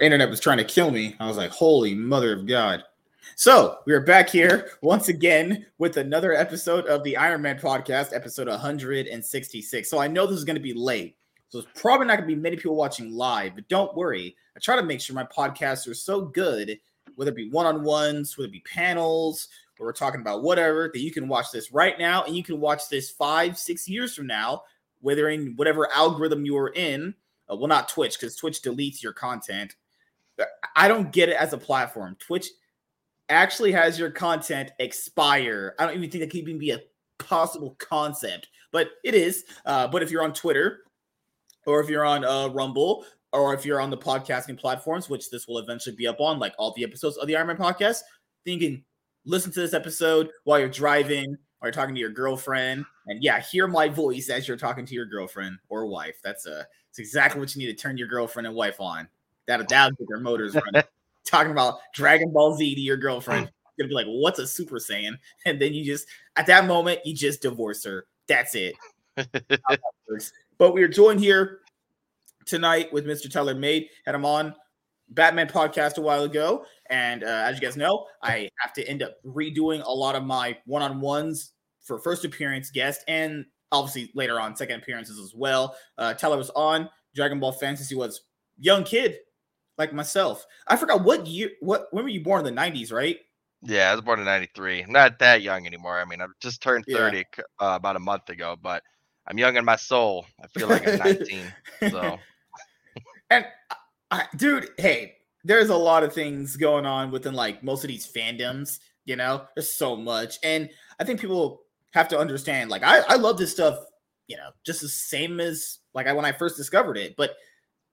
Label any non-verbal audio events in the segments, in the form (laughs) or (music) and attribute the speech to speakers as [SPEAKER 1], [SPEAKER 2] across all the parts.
[SPEAKER 1] internet was trying to kill me. I was like, holy mother of God. So we are back here once again with another episode of the Iron Man podcast, episode 166. So I know this is going to be late. So it's probably not going to be many people watching live, but don't worry. I try to make sure my podcasts are so good, whether it be one on ones, whether it be panels, or we're talking about whatever, that you can watch this right now and you can watch this five, six years from now, whether in whatever algorithm you are in. Uh, well, not Twitch, because Twitch deletes your content I don't get it as a platform. Twitch actually has your content expire. I don't even think that could even be a possible concept, but it is. Uh, but if you're on Twitter or if you're on uh, Rumble or if you're on the podcasting platforms, which this will eventually be up on, like all the episodes of the Iron Man podcast, then you can listen to this episode while you're driving or you're talking to your girlfriend. And yeah, hear my voice as you're talking to your girlfriend or wife. That's uh, that's exactly what you need to turn your girlfriend and wife on. That'll, that'll get their motors running. (laughs) Talking about Dragon Ball Z to your girlfriend. Gonna be like, what's a Super Saiyan? (laughs) And then you just, at that moment, you just divorce her. That's it. (laughs) but we are joined here tonight with Mr. Tyler Made. Had him on Batman podcast a while ago. And uh, as you guys know, I have to end up redoing a lot of my one on ones for first appearance guest and obviously later on second appearances as well. Uh, Tyler was on Dragon Ball Fantasy was young kid like myself. I forgot what year, what when were you born in the '90s, right?
[SPEAKER 2] Yeah, I was born in '93. Not that young anymore. I mean, I just turned 30 yeah. uh, about a month ago, but I'm young in my soul. I feel like I'm 19. so, (laughs)
[SPEAKER 1] and I, dude, hey, there's a lot of things going on within like most of these fandoms. You know, there's so much, and I think people have to understand. Like, I I love this stuff. You know, just the same as like I when I first discovered it, but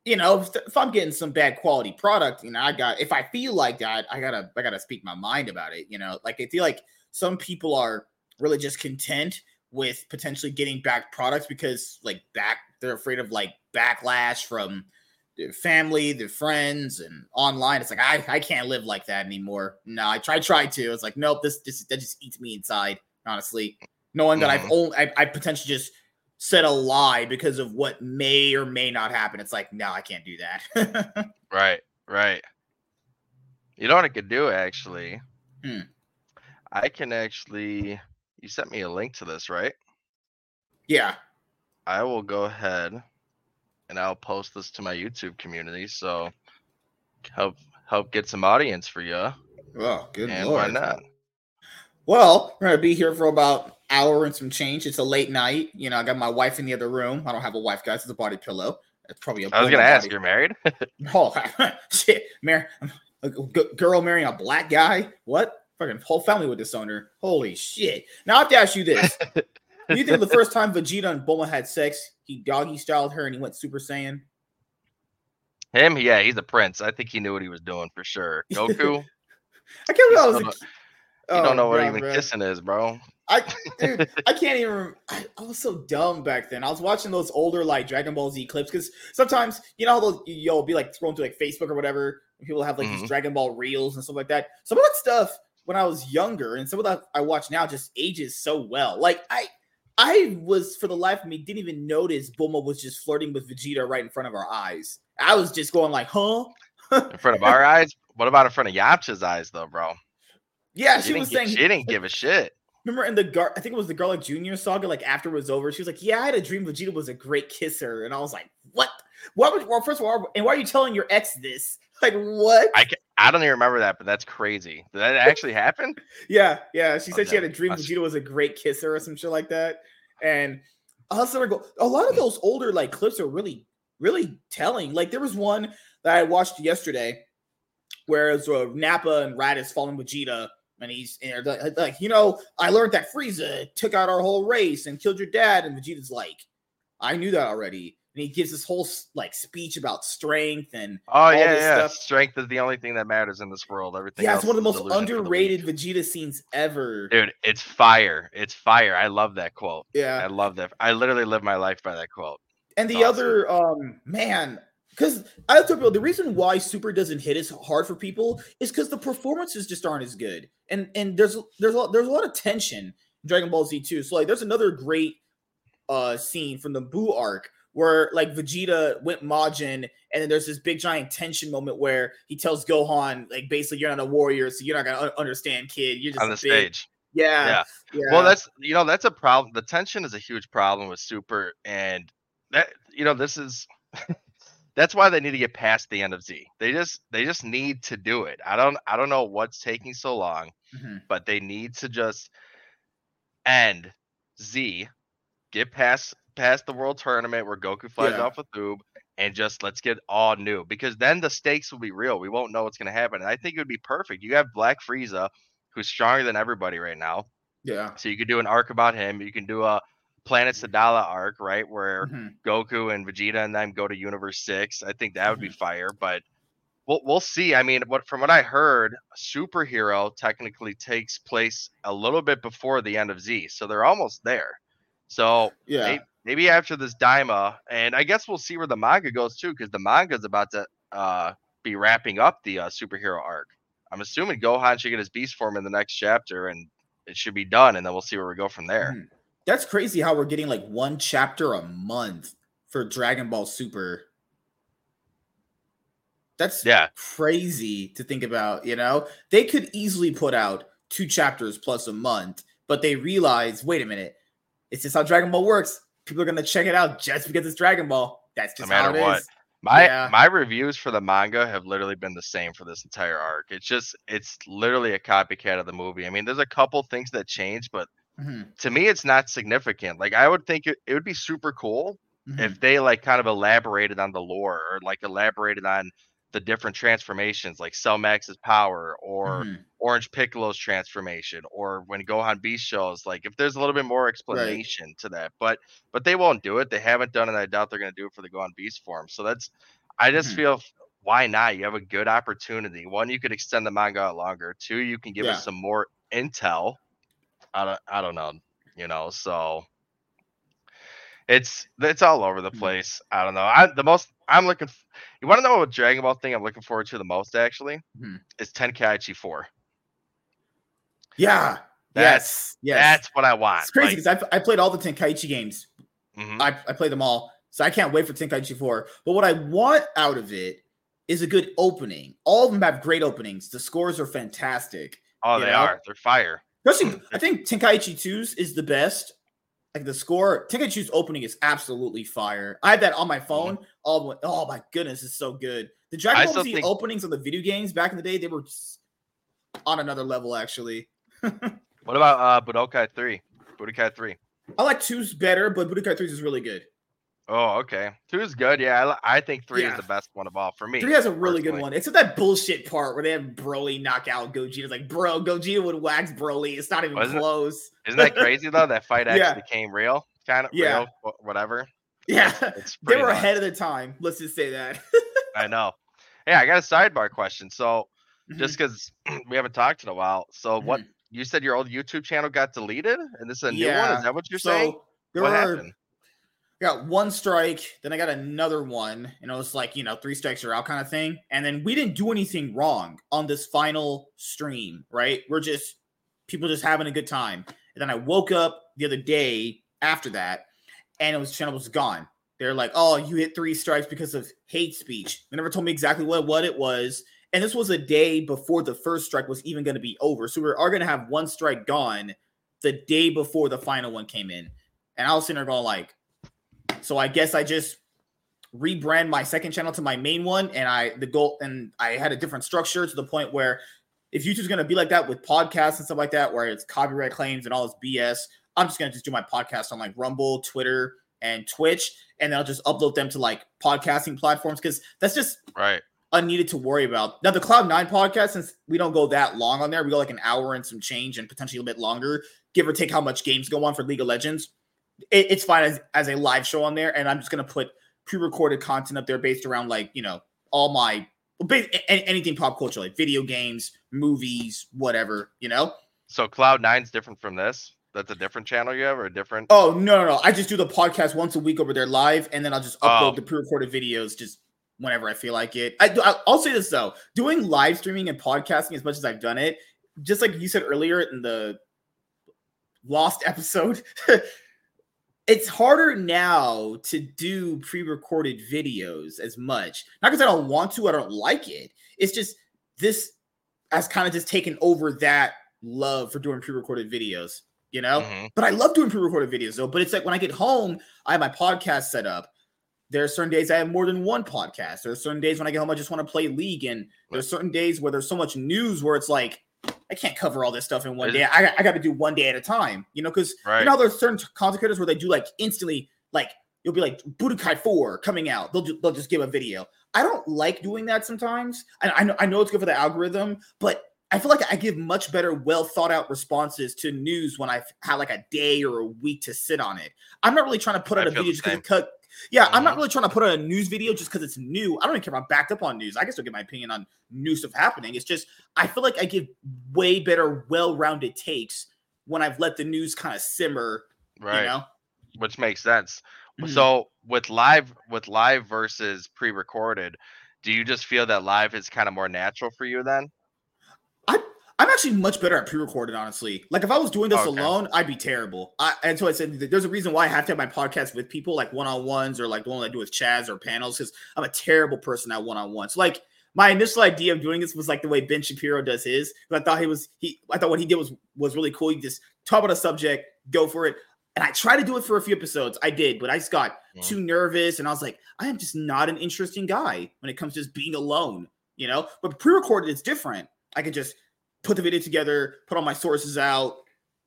[SPEAKER 1] you know, if, if, I'm getting some bad quality product, you know, I got if I feel like that, I gotta I gotta speak my mind about it. You know, like I feel like some people are really just content with potentially getting back products because like back they're afraid of like backlash from their family, their friends, and online. It's like I I can't live like that anymore. No, I try try to. It's like nope, this this that just eats me inside. Honestly, knowing that mm-hmm. I've only I, I potentially just said a lie because of what may or may not happen. It's like, no, I can't do
[SPEAKER 2] that. (laughs) right, right. You know what I could do actually? Hmm. I can actually. You sent me a link to this, right?
[SPEAKER 1] Yeah.
[SPEAKER 2] I will go ahead and I'll post this to my YouTube community. So help help get some audience for you.
[SPEAKER 1] Oh, good and lord! Why not? Well, we're gonna be here for about hour and some change. It's a late night. You know, I got my wife in the other room. I don't have a wife, guys. It's a body pillow. It's probably a.
[SPEAKER 2] I was gonna ask. You're married? (laughs)
[SPEAKER 1] oh (laughs) shit, Mar- a girl marrying a black guy. What? Fucking whole family with this owner. Holy shit! Now I have to ask you this: Do (laughs) you think the first time Vegeta and Bulma had sex, he doggy styled her and he went Super Saiyan?
[SPEAKER 2] Him, yeah, he's a prince. I think he knew what he was doing for sure. Goku.
[SPEAKER 1] I can't believe I was.
[SPEAKER 2] A, you don't oh, know what oh, even bro. kissing is, bro.
[SPEAKER 1] I dude, I can't even. I, I, was so dumb back then. I was watching those older like Dragon Ball Z clips because sometimes you know those you'll be like thrown to like Facebook or whatever. And people have like mm-hmm. these Dragon Ball reels and stuff like that. Some of that stuff when I was younger and some of that I watch now just ages so well. Like I. I was for the life of me didn't even notice Bulma was just flirting with Vegeta right in front of our eyes. I was just going like, huh?
[SPEAKER 2] in front of our (laughs) eyes? What about in front of Yamcha's eyes though, bro?
[SPEAKER 1] Yeah, she, she was saying
[SPEAKER 2] she didn't give a shit.
[SPEAKER 1] Remember in the Gar, I think it was the Garlic Junior saga. Like after it was over, she was like, "Yeah, I had a dream Vegeta was a great kisser," and I was like, "What? Why would? Well, first of all, and why are you telling your ex this? (laughs) Like what?
[SPEAKER 2] I can, I don't even remember that, but that's crazy. Did that actually happen? (laughs)
[SPEAKER 1] yeah, yeah. She said oh, she had a dream Vegeta was a great kisser or some shit like that, and also. A lot of those older like clips are really, really telling. Like there was one that I watched yesterday, where it's uh, Nappa and Raditz falling Vegeta and he's and like, you know, I learned that Frieza took out our whole race and killed your dad, and Vegeta's like, I knew that already. And he gives this whole like speech about strength and
[SPEAKER 2] oh yeah, yeah. Stuff. Strength is the only thing that matters in this world. Everything.
[SPEAKER 1] Yeah, it's one of the most underrated the Vegeta scenes ever.
[SPEAKER 2] Dude, it's fire. It's fire. I love that quote.
[SPEAKER 1] Yeah,
[SPEAKER 2] I love that. I literally live my life by that quote.
[SPEAKER 1] And the awesome. other, um, man, because I tell people the reason why Super doesn't hit as hard for people is because the performances just aren't as good, and and there's there's a, lot, there's a lot of tension in Dragon Ball Z too. So like, there's another great uh scene from the Buu arc where like Vegeta went Majin, and then there's this big giant tension moment where he tells Gohan, like basically, you're not a warrior, so you're not gonna understand, kid. You're just
[SPEAKER 2] on the
[SPEAKER 1] big.
[SPEAKER 2] stage.
[SPEAKER 1] Yeah,
[SPEAKER 2] Yeah.
[SPEAKER 1] yeah.
[SPEAKER 2] Well, that's you know that's a problem. The tension is a huge problem with Super, and that you know this is (laughs) that's why they need to get past the end of Z. They just they just need to do it. I don't I don't know what's taking so long,
[SPEAKER 1] Mhm.
[SPEAKER 2] but they need to just end Z, get past past the world tournament where Goku flies
[SPEAKER 1] Yeah.
[SPEAKER 2] off with Oob, and just let's get all new because then the stakes will be real. We won't know what's gonna happen. And I think it would be perfect. You have Black Frieza, who's stronger than everybody right now.
[SPEAKER 1] yeah.
[SPEAKER 2] So you could do an arc about him. You can do a Planet Sadala arc, right, where
[SPEAKER 1] Mhm.
[SPEAKER 2] Goku and Vegeta and them go to Universe Six. I think that would be
[SPEAKER 1] Mm-hmm.
[SPEAKER 2] fire, but we'll we'll see. I mean, what from what I heard, superhero technically takes place a little bit before the end of Z, so they're almost there. So
[SPEAKER 1] Yeah.
[SPEAKER 2] may- maybe after this Daima, and I guess we'll see where the manga goes too, because the manga is about to uh, be wrapping up the uh, superhero arc. I'm assuming Gohan should get his beast form in the next chapter, and it should be done, and then we'll see where we go from there.
[SPEAKER 1] Mhm. That's crazy how we're getting like one chapter a month for Dragon Ball Super. That's
[SPEAKER 2] Yeah,
[SPEAKER 1] crazy to think about, you know? They could easily put out two chapters plus a month, but they realize, wait a minute, it's just how Dragon Ball works. People are gonna check it out just because it's Dragon Ball. That's
[SPEAKER 2] No
[SPEAKER 1] just how
[SPEAKER 2] matter
[SPEAKER 1] it
[SPEAKER 2] what.
[SPEAKER 1] is.
[SPEAKER 2] My
[SPEAKER 1] Yeah.
[SPEAKER 2] my reviews for the manga have literally been the same for this entire arc. It's just it's literally a copycat of the movie. I mean, there's a couple things that change, but
[SPEAKER 1] Mhm,
[SPEAKER 2] to me it's not significant. Like I would think it, it would be super cool
[SPEAKER 1] mhm.
[SPEAKER 2] if they like kind of elaborated on the lore or like elaborated on the different transformations like Cell Max's power or
[SPEAKER 1] Mhm.
[SPEAKER 2] Orange Piccolo's transformation or when Gohan Beast shows like if there's a little bit more explanation to that but but they won't do it they haven't done it I doubt they're going to do it for the Gohan Beast form so that's I just
[SPEAKER 1] Mhm.
[SPEAKER 2] feel why not you have a good opportunity one you could extend the manga out longer two you can give
[SPEAKER 1] Yeah.
[SPEAKER 2] us some more intel I don't I don't know you know so it's it's all over the
[SPEAKER 1] Mhm.
[SPEAKER 2] place I don't know I the most I'm looking you want to know what Dragon Ball thing I'm looking forward to the most actually
[SPEAKER 1] Mhm.
[SPEAKER 2] is Tenkaichi 4
[SPEAKER 1] Yeah.
[SPEAKER 2] That's-
[SPEAKER 1] yes. Yes.
[SPEAKER 2] That's what I want.
[SPEAKER 1] it's crazy because I, I played all the Tenkaichi games.
[SPEAKER 2] Like, mhm.
[SPEAKER 1] I, I played them all. So I can't wait for Tenkaichi 4. But what I want out of it is a good opening. All of them have great openings. The scores are fantastic.
[SPEAKER 2] oh, they
[SPEAKER 1] know?
[SPEAKER 2] are. They're fire.
[SPEAKER 1] Especially, I think Tenkaichi 2's is the best. Like the score, Tenkaichi's opening is absolutely fire. I have that on my phone. All the way, oh my goodness, it's so good. The
[SPEAKER 2] Mm-hmm. I
[SPEAKER 1] Dragon Ball Z
[SPEAKER 2] think-
[SPEAKER 1] openings on the video games back in the day, they were on another level. Actually, (laughs)
[SPEAKER 2] What about uh Budokai 3? Budokai 3.
[SPEAKER 1] I like two's better, but Budokai 3 is really good.
[SPEAKER 2] Oh, okay. Two is good. Yeah, I, I think three
[SPEAKER 1] Yeah.
[SPEAKER 2] is the best one of all for me.
[SPEAKER 1] Three has a really good
[SPEAKER 2] personally.
[SPEAKER 1] one. Except that bullshit part where they have Broly knock out Gogeta. It's like, bro, Gogeta would wax Broly. It's not even
[SPEAKER 2] Wasn't it?
[SPEAKER 1] close.
[SPEAKER 2] Isn't that (laughs) crazy though? That fight actually
[SPEAKER 1] Yeah.
[SPEAKER 2] became real, kind of
[SPEAKER 1] Yeah.
[SPEAKER 2] real, whatever.
[SPEAKER 1] Yeah,
[SPEAKER 2] It's
[SPEAKER 1] they were
[SPEAKER 2] nuts.
[SPEAKER 1] ahead of the time. Let's just say that. (laughs)
[SPEAKER 2] I know. Yeah, I got a sidebar question. So
[SPEAKER 1] Mm-hmm.
[SPEAKER 2] just because (clears throat) we haven't talked in a while, so what
[SPEAKER 1] Mhm.
[SPEAKER 2] you said your old YouTube channel got deleted, and this is a new one? Is that what you're
[SPEAKER 1] so
[SPEAKER 2] saying?
[SPEAKER 1] there
[SPEAKER 2] What
[SPEAKER 1] were
[SPEAKER 2] happened?
[SPEAKER 1] I got one strike, then I got another one, and it was like, you know, three strikes are out kind of thing. And then we didn't do anything wrong on this final stream, right? We're just people just having a good time. And then I woke up the other day after that, and it was channel was gone. They're like, oh, you hit three strikes because of hate speech. They never told me exactly what, what it was. And this was a day before the first strike was even going to be over. So we are going to have one strike gone the day before the final one came in. And I was sitting there going like, so I guess I just rebrand my second channel to my main one, and I the goal and I had a different structure to the point where if YouTube's gonna be like that with podcasts and stuff like that, where it's copyright claims and all this BS, I'm just gonna just do my podcast on like Rumble, Twitter, and Twitch, and then I'll just upload them to like podcasting platforms because that's just
[SPEAKER 2] Right.
[SPEAKER 1] unneeded to worry about. Now the Cloud Nine podcast, since we don't go that long on there, we go like an hour and some change, and potentially a bit longer, give or take how much games go on for League of Legends. It, it's fine as, as a live show on there, and I'm just gonna put pre-recorded content up there based around like you know all my anything pop culture, like video games, movies, whatever. You know.
[SPEAKER 2] So Cloud Nine's different from this. That's a different channel you have, or a different?
[SPEAKER 1] Oh no, no, no! I just do the podcast once a week over there live, and then I'll just upload
[SPEAKER 2] Oh.
[SPEAKER 1] the pre-recorded videos just whenever I feel like it. I- I'll say this though: doing live streaming and podcasting as much as I've done it, just like you said earlier in the lost (laughs) episode, it's harder now to do pre-recorded videos as much. Not because I don't want to, I don't like it. It's just this has kind of just taken over that love for doing pre-recorded videos, you know?
[SPEAKER 2] Mhm.
[SPEAKER 1] But I love doing pre-recorded videos though. But it's like when I get home, I have my podcast set up. There are certain days I have more than one podcast. There are certain days when I get home, I just want to play league. And there's certain days where there's so much news where it's like, I can't cover all this stuff in one day. I, I got to do one day at a time, you know, because
[SPEAKER 2] Right.
[SPEAKER 1] you know, there's certain content creators where they do like instantly, like you'll be like Budokai 4 coming out. They'll, ju- they'll just give a video. I don't like doing that sometimes. And I know, I know it's good for the algorithm, but I feel like I give much better, well thought out responses to news when I've had like a day or a week to sit on it. I'm not really trying to put out a video just because
[SPEAKER 2] same.
[SPEAKER 1] it cut. Yeah, I'm not
[SPEAKER 2] Mhm.
[SPEAKER 1] really trying to put out a news video just because it's new. I don't even care if I'm backed up on news. I guess I'll get my opinion on new stuff happening. It's just I feel like I give way better, well-rounded takes when I've let the news kind of simmer.
[SPEAKER 2] Right.
[SPEAKER 1] You know?
[SPEAKER 2] Which makes sense.
[SPEAKER 1] Mhm.
[SPEAKER 2] So with live with live versus pre-recorded, do you just feel that live is kind of more natural for you then?
[SPEAKER 1] I'm actually much better at pre-recorded, honestly. Like if I was doing this
[SPEAKER 2] Okay.
[SPEAKER 1] alone, I'd be terrible. I, and so I said there's a reason why I have to have my podcast with people, like one-on-ones or like the one I do with Chaz or panels, because I'm a terrible person at one-on-ones. Like my initial idea of doing this was like the way Ben Shapiro does his. But I thought he was he. I thought what he did was was really cool. He just talk about a subject, go for it. And I tried to do it for a few episodes. I did, but I just got
[SPEAKER 2] Mhm.
[SPEAKER 1] too nervous, and I was like, I am just not an interesting guy when it comes to just being alone, you know. But pre-recorded is different. I could just put the video together, put all my sources out,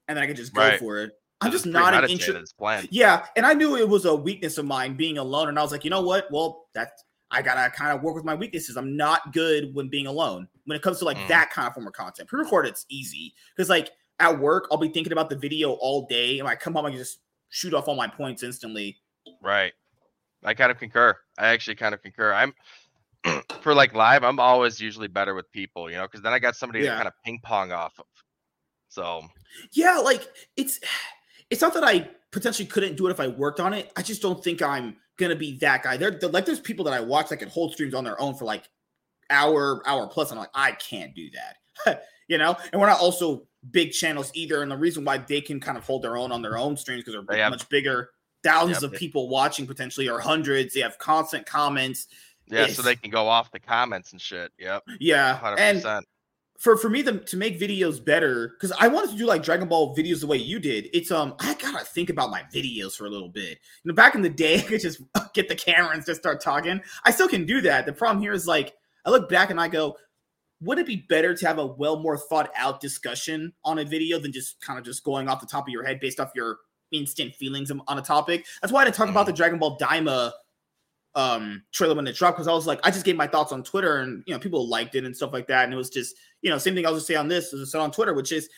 [SPEAKER 1] and then I could just go
[SPEAKER 2] Right.
[SPEAKER 1] for it. I'm just not an interest. Yeah, and I knew it was a weakness of mine being alone, and I was like, you know what? Well, that's I gotta kind of work with my weaknesses. I'm not good when being alone. When it comes to like
[SPEAKER 2] Mhm.
[SPEAKER 1] that kind of form of content, pre-recorded it's easy because like at work I'll be thinking about the video all day, and when I come home I can just shoot off all my points instantly.
[SPEAKER 2] Right. I kind of concur. I actually kind of concur. I'm (clears throat) for like live, I'm always usually better with people, you know, because then I got somebody
[SPEAKER 1] Yeah.
[SPEAKER 2] to kind of ping pong off of. So
[SPEAKER 1] Yeah, like it's (sighs) it's not that I potentially couldn't do it if I worked on it. I just don't think I'm gonna be that guy. There, like there's people that I watch that can hold streams on their own for like hour, hour plus. I'm like, I can't do that. (laughs) you know, and we're not also big channels either. And the reason why they can kind of hold their own on their own streams because they're
[SPEAKER 2] They
[SPEAKER 1] much bigger, thousands
[SPEAKER 2] Yep.
[SPEAKER 1] of people watching potentially or hundreds. They have constant comments.
[SPEAKER 2] Yeah, so they can go off the comments and shit. Yep.
[SPEAKER 1] Yeah,
[SPEAKER 2] Hundred
[SPEAKER 1] and
[SPEAKER 2] percent.
[SPEAKER 1] for for me to, to make videos better because i wanted to do like dragon ball videos the way you did it's um i gotta think about my videos for a little bit you know back in the day (laughs) i could just (laughs) get the camera and just start talking i still can do that the problem here is like i look back and i go would it be better to have a well more thought out discussion on a video than just kind of just going off the top of your head based off your instant feelings on a topic that's why i talk about the dragon ball daima um trailer when it dropped because I was like, I just gave my thoughts on Twitter and you know people liked it and stuff like that. And it was just, you know, same thing I was gonna say on this as I said on Twitter, which is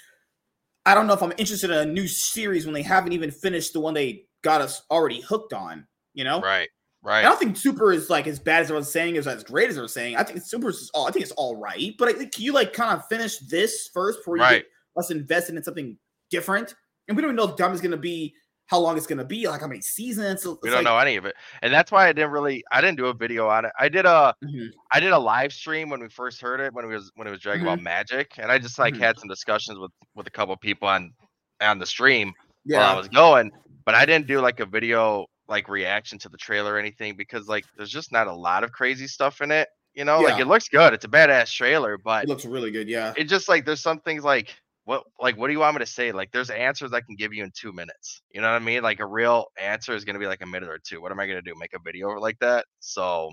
[SPEAKER 1] I don't know if I'm interested in a new series when they haven't even finished the one they got us already hooked on, you know?
[SPEAKER 2] Right. Right.
[SPEAKER 1] I don't think Super is like as bad as I was saying, as as great as I was saying. I think Super is all I think it's all right. But I think can you like kind of finish this first before you
[SPEAKER 2] Right.
[SPEAKER 1] get us invested in something different? And we don't even know if Dumb is gonna be how long it's gonna be, like how many seasons. So
[SPEAKER 2] We don't
[SPEAKER 1] like-
[SPEAKER 2] know any of it. And that's why I didn't really I didn't do a video on it. I did a
[SPEAKER 1] Mhm.
[SPEAKER 2] I did a live stream when we first heard it when it was when it was Dragon Ball Magic. And I just like
[SPEAKER 1] Mhm.
[SPEAKER 2] had some discussions with with a couple people on on the stream
[SPEAKER 1] Yeah.
[SPEAKER 2] while I was going, but I didn't do like a video like reaction to the trailer or anything because like there's just not a lot of crazy stuff in it. You know, like it looks good. It's a badass trailer, but
[SPEAKER 1] It looks really good, yeah.
[SPEAKER 2] it just like there's some things like what like what do you want me to say? Like there's answers I can give you in two minutes. You know what I mean? Like a real answer is gonna be like a minute or two. What am I gonna do? Make a video like that? So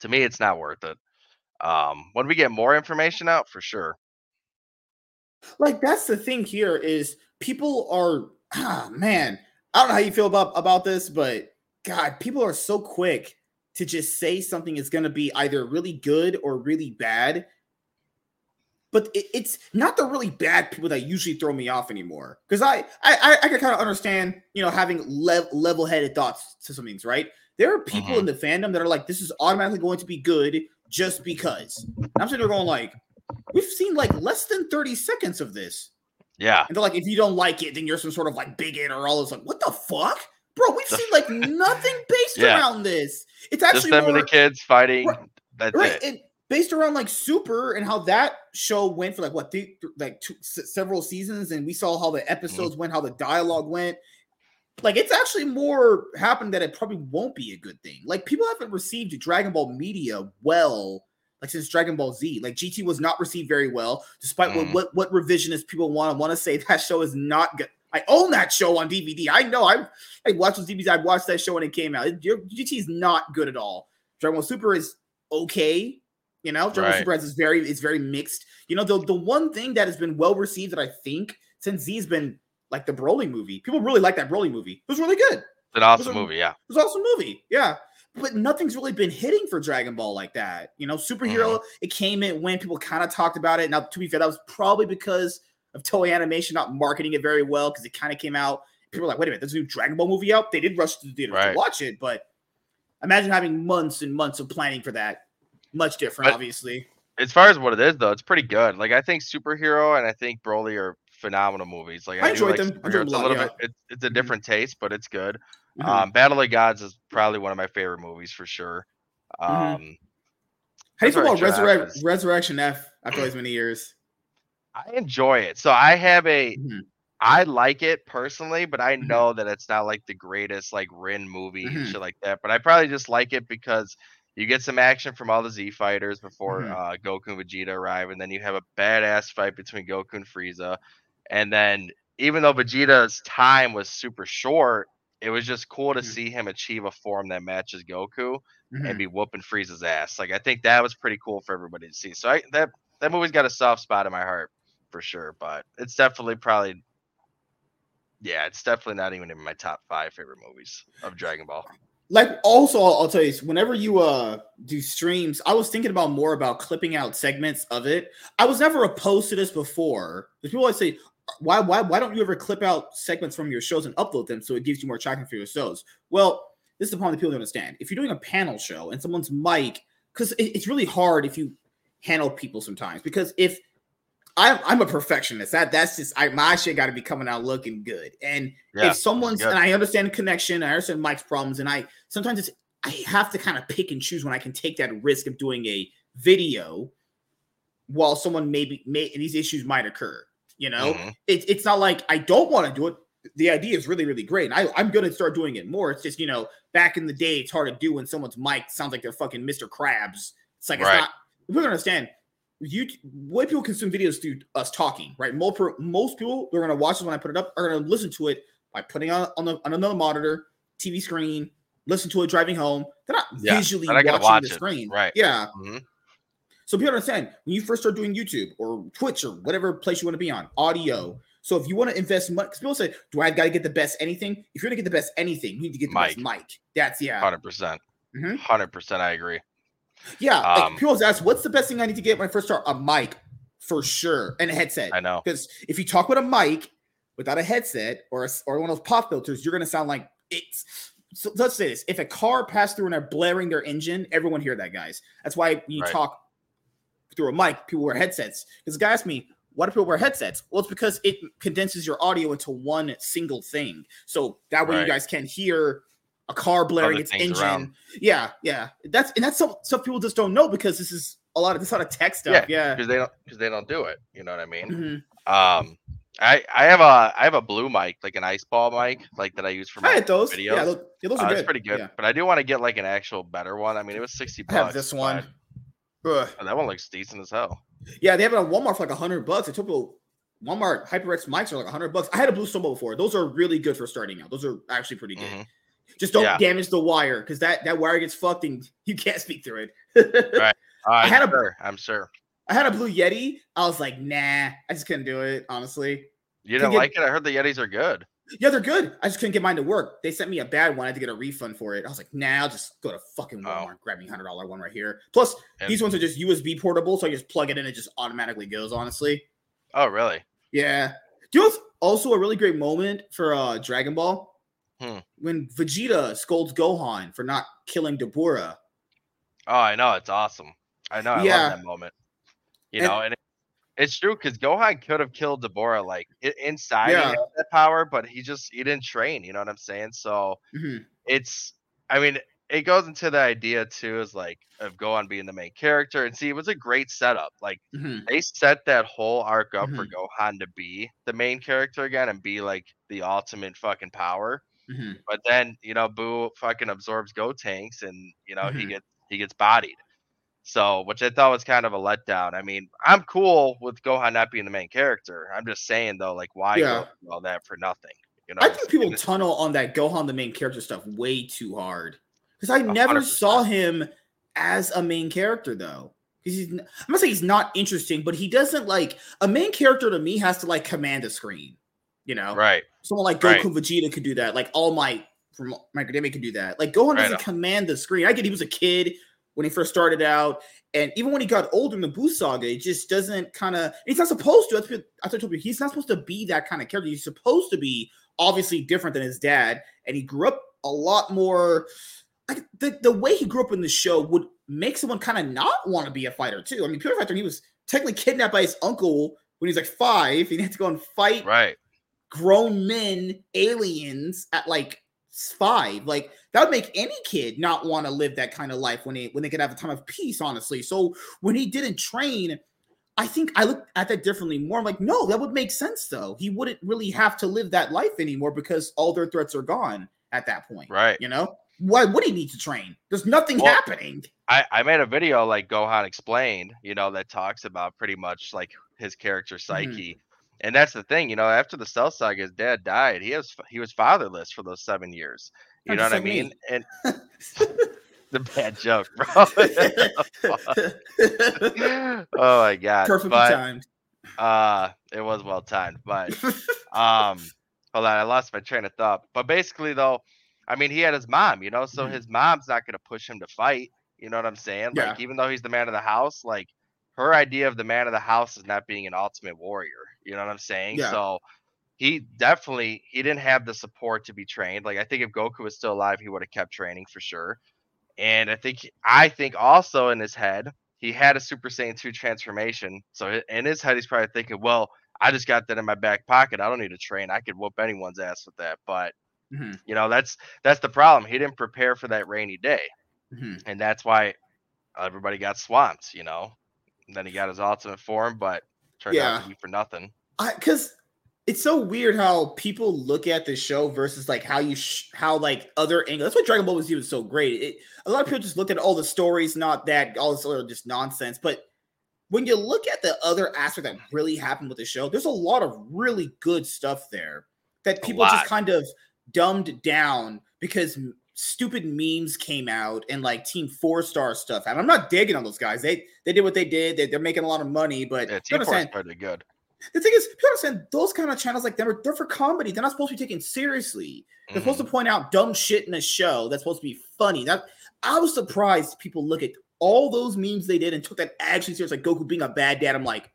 [SPEAKER 2] to me it's not worth it. Um when we get more information out, for sure.
[SPEAKER 1] like that's the thing here is people are ah man i don't know how you feel about about this but god people are so quick to just say something is to be either really good or really bad but it, it's not the really bad people that usually throw me off anymore because I, I i i can kind of understand you know having lev- level-headed thoughts to some things right there are people
[SPEAKER 2] Mhm.
[SPEAKER 1] in the fandom that are like this is automatically going to be good just because and i'm sitting there going like we've seen like less than 30 seconds of this
[SPEAKER 2] Yeah.
[SPEAKER 1] and they're like, if you don't like it, then you're some sort of like bigot or all this. Like, what the fuck, bro? We've seen like (laughs) nothing based
[SPEAKER 2] Yeah.
[SPEAKER 1] around this. It's actually Just
[SPEAKER 2] them and the kids fighting.
[SPEAKER 1] Right,
[SPEAKER 2] That's
[SPEAKER 1] right,
[SPEAKER 2] it.
[SPEAKER 1] and based around like Super and how that show went for like what, th- th- like two, s- several seasons, and we saw how the episodes
[SPEAKER 2] Mm-hmm.
[SPEAKER 1] went, how the dialogue went. like it's actually more happened that it probably won't be a good thing. Like people haven't received Dragon Ball media well, like since Dragon Ball Z. Like GT was not received very well, despite
[SPEAKER 2] Mm.
[SPEAKER 1] what, what what revisionist people want to want to say (laughs) that show is not good. I own that show on DVD. I know. I I watched those DVDs. I watched that show when it came out. It- your- GT is not good at all. Dragon Ball Super is okay. You know, Dragon Ball
[SPEAKER 2] Right.
[SPEAKER 1] Is very is very mixed. You know, the the one thing that has been well received that I think since Z's been like the Broly movie. People really like that Broly movie. It was really good. It
[SPEAKER 2] It's an awesome
[SPEAKER 1] Those are-
[SPEAKER 2] movie, yeah.
[SPEAKER 1] It was an awesome movie. Yeah. But nothing's really been hitting for Dragon Ball like that. You know, superhero, mm-hmm. it came in when people kind of talked about it. Now, to be fair, that was probably because of Toei Animation not marketing it very well because it kind of came out. People were like, wait a minute, there's a new Dragon Ball movie out. They did rush to the theater to watch it, but imagine having months and months of planning for that. Much different,
[SPEAKER 2] But-
[SPEAKER 1] obviously.
[SPEAKER 2] As far as what it is, though, it's pretty good. Like I think superhero and I think Broly are phenomenal movies. Like
[SPEAKER 1] I
[SPEAKER 2] I, do
[SPEAKER 1] enjoyed
[SPEAKER 2] like
[SPEAKER 1] them. I.
[SPEAKER 2] It's a little bit. It, it's a
[SPEAKER 1] Mhm.
[SPEAKER 2] different taste, but it's good.
[SPEAKER 1] Mhm.
[SPEAKER 2] Um, Battle of Gods is probably one of my favorite movies for sure. Um,
[SPEAKER 1] Mhm. How do you feel about
[SPEAKER 2] Resurrection F
[SPEAKER 1] Resurrect,
[SPEAKER 2] is-
[SPEAKER 1] Resurrection F after (clears throat) these many years?
[SPEAKER 2] I enjoy it. So I have a.
[SPEAKER 1] Mhm.
[SPEAKER 2] I like it personally, but I know that it's not like the greatest like Rin movie and shit like that. But I probably just like it because you get some action from all the Z fighters before
[SPEAKER 1] Mhm.
[SPEAKER 2] uh, Goku and Vegeta arrive, and then you have a badass fight between Goku and Frieza. And then even though Vegeta's time was super short, it was just cool to
[SPEAKER 1] Mhm.
[SPEAKER 2] see him achieve a form that matches Goku
[SPEAKER 1] Mhm.
[SPEAKER 2] and be whooping Frieza's ass. Like I think that was pretty cool for everybody to see. So I that that movie's got a soft spot in my heart for sure. But it's definitely probably yeah, it's definitely not even in my top five favorite movies of Dragon Ball.
[SPEAKER 1] Like also I'll, I'll tell you whenever you uh do streams i was thinking about more about clipping out segments of it. I was never opposed to this before. Because people always say why why why don't you ever clip out segments from your shows and upload them so it gives you more tracking for your shows? Well this is upon the point that people don't understand. If you're doing a panel show and someone's mic because it, it's really hard if you handle people sometimes because if I'm, I'm a perfectionist. That that's just I my shit got to be coming out looking good. And
[SPEAKER 2] Yeah,
[SPEAKER 1] if someone's
[SPEAKER 2] good.
[SPEAKER 1] and I understand connection, I understand Mike's problems, and I sometimes it's I have to kind of pick and choose when I can take that risk of doing a video while someone maybe may and these issues might occur. You know,
[SPEAKER 2] Mhm.
[SPEAKER 1] it's it's not like I don't want to do it. The idea is really, really great. And I, I'm gonna start doing it more. It's just, you know, back in the day, it's hard to do when someone's mic sounds like they're fucking Mr. Krabs. It's like it's not we don't understand. You way people consume videos through us talking, right? Most most people they're gonna watch this when I put it up are gonna listen to it by putting on on, the, on another monitor, TV screen, listen to it driving home. They're not
[SPEAKER 2] Yeah,
[SPEAKER 1] visually
[SPEAKER 2] not
[SPEAKER 1] watching
[SPEAKER 2] watch
[SPEAKER 1] the
[SPEAKER 2] it,
[SPEAKER 1] screen,
[SPEAKER 2] right.
[SPEAKER 1] Yeah,
[SPEAKER 2] Mhm.
[SPEAKER 1] so people understand when you first start doing YouTube or Twitch or whatever place you want to be on, audio. So if you want to invest money, because people say, "Do I got to get the best anything?" If you're gonna get the best anything, you need to get the best mic. That's yeah,
[SPEAKER 2] Hundred percent.
[SPEAKER 1] Mhm.
[SPEAKER 2] Hundred percent. I agree.
[SPEAKER 1] Yeah. like,
[SPEAKER 2] Um,
[SPEAKER 1] people always ask, "What's the best thing I need to get when I first start?" A mic for sure, and a headset.
[SPEAKER 2] I know.
[SPEAKER 1] Because if you talk with a mic without a headset or a, or one of those pop filters, you're gonna sound like it's. So let's say this: if a car passed through and they're blaring their engine, everyone hear that, guys. That's why when you
[SPEAKER 2] Right.
[SPEAKER 1] talk through a mic, people wear headsets. Because the guy asked me, "Why do people wear headsets?" Well, it's because it condenses your audio into one single thing, so that way you guys can hear a car blaring its engine.
[SPEAKER 2] around.
[SPEAKER 1] Yeah, yeah. That's and that's some stuff people just don't know because this is a lot of this lot of tech stuff. Yeah.
[SPEAKER 2] Because they don't. Because they don't do it. You know what I mean?
[SPEAKER 1] Mhm.
[SPEAKER 2] Um, I I have a I have a blue mic, like an ice ball mic, like that I use for
[SPEAKER 1] I
[SPEAKER 2] my
[SPEAKER 1] had those.
[SPEAKER 2] videos.
[SPEAKER 1] Yeah, those, yeah, those
[SPEAKER 2] Uh,
[SPEAKER 1] are
[SPEAKER 2] it's
[SPEAKER 1] good.
[SPEAKER 2] pretty good,
[SPEAKER 1] Yeah.
[SPEAKER 2] but I do want to get like an actual better one. I mean, it was sixty
[SPEAKER 1] I
[SPEAKER 2] bucks.
[SPEAKER 1] have this one.
[SPEAKER 2] Oh, that one looks decent as hell.
[SPEAKER 1] Yeah, they have it on Walmart for like a hundred bucks. I told people Walmart HyperX mics are like a hundred bucks. I had a Blue Snowball before. Those are really good for starting out. Those are actually pretty good.
[SPEAKER 2] Mhm.
[SPEAKER 1] Just don't
[SPEAKER 2] Yeah.
[SPEAKER 1] damage the wire because that that wire gets fucked and you can't speak through it. (laughs)
[SPEAKER 2] Right. Uh,
[SPEAKER 1] had
[SPEAKER 2] I'm
[SPEAKER 1] a-
[SPEAKER 2] sure. I'm sure.
[SPEAKER 1] I had a Blue Yeti. I was like, nah, I just couldn't do it. Honestly,
[SPEAKER 2] You didn't
[SPEAKER 1] get-
[SPEAKER 2] like it? I heard the Yetis are good.
[SPEAKER 1] yeah, they're good. I just couldn't get mine to work. They sent me a bad one. I had to get a refund for it. I was like, nah, I'll just go to fucking
[SPEAKER 2] Oh.
[SPEAKER 1] Walmart, grab me a hundred dollar one right here. Plus,
[SPEAKER 2] And-
[SPEAKER 1] these ones are just USB portable, so I just plug it in. It just automatically goes. Honestly.
[SPEAKER 2] Oh, really?
[SPEAKER 1] Yeah. Do you know what's also a really great moment for uh Dragon Ball?
[SPEAKER 2] Hmm.
[SPEAKER 1] When Vegeta scolds Gohan for not killing Dabura.
[SPEAKER 2] Oh, I know. It's awesome. I know. I
[SPEAKER 1] Yeah.
[SPEAKER 2] love that moment. You
[SPEAKER 1] And-
[SPEAKER 2] know, and it, it's true because Gohan could have killed Dabura like inside.
[SPEAKER 1] Yeah.
[SPEAKER 2] That power, but he just he didn't train. You know what I'm saying? So
[SPEAKER 1] Mhm.
[SPEAKER 2] it's. I mean, it goes into the idea too, is like of Gohan being the main character, and see, it was a great setup. Like
[SPEAKER 1] Mhm.
[SPEAKER 2] they set that whole arc up for
[SPEAKER 1] Mhm.
[SPEAKER 2] Gohan to be the main character again and be like the ultimate fucking power.
[SPEAKER 1] Mhm.
[SPEAKER 2] But then you know, Buu fucking absorbs Gotenks, and you know he
[SPEAKER 1] Mhm.
[SPEAKER 2] gets he gets bodied. So, which I thought was kind of a letdown. I mean, I'm cool with Gohan not being the main character. I'm just saying though, like, why
[SPEAKER 1] Yeah.
[SPEAKER 2] all that for nothing? You know,
[SPEAKER 1] I think people tunnel on that Gohan the main character stuff way too hard because I never
[SPEAKER 2] 100%.
[SPEAKER 1] saw him as a main character though. Because he's, I'm not saying he's not interesting, but he doesn't like a main character to me has to like command the screen. You know,
[SPEAKER 2] right?
[SPEAKER 1] Someone like
[SPEAKER 2] Right.
[SPEAKER 1] Goku Vegeta could do that. Like All Might from My Academia could do that. Like Gohan
[SPEAKER 2] Right
[SPEAKER 1] doesn't
[SPEAKER 2] on.
[SPEAKER 1] command the screen. I get he was a kid when he first started out, and even when he got older in the Buu Saga, it just doesn't kind of. He's not supposed to. That's what- I told you he's not supposed to be that kind of character. He's supposed to be obviously different than his dad, and he grew up a lot more. Like the, the way he grew up in the show would make someone kind of not want to be a fighter too. I mean, Pure Fighter, he was technically kidnapped by his uncle when he was like five. He had to go and fight
[SPEAKER 2] Right.
[SPEAKER 1] Grown men aliens at like five like that would make any kid not want to live that kind of life when they when they could have a time of peace honestly. So when he didn't train i think i look at that differently more i'm like no that would make sense though. He wouldn't really have to live that life anymore because all their threats are gone at that point
[SPEAKER 2] Right.
[SPEAKER 1] you know? Why would he need to train? There's nothing
[SPEAKER 2] Well,
[SPEAKER 1] happening.
[SPEAKER 2] I, I made a video like Gohan explained, you know, that talks about pretty much like his character
[SPEAKER 1] Mm-hmm.
[SPEAKER 2] And that's the thing, you know, after the Cell Saga, his dad died. He was he was fatherless for those seven years. You know what I
[SPEAKER 1] like me.
[SPEAKER 2] mean? And (laughs) (laughs) the bad joke, bro. (laughs) oh my god.
[SPEAKER 1] perfectly
[SPEAKER 2] but
[SPEAKER 1] timed
[SPEAKER 2] uh it was well timed. But um hold on, I lost my train of thought. But basically though, I mean he had his mom, you know, so
[SPEAKER 1] Mhm.
[SPEAKER 2] his mom's not gonna push him to fight. You know what I'm saying?
[SPEAKER 1] Yeah.
[SPEAKER 2] Like even though he's the man of the house, like her idea of the man of the house is not being an ultimate warrior. You know what I'm saying?
[SPEAKER 1] Yeah.
[SPEAKER 2] So he definitely he didn't have the support to be trained. Like I think if Goku was still alive, he would have kept training for sure. And I think I think also in his head, he had a Super Saiyan 2 transformation. So in his head, he's probably thinking, well, I just got that in my back pocket. I don't need to train. I could whoop anyone's ass with that. But
[SPEAKER 1] Mhm,
[SPEAKER 2] you know, that's that's the problem. He didn't prepare for that rainy day.
[SPEAKER 1] mhm.
[SPEAKER 2] And that's why everybody got swamped, you know. And then he got his ultimate form, but turned out to be for nothing.
[SPEAKER 1] I because it's so weird how people look at the show versus like how you sh- how like other angles. That's why Dragon Ball Z was so great. It, a lot of people just look at all the stories, not that all this other just nonsense. But when you look at the other aspect that really happened with the show, there's a lot of really good stuff there that people just kind of dumbed down because stupid memes came out and like Team Four Star stuff. And I'm not digging on those guys. They they did what they did. They, they're making a lot of money, but
[SPEAKER 2] Yeah, Team
[SPEAKER 1] understand,
[SPEAKER 2] is pretty good.
[SPEAKER 1] The thing is, people understand those kind of channels like them are they're for comedy. They're not supposed to be taken seriously. They're supposed
[SPEAKER 2] Mhm.
[SPEAKER 1] to point out dumb shit in a show that's supposed to be funny. That I was surprised people look at all those memes they did and took that actually serious, like Goku being a bad dad. I'm like,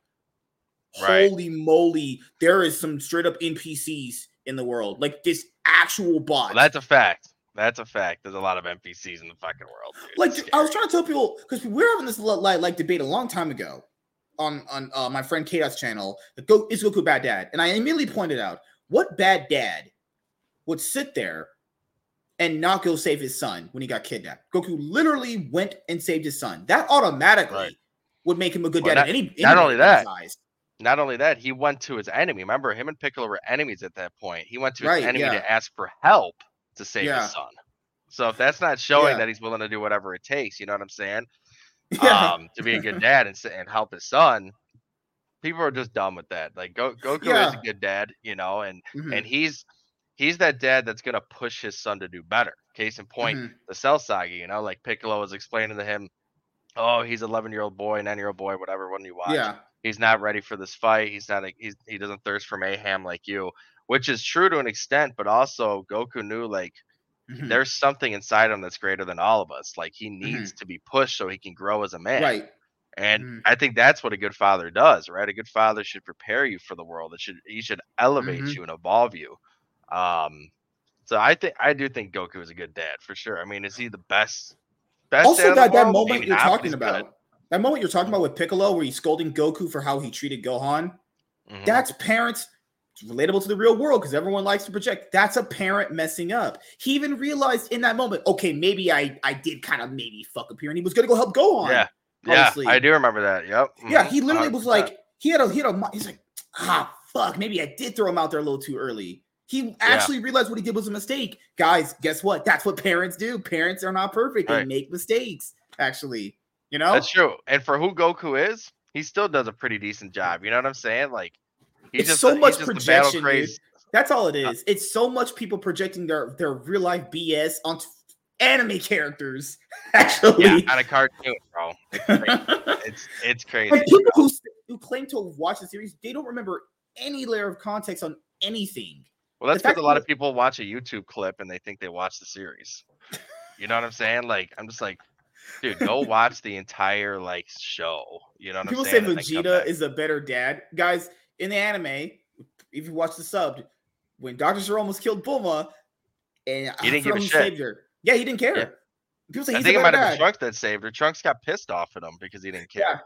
[SPEAKER 2] Right.
[SPEAKER 1] holy moly, there is some straight up NPCs in the world, like this actual bot.
[SPEAKER 2] Well, that's a fact. That's a fact. There's a lot of NPCs in the fucking world. dude.
[SPEAKER 1] like I was trying to tell people because we were having this like, like debate a long time ago on on uh, my friend K's channel. The Go is Goku bad dad, and I immediately pointed out what bad dad would sit there and not go save his son when he got kidnapped. Goku literally went and saved his son. That automatically
[SPEAKER 2] Right.
[SPEAKER 1] would make him a good
[SPEAKER 2] Well,
[SPEAKER 1] dad.
[SPEAKER 2] not-
[SPEAKER 1] in any,
[SPEAKER 2] not only that,
[SPEAKER 1] eyes.
[SPEAKER 2] Not only that, he went to his enemy. Remember, him and Piccolo were enemies at that point. He went to his
[SPEAKER 1] Right,
[SPEAKER 2] enemy
[SPEAKER 1] yeah.
[SPEAKER 2] to ask for help to save
[SPEAKER 1] Yeah.
[SPEAKER 2] his son. So if that's not showing
[SPEAKER 1] Yeah.
[SPEAKER 2] that he's willing to do whatever it takes, you know what I'm saying? (laughs)
[SPEAKER 1] Yeah.
[SPEAKER 2] Um, to be a good dad and, and help his son, people are just dumb with that. Like Go- Goku is a good dad, you know, and
[SPEAKER 1] Mhm,
[SPEAKER 2] and he's he's that dad that's gonna push his son to do better. Case in point,
[SPEAKER 1] mhm.
[SPEAKER 2] the Cell Saga, you know, like Piccolo was explaining to him, oh, he's 11 year old boy, nine year old boy, whatever. When you watch,
[SPEAKER 1] yeah.
[SPEAKER 2] he's not ready for this fight. He's not. A, he's he doesn't thirst for mayhem like you, which is true to an extent. But also, Goku knew like
[SPEAKER 1] mhm.
[SPEAKER 2] there's something inside him that's greater than all of us. Like he needs to be pushed so he can grow as a man.
[SPEAKER 1] Right.
[SPEAKER 2] And
[SPEAKER 1] Mhm.
[SPEAKER 2] I think that's what a good father does, right? A good father should prepare you for the world. It should he should elevate
[SPEAKER 1] Mhm.
[SPEAKER 2] you and evolve you. Um, so I think I do think Goku is a good dad for sure. I mean, is he the best? Best dad
[SPEAKER 1] also that, that moment
[SPEAKER 2] Maybe
[SPEAKER 1] you're
[SPEAKER 2] not,
[SPEAKER 1] talking about
[SPEAKER 2] good.
[SPEAKER 1] that moment you're talking about with piccolo where he's scolding goku for how he treated gohan
[SPEAKER 2] Mhm.
[SPEAKER 1] that's parents it's relatable to the real world because everyone likes to project that's a parent messing up he even realized in that moment okay maybe i i did kind of maybe fuck up here and he was gonna go help gohan
[SPEAKER 2] yeah, yeah. I do remember that. Yep.
[SPEAKER 1] yeah
[SPEAKER 2] mhm,
[SPEAKER 1] he literally was
[SPEAKER 2] 100%.
[SPEAKER 1] like he had a he had a he's like ah fuck maybe i did throw him out there a little too early He actually yeah. realized what he did was a mistake. Guys, guess what? That's what parents do. Parents are not perfect. They right. make mistakes, actually. You know?
[SPEAKER 2] That's true. And for who Goku is, he still does a pretty decent job. You know what I'm saying? Like
[SPEAKER 1] he's it's just so much projection. That's all it is. uh. Uh, it's so much people projecting their their real life BS onto anime characters. (laughs) Actually,
[SPEAKER 2] yeah, on a cartoon, bro. It's (laughs) it's, it's crazy.
[SPEAKER 1] Like people who who claim to watch the series, they don't remember any layer of context on anything.
[SPEAKER 2] Well, that's because a lot of people watch a YouTube clip and they think they watch the series. You know what I'm saying? Like, I'm just like, dude, go (laughs) watch the entire like show. You know what
[SPEAKER 1] people
[SPEAKER 2] I'm
[SPEAKER 1] saying? People say Vegeta is a better dad, guys. In the anime, if you watch the sub, when Doctor Gero almost killed Bulma, and
[SPEAKER 2] he didn't give a shit. Saved her.
[SPEAKER 1] Yeah, he didn't care. Yeah.
[SPEAKER 2] People say I think it might have been Trunks that saved her. Trunks got pissed off at him because he didn't care.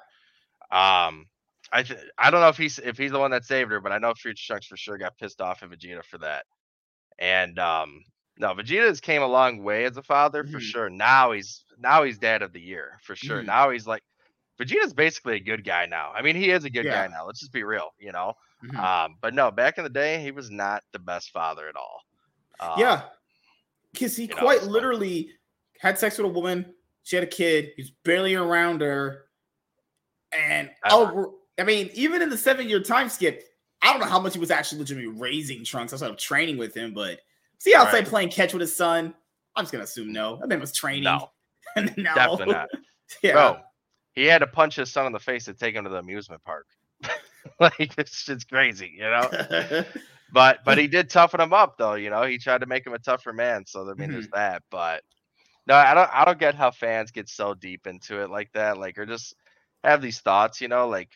[SPEAKER 2] Yeah. Um, I th- I don't know if he's if he's the one that saved her, but I know Future Trunks for sure got pissed off at Vegeta for that. And um, no, Vegeta's came a long way as a father for mm-hmm. sure. Now he's now he's dad of the year for sure. Mm-hmm. Now he's like Vegeta's basically a good guy now. I mean, he is a good yeah. guy now. Let's just be real, you know. Mm-hmm. Um, but no, back in the day, he was not the best father at all.
[SPEAKER 1] Um, yeah, because he quite know, literally had sex with a woman. She had a kid. He's barely around her, and oh, I mean, even in the seven year time skip, I don't know how much he was actually legitimately raising Trunks outside of training with him, but see outside right. playing catch with his son. I'm just gonna assume no. That man was training.
[SPEAKER 2] No, (laughs) no. definitely not. (laughs) yeah. Bro, he had to punch his son in the face to take him to the amusement park. (laughs) like it's just crazy, you know. (laughs) but but he did toughen him up though, you know. He tried to make him a tougher man. So I mean, mm-hmm. there's that. But no, I don't. I don't get how fans get so deep into it like that. Like, or just have these thoughts, you know, like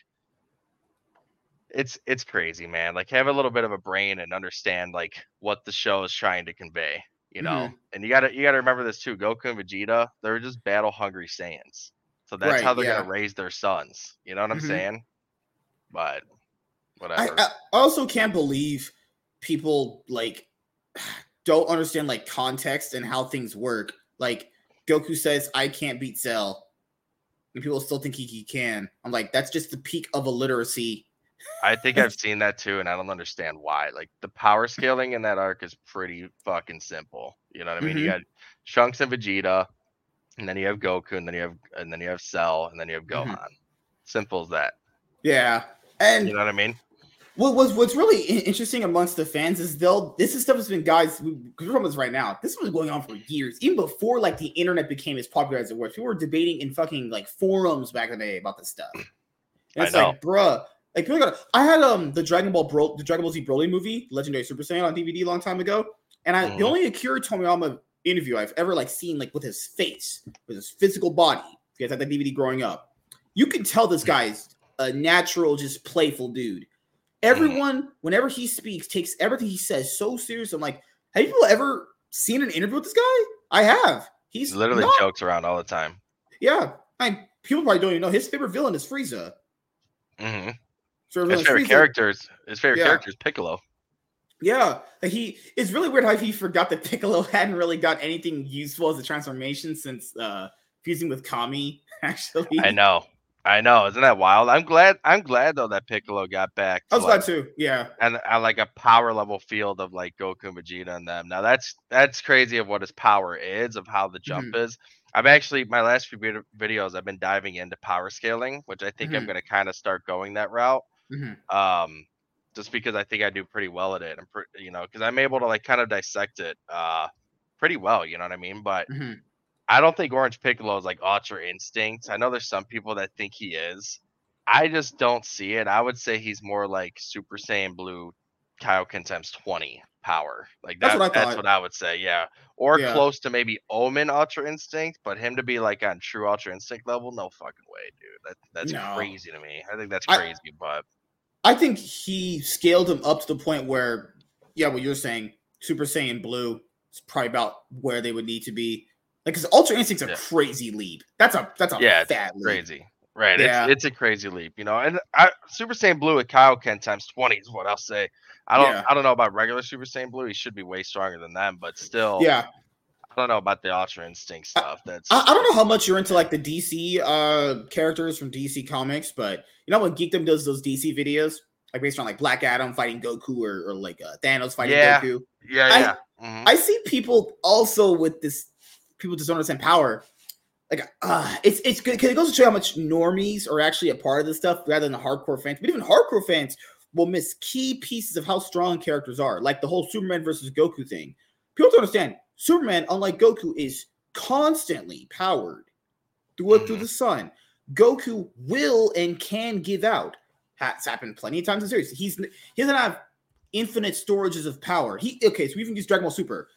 [SPEAKER 2] it's it's crazy, man. Like have a little bit of a brain and understand like what the show is trying to convey, you know. Mm-hmm. And you gotta you gotta remember this too. Goku and Vegeta, they're just battle hungry Saiyans. So that's right, how they're yeah. gonna raise their sons. You know what I'm mm-hmm. saying? But whatever.
[SPEAKER 1] I, I also can't believe people like (sighs) don't understand like context and how things work. Like Goku says, "I can't beat Cell," and people still think he, he can. I'm like, that's just the peak of illiteracy.
[SPEAKER 2] I think I've (laughs) seen that too, and I don't understand why. Like the power scaling in that arc is pretty fucking simple. You know what I mean? Mm-hmm. You got Trunks and Vegeta and then you have Goku, and then you have and then you have Cell, and then you have mm-hmm. Gohan. Mm-hmm. Simple as that.
[SPEAKER 1] Yeah, and
[SPEAKER 2] you know what I mean.
[SPEAKER 1] What was what's really interesting amongst the fans is they'll this is stuff has been guys on this right now. This was going on for years, even before like the internet became as popular as it was. People were debating in fucking like forums back in the day about this stuff. And it's like, bruh, like people got. I had um the Dragon Ball Bro, the Dragon Ball Z Broly movie, Legendary Super Saiyan on DVD a long time ago, and I mm. the mm-hmm. only Akira Toriyama interview I've ever like seen like with his face, with his physical body. If you guys had that DVD growing up, you can tell this guy's a natural, just playful dude. Everyone, whenever he speaks, takes everything he says so serious. I'm like, have you ever seen an interview with this guy? I have. He's
[SPEAKER 2] literally not, jokes around all the time.
[SPEAKER 1] Yeah, I mean, people probably don't even know his favorite villain is Frieza.
[SPEAKER 2] Mm-hmm. his favorite characters, his favorite yeah. character is Piccolo.
[SPEAKER 1] Yeah, he it's really weird how he forgot that (laughs) Piccolo hadn't really got anything useful as a transformation since uh fusing with Kami. (laughs) Actually,
[SPEAKER 2] I know, I know. Isn't that wild? I'm glad. I'm glad though that Piccolo got back.
[SPEAKER 1] I was like, glad too. Yeah,
[SPEAKER 2] and I like a power level field of like Goku, Vegeta, and them. Now that's that's crazy of what his power is, of how the jump mm-hmm. is. I've actually my last few videos I've been diving into power scaling, which I think mm-hmm. I'm going to kind of start going that route. Mm-hmm. Um, just because I think I do pretty well at it. I'm pretty, you know, because I'm able to like kind of dissect it uh pretty well. You know what I mean? But mm-hmm. I don't think Orange Piccolo is like Ultra Instinct. I know there's some people that think he is. I just don't see it. I would say he's more like Super Saiyan Blue Kaioken times 20 power. Like that, that's what I, that's what I would say. Yeah. Or yeah. close to maybe Omen Ultra Instinct, but him to be like on true Ultra Instinct level, no fucking way, dude. That, that's no. crazy to me. I think that's crazy, I, but
[SPEAKER 1] I think he scaled him up to the point where, yeah, what you're saying, Super Saiyan Blue is probably about where they would need to be. Like, because Ultra Instinct's a yeah. crazy leap. That's a that's a
[SPEAKER 2] yeah,
[SPEAKER 1] fat
[SPEAKER 2] crazy. Leap. Right. Yeah. It's, it's, a crazy leap, you know. And I, Super Saiyan Blue at Kaioken times 20 is what I'll say. I don't yeah. I don't know about regular Super Saiyan Blue. He should be way stronger than them, but still
[SPEAKER 1] yeah.
[SPEAKER 2] I don't know about the Ultra Instinct stuff. That's
[SPEAKER 1] I, I, don't know how much you're into like the DC uh characters from DC Comics, but you know when Geekdom does those DC videos, like based on like Black Adam fighting Goku or, or like uh, Thanos fighting
[SPEAKER 2] Yeah.
[SPEAKER 1] Goku.
[SPEAKER 2] Yeah,
[SPEAKER 1] I-
[SPEAKER 2] yeah. Mhm.
[SPEAKER 1] I see people also with this. People just don't understand power. Like, uh, it's it's good because it goes to show how much normies are actually a part of this stuff rather than the hardcore fans. But even hardcore fans will miss key pieces of how strong characters are, like the whole Superman versus Goku thing. People don't understand. Superman, unlike Goku, is constantly powered through through
[SPEAKER 2] Mhm.
[SPEAKER 1] the sun. Goku will and can give out. That's happened plenty of times in the series. He's he doesn't have infinite storages of power. He okay, so we even use Dragon Ball Super.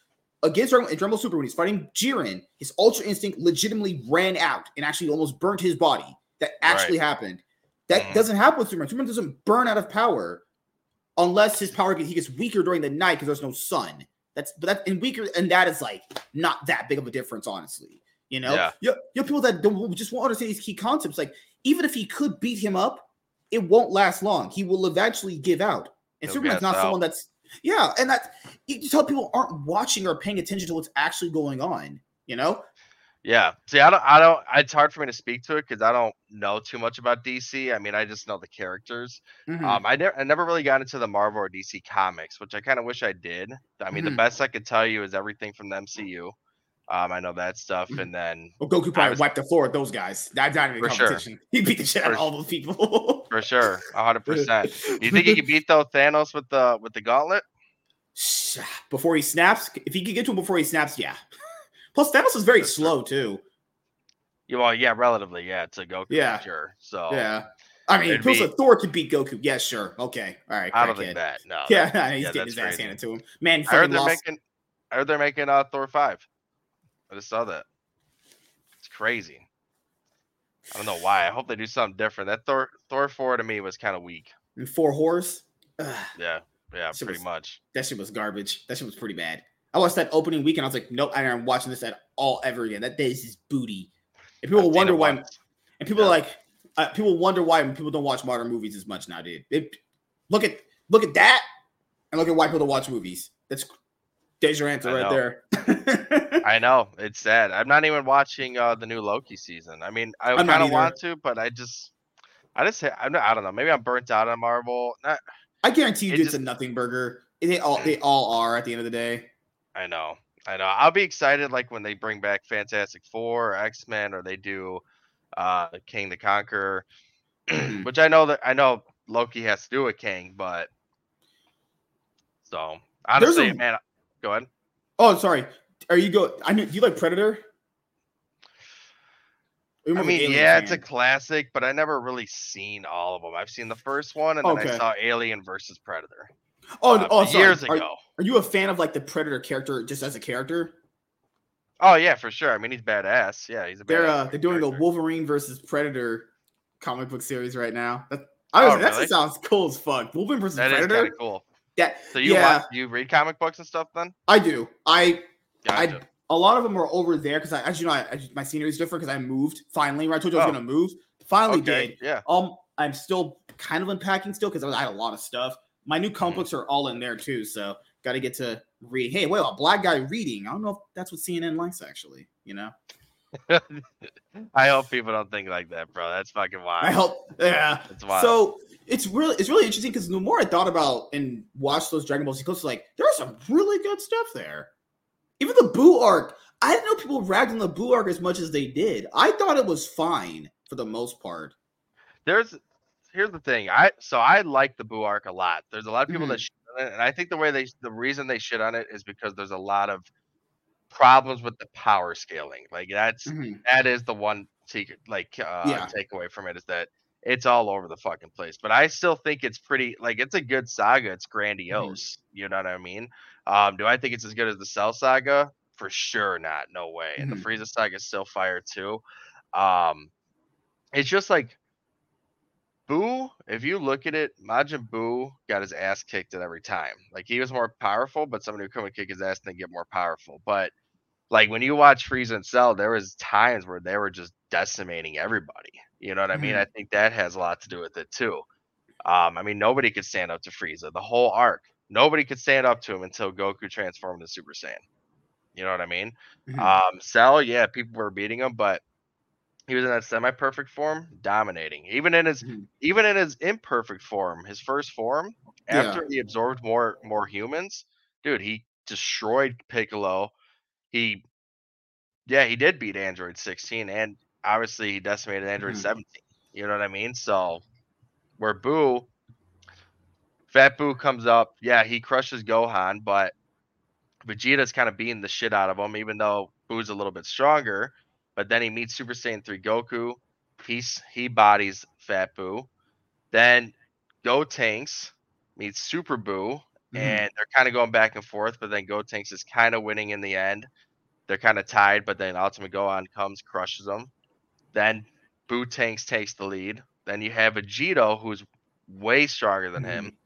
[SPEAKER 1] Against Dragon, Dragon Ball Super, when he's fighting Jiren, his Ultra Instinct legitimately ran out and actually almost burnt his body. That actually happened. That
[SPEAKER 2] Mhm.
[SPEAKER 1] doesn't happen with Superman. Superman doesn't burn out of power unless his power he gets weaker during the night because there's no sun. That's but that and weaker, and that is like not that big of a difference, honestly. You know,
[SPEAKER 2] Yeah.
[SPEAKER 1] you, you have people that don't just won't understand these key concepts. Like, even if he could beat him up, it won't last long. He will eventually give out. And
[SPEAKER 2] He'll
[SPEAKER 1] Superman's not
[SPEAKER 2] out.
[SPEAKER 1] someone that's yeah, and that you tell people aren't watching or paying attention to what's actually going on. You know,
[SPEAKER 2] Yeah. See, I don't, I don't, it's hard for me to speak to it because I don't know too much about DC. I mean, I just know the characters.
[SPEAKER 1] Mhm.
[SPEAKER 2] Um, I never, I never really got into the Marvel or DC comics, which I kind of wish I did. I mean,
[SPEAKER 1] Mhm.
[SPEAKER 2] the best I could tell you is everything from the MCU. Um, I know that stuff,
[SPEAKER 1] Mhm.
[SPEAKER 2] and then
[SPEAKER 1] well, Goku probably
[SPEAKER 2] was-
[SPEAKER 1] wiped the floor with those guys. That's not even a
[SPEAKER 2] For sure.
[SPEAKER 1] competition. (laughs) He beat the shit out of all those people.
[SPEAKER 2] for sure, hundred percent. Do (laughs) you think he could beat though Thanos with the with the gauntlet?
[SPEAKER 1] before he snaps? If he could get to him before he snaps, yeah. Plus, Thanos is very
[SPEAKER 2] That's
[SPEAKER 1] slow too.
[SPEAKER 2] Yeah, well, yeah, relatively, yeah, to Goku,
[SPEAKER 1] Yeah.
[SPEAKER 2] sure. So
[SPEAKER 1] Yeah. I mean, people
[SPEAKER 2] be-
[SPEAKER 1] Thor could beat Goku. Yeah, sure. Okay. All right.
[SPEAKER 2] I don't think that. No.
[SPEAKER 1] Yeah,
[SPEAKER 2] that- (laughs)
[SPEAKER 1] he's
[SPEAKER 2] yeah,
[SPEAKER 1] getting his ass handed to him. Man,
[SPEAKER 2] I heard they're
[SPEAKER 1] lost.
[SPEAKER 2] making. I heard they're making uh, Thor five. I just saw that. It's crazy. I don't know why. I hope they do something different. That Thor Thor four to me was kind of weak.
[SPEAKER 1] And four horse. Ugh,
[SPEAKER 2] Yeah, yeah, pretty
[SPEAKER 1] was-
[SPEAKER 2] much.
[SPEAKER 1] that shit was garbage. That shit was pretty bad. I watched that opening weekend. I was like, nope, I'm watching this at all ever again. That this is booty. And people wonder why.
[SPEAKER 2] once.
[SPEAKER 1] And people
[SPEAKER 2] Yeah.
[SPEAKER 1] are like, uh, people wonder why people don't watch modern movies as much now, dude. It, look at look at that, and look at why people don't watch movies. That's there's your answer
[SPEAKER 2] I
[SPEAKER 1] right
[SPEAKER 2] know.
[SPEAKER 1] there. (laughs)
[SPEAKER 2] I know it's sad. I'm not even watching uh, the new Loki season. I mean, I kind of want to, but I just, I just, I'm not, I don't know. Maybe I'm burnt out on Marvel. Not,
[SPEAKER 1] I guarantee you,
[SPEAKER 2] It
[SPEAKER 1] it's
[SPEAKER 2] just-
[SPEAKER 1] a nothing burger. They all they (clears throat) all are at the end of the day.
[SPEAKER 2] I know, I know. I'll be excited like when they bring back Fantastic Four or X Men, or they do uh Kang the Conqueror, (clears throat) which I know that I know Loki has to do with Kang, but so honestly,
[SPEAKER 1] a-
[SPEAKER 2] man, go ahead.
[SPEAKER 1] Oh, sorry. Are you go? I mean, do you like Predator?
[SPEAKER 2] I
[SPEAKER 1] more of an
[SPEAKER 2] mean, yeah, it's a classic, but I never really seen all of them. I've seen the first one, and then
[SPEAKER 1] Okay.
[SPEAKER 2] I saw Alien versus Predator
[SPEAKER 1] oh,
[SPEAKER 2] uh,
[SPEAKER 1] oh, sorry.
[SPEAKER 2] years
[SPEAKER 1] Are,
[SPEAKER 2] ago.
[SPEAKER 1] are you a fan of like the Predator character just as a character?
[SPEAKER 2] Oh yeah, for sure. I mean, he's badass. Yeah, he's a.
[SPEAKER 1] They're
[SPEAKER 2] badass
[SPEAKER 1] uh, they're doing a
[SPEAKER 2] character.
[SPEAKER 1] Wolverine versus Predator comic book series right now. That, I was,
[SPEAKER 2] Oh,
[SPEAKER 1] that
[SPEAKER 2] really?
[SPEAKER 1] sounds cool as fuck. Wolverine versus
[SPEAKER 2] That is kind
[SPEAKER 1] Predator.
[SPEAKER 2] of cool.
[SPEAKER 1] That
[SPEAKER 2] So you
[SPEAKER 1] yeah,
[SPEAKER 2] watch, you read comic books and stuff then?
[SPEAKER 1] I do. I
[SPEAKER 2] Gotcha.
[SPEAKER 1] I a lot of them are over there because I, as you know, I, my scenery is different because I moved finally. When I told you I was
[SPEAKER 2] Oh.
[SPEAKER 1] gonna move, finally
[SPEAKER 2] okay.
[SPEAKER 1] did.
[SPEAKER 2] Yeah.
[SPEAKER 1] Um, I'm still kind of unpacking still because I had a lot of stuff. My new comic
[SPEAKER 2] Mhm.
[SPEAKER 1] books are all in there too, so got to get to read. Hey, well, a black guy reading. I don't know if that's what CNN likes actually. You know, (laughs)
[SPEAKER 2] I hope people don't think like that, bro. That's fucking wild.
[SPEAKER 1] I hope. Yeah.
[SPEAKER 2] It's wild.
[SPEAKER 1] So it's really it's really interesting because the more I thought about and watched those Dragon Ball Z clips, like there was some really good stuff there. Even the Buu arc, I didn't know people ragged on the Buu arc as much as they did. I thought it was fine for the most part.
[SPEAKER 2] there's here's the thing. I so I like the Buu arc a lot. There's a lot of people
[SPEAKER 1] Mhm.
[SPEAKER 2] that shit on it, and I think the way they the reason they shit on it is because there's a lot of problems with the power scaling. Like that's
[SPEAKER 1] Mhm.
[SPEAKER 2] that is the one secret like uh
[SPEAKER 1] Yeah.
[SPEAKER 2] takeaway from it is that it's all over the fucking place. But I still think it's pretty like it's a good saga. It's grandiose. You know what I mean? Um, do I think it's as good as the Cell saga? For sure not. No way. And the
[SPEAKER 1] Mhm.
[SPEAKER 2] Frieza saga is still fire too. Um it's just like Buu, if you look at it, Majin Buu got his ass kicked at every time. Like he was more powerful, but somebody would come and kick his ass and then get more powerful. But like when you watch Frieza and Cell, there was times where they were just decimating everybody. You know what I mean?
[SPEAKER 1] Mhm.
[SPEAKER 2] I think that has a lot to do with it too. Um, I mean, nobody could stand up to Frieza. The whole arc, nobody could stand up to him until Goku transformed into Super Saiyan. You know what I mean?
[SPEAKER 1] Mhm.
[SPEAKER 2] Um, Cell, yeah, people were beating him, but he was in that semi-perfect form, dominating. Even in his
[SPEAKER 1] Mhm.
[SPEAKER 2] even in his imperfect form, his first form,
[SPEAKER 1] Yeah.
[SPEAKER 2] after he absorbed more more humans, dude, he destroyed Piccolo. He yeah, he did beat Android 16 and obviously he decimated Android
[SPEAKER 1] Mhm.
[SPEAKER 2] 17. You know what I mean? So where Buu Fat Buu comes up, yeah, he crushes Gohan, but Vegeta's kind of beating the shit out of him, even though Buu's a little bit stronger. But then he meets Super Saiyan 3 Goku. He's he bodies Fat Buu. Then Gotenks meets Super Buu,
[SPEAKER 1] Mhm.
[SPEAKER 2] and they're kind of going back and forth. But then Gotenks is kind of winning in the end. They're kind of tied, but then Ultimate Gohan comes, crushes them. Then Buutenks takes the lead. Then you have Vegito, who's way stronger than him.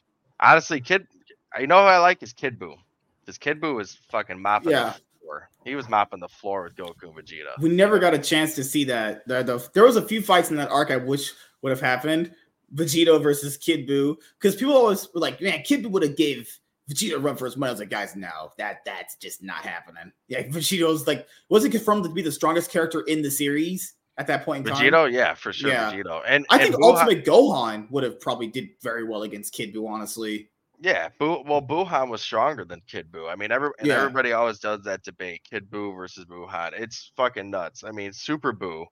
[SPEAKER 2] Honestly, Kid, you know who I like is Kid Buu. Because Kid Buu is fucking mopping
[SPEAKER 1] Yeah.
[SPEAKER 2] the floor. He was mopping the floor with Goku and Vegeta.
[SPEAKER 1] we never got a chance to see that. The, the, there was a few fights in that arc I wish would have happened. Vegeta versus Kid Buu, because people always were like, "Man, Kid Buu would have gave Vegeta a run for his money." I was like, "Guys, no, that that's just not happening." Yeah, (laughs) Vegito's like, was it confirmed to be the strongest character in the series at that point in time?
[SPEAKER 2] Vegito, yeah, for sure,
[SPEAKER 1] Yeah.
[SPEAKER 2] Vegito. And
[SPEAKER 1] I
[SPEAKER 2] and
[SPEAKER 1] think
[SPEAKER 2] Buu-
[SPEAKER 1] Ultimate Gohan would have probably did very well against Kid Buu, honestly.
[SPEAKER 2] Yeah, Buu. Well, Buhan was stronger than Kid Buu. I mean, every and
[SPEAKER 1] Yeah.
[SPEAKER 2] everybody always does that debate: Kid Buu versus Buhan. It's fucking nuts. I mean, Super Buu,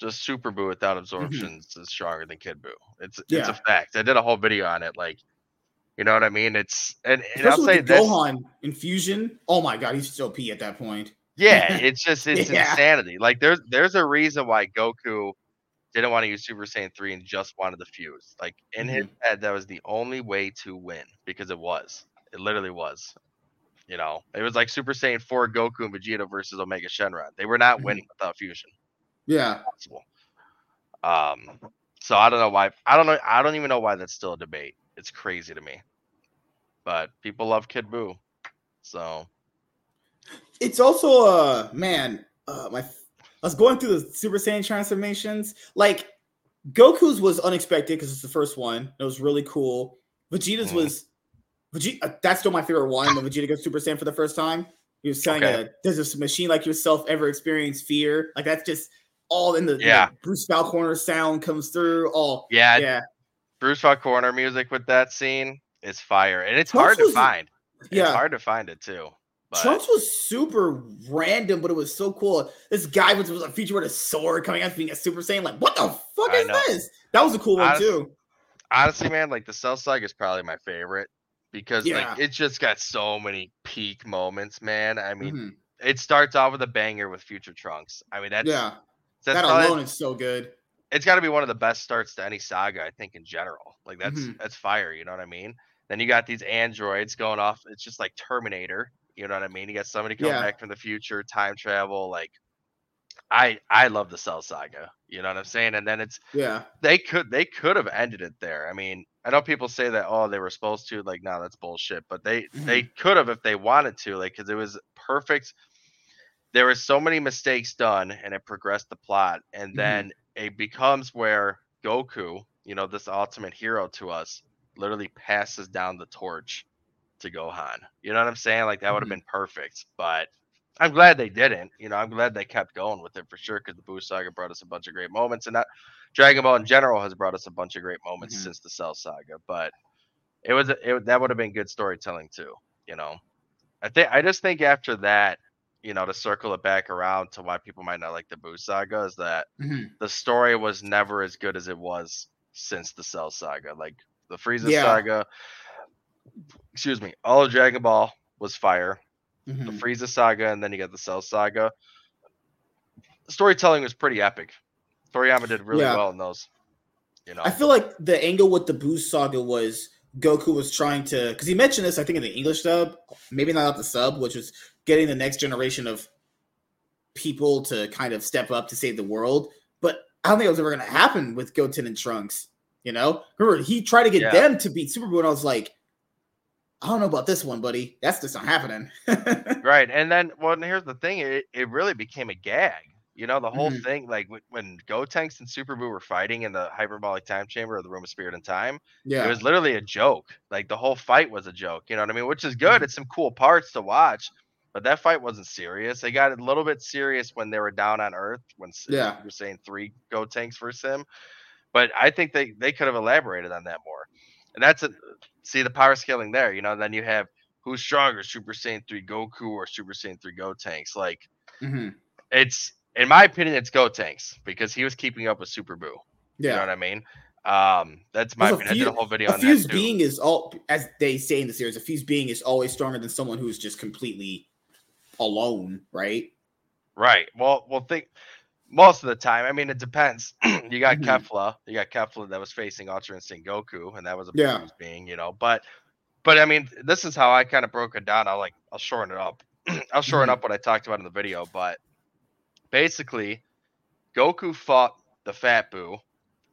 [SPEAKER 2] just Super Buu without absorptions is stronger than Kid Buu. It's it's a
[SPEAKER 1] Mm-hmm.
[SPEAKER 2] Fact. I did a whole video on it. Like, you know what I mean? It's and, and I'll say this.
[SPEAKER 1] Gohan infusion. Oh my god, he's still P at that point.
[SPEAKER 2] Yeah, (laughs) it's just it's
[SPEAKER 1] Yeah.
[SPEAKER 2] insanity. Like, there's there's a reason why Goku didn't want to use Super Saiyan 3 and just wanted the fuse. Like in his
[SPEAKER 1] Mm-hmm.
[SPEAKER 2] head, that was the only way to win because it was. It literally was. You know, it was like Super Saiyan 4 Goku and Vegeta versus Omega Shenron. They were not
[SPEAKER 1] Mhm.
[SPEAKER 2] winning without fusion.
[SPEAKER 1] Yeah,
[SPEAKER 2] Possible. Um, so I don't know why. I don't know. I don't even know why that's still a debate. It's crazy to me. But people love Kid Buu. So
[SPEAKER 1] it's also uh man, uh my I was going through the Super Saiyan transformations. Like Goku's was unexpected because it's the first one. It was really cool. Vegeta's
[SPEAKER 2] Mhm.
[SPEAKER 1] was Vegeta. uh, that's still my favorite one when Vegeta goes Super Saiyan for the first time. He was telling
[SPEAKER 2] Okay.
[SPEAKER 1] a does this machine like yourself ever experience fear? Like that's just all in the
[SPEAKER 2] Yeah.
[SPEAKER 1] Bruce Faulconer sound comes through. All
[SPEAKER 2] yeah,
[SPEAKER 1] yeah,
[SPEAKER 2] Bruce Faulconer music with that scene is fire, and it's hard to find. It's
[SPEAKER 1] yeah.
[SPEAKER 2] hard to find it too. But
[SPEAKER 1] Trunks was super random, but it was so cool. This guy was, was a feature with a sword coming out being a Super Saiyan. Like, what the fuck
[SPEAKER 2] I
[SPEAKER 1] is
[SPEAKER 2] know.
[SPEAKER 1] this? That was a cool one too.
[SPEAKER 2] honestly, man, like the Cell Saga is probably my favorite because
[SPEAKER 1] Yeah.
[SPEAKER 2] like it just got so many peak moments, man. I mean,
[SPEAKER 1] Mhm.
[SPEAKER 2] it starts off with a banger with Future Trunks. I mean, that's
[SPEAKER 1] yeah,
[SPEAKER 2] that's
[SPEAKER 1] that alone is so good.
[SPEAKER 2] it's got to be one of the best starts to any saga, I think, in general. Like that's
[SPEAKER 1] Mhm.
[SPEAKER 2] that's fire. You know what I mean? Then you got these androids going off. It's just like Terminator. You know what I mean? You got somebody coming
[SPEAKER 1] Yeah.
[SPEAKER 2] back from the future, time travel. Like, I I love the Cell Saga. You know what I'm saying? And then it's
[SPEAKER 1] Yeah,
[SPEAKER 2] they could they could have ended it there. I mean, I know people say that oh they were supposed to like no that's bullshit, but they they could have if they wanted to like because it was perfect. There were so many mistakes done and it progressed the plot, and
[SPEAKER 1] Mhm.
[SPEAKER 2] then it becomes where Goku, you know, this ultimate hero to us, literally passes down the torch to Gohan. You know what I'm saying? Like that would have
[SPEAKER 1] Mhm.
[SPEAKER 2] been perfect, but I'm glad they didn't. You know, I'm glad they kept going with it for sure because the Buu Saga brought us a bunch of great moments, and that Dragon Ball in general has brought us a bunch of great moments
[SPEAKER 1] Mhm.
[SPEAKER 2] since the Cell Saga. But it was it, that would have been good storytelling too. You know, I think I just think after that, you know, to circle it back around to why people might not like the Buu Saga is that
[SPEAKER 1] Mhm.
[SPEAKER 2] the story was never as good as it was since the Cell Saga. Like the Frieza
[SPEAKER 1] Yeah.
[SPEAKER 2] Saga, excuse me, all of Dragon Ball was fire the
[SPEAKER 1] Mhm.
[SPEAKER 2] Frieza saga, and then you got the Cell saga. The storytelling was pretty epic. Toriyama did really
[SPEAKER 1] Yeah.
[SPEAKER 2] well in those. You know,
[SPEAKER 1] I feel like the angle with the Boost saga was Goku was trying to because he mentioned this I think in the English dub, maybe not the sub, which was getting the next generation of people to kind of step up to save the world. But I don't think it was ever going to happen with Goten and Trunks. You know, remember he tried to get
[SPEAKER 2] Yeah.
[SPEAKER 1] them to beat Super Buu, and I was like, I don't know about this one, buddy. That's just not happening. (laughs)
[SPEAKER 2] right? And then, well, and here's the thing: it, it really became a gag. You know, the whole
[SPEAKER 1] Mhm.
[SPEAKER 2] thing, like when, when Gotenks and Super Buu were fighting in the hyperbolic time chamber of the Room of Spirit and Time,
[SPEAKER 1] yeah,
[SPEAKER 2] it was literally a joke. Like the whole fight was a joke. You know what I mean? Which is good.
[SPEAKER 1] Mhm.
[SPEAKER 2] It's some cool parts to watch. but that fight wasn't serious. They got a little bit serious when they were down on Earth when
[SPEAKER 1] Yeah.
[SPEAKER 2] Super Saiyan three Gotenks versus him. But I think they they could have elaborated on that more. And that's a see the power scaling there. You know, then you have who's stronger, Super Saiyan three Goku or Super Saiyan three Gotenks. Like
[SPEAKER 1] Mhm.
[SPEAKER 2] it's in my opinion, it's Gotenks because he was keeping up with Super Buu. You know
[SPEAKER 1] Yeah.
[SPEAKER 2] what I mean? Um, that's my opinion. I did a whole video
[SPEAKER 1] A
[SPEAKER 2] on that
[SPEAKER 1] fused being is all, as they say in the series, a fused being is always stronger than someone who's just completely alone, right?
[SPEAKER 2] Right. Well, well, think most of the time. I mean, it depends. (clears throat) you got
[SPEAKER 1] Mhm.
[SPEAKER 2] Kefla. You got Kefla that was facing Ultra Instinct Goku, and that was a
[SPEAKER 1] Yeah.
[SPEAKER 2] being, you know. But, but I mean, this is how I kind of broke it down. I'll like, I'll shorten it up. (clears throat) I'll shorten
[SPEAKER 1] Mhm.
[SPEAKER 2] up what I talked about in the video. But basically, Goku fought the Fat Buu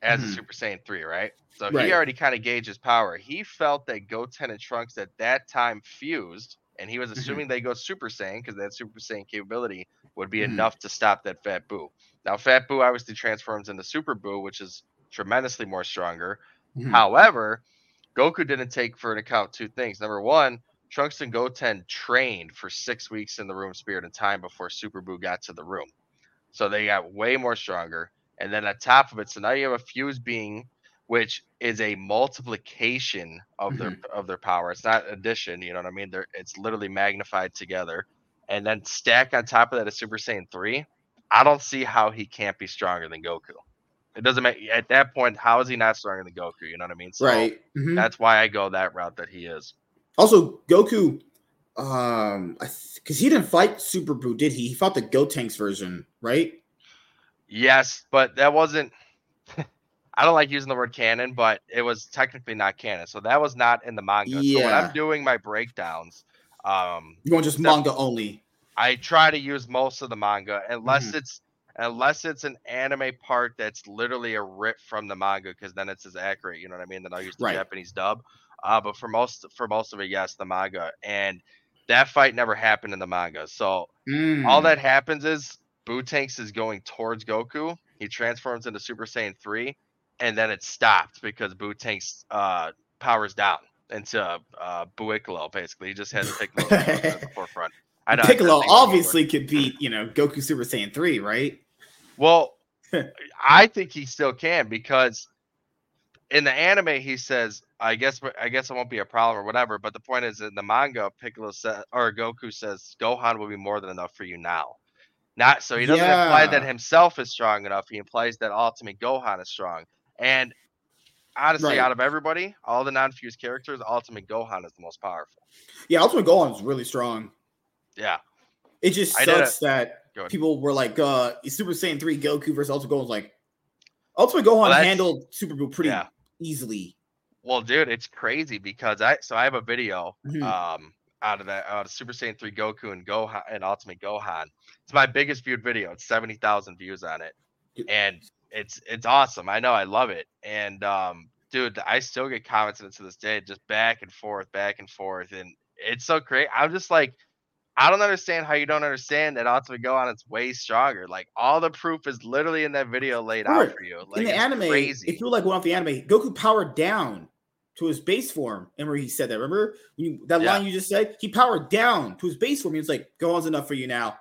[SPEAKER 2] as a
[SPEAKER 1] Mhm.
[SPEAKER 2] Super Saiyan three, right? So
[SPEAKER 1] Right.
[SPEAKER 2] he already kind of gauged his power. He felt that Goten and Trunks at that time fused, and he was
[SPEAKER 1] Mhm.
[SPEAKER 2] assuming they go Super Saiyan because that Super Saiyan capability would be
[SPEAKER 1] Mhm.
[SPEAKER 2] enough to stop that Fat Buu. Now, Fat Buu obviously transforms into Super Buu, which is tremendously more stronger.
[SPEAKER 1] Mhm.
[SPEAKER 2] However, Goku didn't take for an account two things. Number one, Trunks and Goten trained for six weeks in the room Spirit and Time before Super Buu got to the room. So they got way more stronger. And then on top of it, so now you have a fused being, which is a multiplication of their of their power. It's not addition, you know what I mean? They're it's literally magnified together. And then stack on top of that a Super Saiyan 3. I don't see how he can't be stronger than Goku. It doesn't make at that point, how is he not stronger than Goku? You know what I mean? So
[SPEAKER 1] right. Mhm.
[SPEAKER 2] that's why I go that route that he is.
[SPEAKER 1] Also, Goku, um, because he didn't fight Super Buu, did he? He fought the Gotenks version, right?
[SPEAKER 2] Yes, but that wasn't. (laughs) I don't like using the word canon, but it was technically not canon. So that was not in the manga. So when I'm doing my breakdowns, um,
[SPEAKER 1] you want just manga only.
[SPEAKER 2] I try to use most of the manga unless
[SPEAKER 1] Mm-hmm.
[SPEAKER 2] it's unless it's an anime part that's literally a rip from the manga because then it's as accurate. You know what I mean? Then I'll use the
[SPEAKER 1] Right.
[SPEAKER 2] Japanese dub. Uh, but for most for most of it, yes, the manga and that fight never happened in the manga. So all
[SPEAKER 1] Mm.
[SPEAKER 2] that happens is Buutenks is going towards Goku. He transforms into Super Saiyan 3, and then it stopped because Buutenks uh, powers down into uh, Buikalo, basically. He just has Piccolo at the (laughs) forefront. I know, I
[SPEAKER 1] Piccolo
[SPEAKER 2] couldn't think of the word.
[SPEAKER 1] obviously could beat, you know, Goku Super Saiyan 3, right?
[SPEAKER 2] Well, (laughs) I think he still can because in the anime he says, "I guess I guess it won't be a problem or whatever." But the point is, in the manga, Piccolo says or Goku says, "Gohan will be more than enough for you now." Not so he doesn't imply that himself is strong enough. He implies that Ultimate Gohan is strong. And honestly,
[SPEAKER 1] Right.
[SPEAKER 2] out of everybody, all the non-fused characters, Ultimate Gohan is the most powerful.
[SPEAKER 1] Yeah, Ultimate Gohan is really strong.
[SPEAKER 2] Yeah,
[SPEAKER 1] It just
[SPEAKER 2] I
[SPEAKER 1] sucks that people were like, uh, Super Saiyan 3 Goku versus Ultimate Gohan like, Ultimate Gohan
[SPEAKER 2] that's-
[SPEAKER 1] handled Super Buu pretty
[SPEAKER 2] yeah.
[SPEAKER 1] easily.
[SPEAKER 2] Well, dude, it's crazy because I so I have a video
[SPEAKER 1] Mhm.
[SPEAKER 2] um out of that out of Super Saiyan 3 Goku and Gohan and Ultimate Gohan. It's my biggest viewed video. It's 70,000 views on it. And it's it's awesome. I know I love it. And um dude, I still get comments on it to this day, just back and forth, back and forth. And it's so great. I'm just like, I don't understand how you don't understand that Ultimate Gohan is way stronger. Like all the proof is literally in that video laid out for you. Like
[SPEAKER 1] in the
[SPEAKER 2] it's
[SPEAKER 1] anime,
[SPEAKER 2] crazy.
[SPEAKER 1] if you like went off the anime, Goku powered down to his base form. And where he said that, remember When you, that
[SPEAKER 2] Yeah.
[SPEAKER 1] line you just said? He powered down to his base form. He was like, Gohan's enough for you now.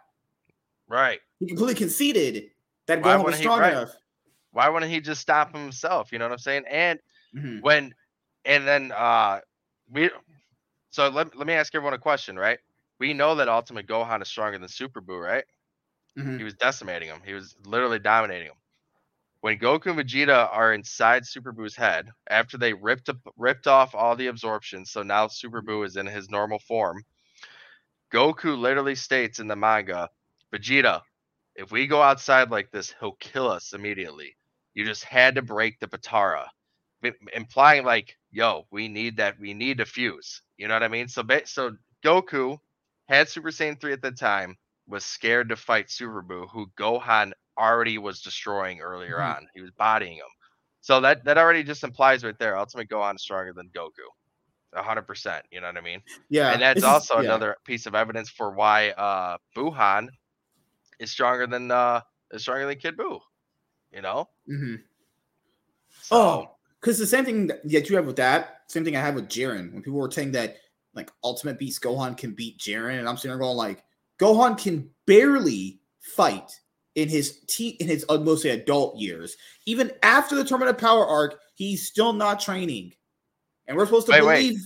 [SPEAKER 2] right.
[SPEAKER 1] He completely conceded that Gohan was strong
[SPEAKER 2] right.
[SPEAKER 1] enough.
[SPEAKER 2] Why wouldn't he just stop himself? You know what I'm saying? And
[SPEAKER 1] Mhm.
[SPEAKER 2] when and then uh we so let, let me ask everyone a question, right? We know that Ultimate Gohan is stronger than Super Buu, right?
[SPEAKER 1] Mhm.
[SPEAKER 2] He was decimating him. He was literally dominating him. When Goku and Vegeta are inside Super Buu's head, after they ripped up, ripped off all the absorption, so now Super Buu is in his normal form. Goku literally states in the manga, Vegeta, if we go outside like this, he'll kill us immediately. You just had to break the Potara, implying like, yo, we need that, we need to fuse. You know what I mean? So, so Goku had Super Saiyan three at the time, was scared to fight Super Buu, who Gohan already was destroying earlier
[SPEAKER 1] Mhm.
[SPEAKER 2] on. He was bodying him. So that that already just implies right there, Ultimate Gohan is stronger than Goku. hundred percent. You know what I mean?
[SPEAKER 1] Yeah.
[SPEAKER 2] and that's also
[SPEAKER 1] yeah.
[SPEAKER 2] another piece of evidence for why uh Buhan is stronger than uh is stronger than Kid Buu. You know?
[SPEAKER 1] Mhm.
[SPEAKER 2] So,
[SPEAKER 1] Oh, because the same thing that you have with that, same thing I have with Jiren. When people were saying that like Ultimate Beast Gohan can beat Jiren, and I'm sitting there going like Gohan can barely fight in his te- in his uh, mostly adult years. Even after the Tournament of Power arc, he's still not training, and we're supposed to
[SPEAKER 2] Wait, wait.
[SPEAKER 1] believe.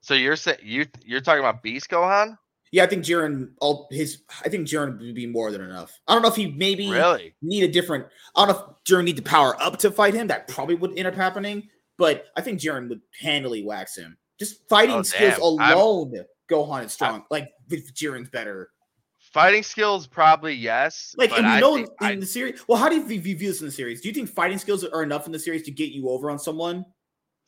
[SPEAKER 2] So you're saying you you're talking about Beast Gohan?
[SPEAKER 1] Yeah, I think Jiren. All his, I think Jiren would be more than enough. I don't know if he maybe
[SPEAKER 2] Really?
[SPEAKER 1] need a different. I don't know if Jiren need to power up to fight him. That probably would end up happening. But I think Jiren would handily wax him. Just fighting
[SPEAKER 2] Oh,
[SPEAKER 1] skills
[SPEAKER 2] damn. I'm-
[SPEAKER 1] alone, Gohan is strong. like if Jiren's better.
[SPEAKER 2] Fighting skills, probably yes.
[SPEAKER 1] Like
[SPEAKER 2] but
[SPEAKER 1] and we
[SPEAKER 2] I
[SPEAKER 1] know in,
[SPEAKER 2] I-
[SPEAKER 1] the series. Well, how do you view this in the series? Do you think fighting skills are enough in the series to get you over on someone?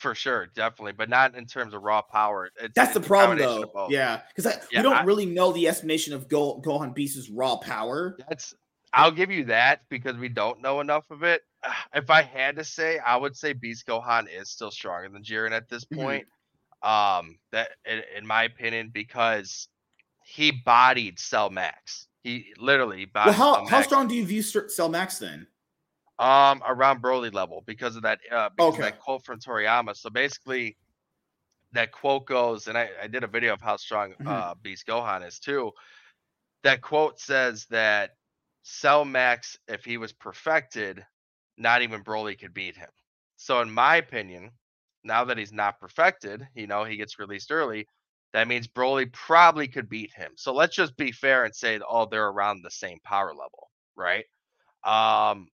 [SPEAKER 2] For sure, definitely, but not in terms of raw power. It's,
[SPEAKER 1] That's the
[SPEAKER 2] it's a
[SPEAKER 1] problem, though. Yeah, because
[SPEAKER 2] Yeah,
[SPEAKER 1] we don't
[SPEAKER 2] I-
[SPEAKER 1] really know the estimation of Go, Gohan Beast's raw power.
[SPEAKER 2] That's I'll give you that because we don't know enough of it. (sighs) If I had to say, I would say Beast Gohan is still stronger than Jiren at this
[SPEAKER 1] Mhm.
[SPEAKER 2] point. Um, that in, in my opinion, because he bodied Cell Max. He literally
[SPEAKER 1] Well,
[SPEAKER 2] bodied
[SPEAKER 1] how
[SPEAKER 2] Cell
[SPEAKER 1] how strong do you view Cell Max then?
[SPEAKER 2] Um around Broly level because of that uh because
[SPEAKER 1] Okay.
[SPEAKER 2] of that quote from Toriyama. So basically that quote goes, and I, I did a video of how strong
[SPEAKER 1] Mhm.
[SPEAKER 2] uh Beast Gohan is too. That quote says that Cell Max, if he was perfected, not even Broly could beat him. So in my opinion, now that he's not perfected, you know, he gets released early. That means Broly probably could beat him. So let's just be fair and say, oh, they're around the same power level, right? Um,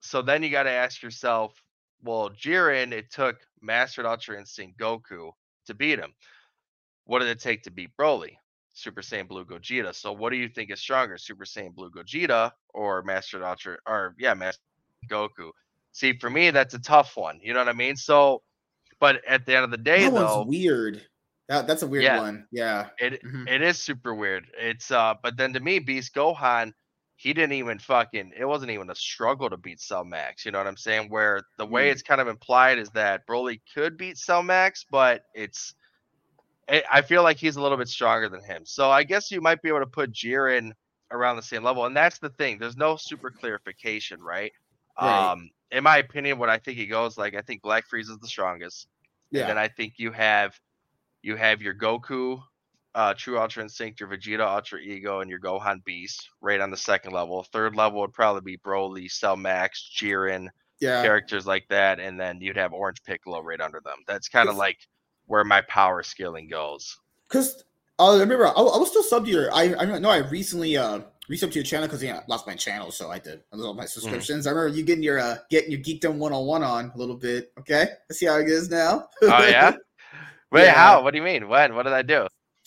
[SPEAKER 2] so then you got to ask yourself, well, Jiren, it took Mastered Ultra Instinct Goku to beat him. What did it take to beat Broly? Super Saiyan Blue Gogeta. So what do you think is stronger, Super Saiyan Blue Gogeta or Mastered Ultra or yeah, Master Goku? See, for me, that's a tough one. You know what I mean? So, but at the end of the day,
[SPEAKER 1] that
[SPEAKER 2] though,
[SPEAKER 1] weird. That, that's a weird
[SPEAKER 2] Yeah.
[SPEAKER 1] one. Yeah.
[SPEAKER 2] it
[SPEAKER 1] Mhm.
[SPEAKER 2] it is super weird. It's uh, but then to me, Beast Gohan, he didn't even fucking. It wasn't even a struggle to beat Cell Max. You know what I'm saying? Where the way
[SPEAKER 1] Mm.
[SPEAKER 2] it's kind of implied is that Broly could beat Cell Max, but it's. I I feel like he's a little bit stronger than him. So I guess you might be able to put Jiren around the same level, and that's the thing. There's no super clarification, right?
[SPEAKER 1] Right.
[SPEAKER 2] Um, in my opinion, what I think he goes like, I think Black Frieza is the strongest.
[SPEAKER 1] Yeah.
[SPEAKER 2] And then I think you have you have your Goku, uh, True Ultra Instinct, your Vegeta Ultra Ego, and your Gohan Beast right on the second level. Third level would probably be Broly, Cell Max, Jiren,
[SPEAKER 1] yeah.
[SPEAKER 2] characters like that, and then you'd have Orange Piccolo right under them. That's kind of like where my power scaling goes.
[SPEAKER 1] Because uh, I remember I, I was still sub to your. I I know I recently uh resubbed to your channel because yeah, I lost my channel, so I did lose all my subscriptions. I remember you getting your uh getting your geekdom one on one on a little bit. Okay, let's see how it is now.
[SPEAKER 2] Oh yeah. (laughs) Wait,
[SPEAKER 1] Yeah.
[SPEAKER 2] how? What do you mean? When? What did I do?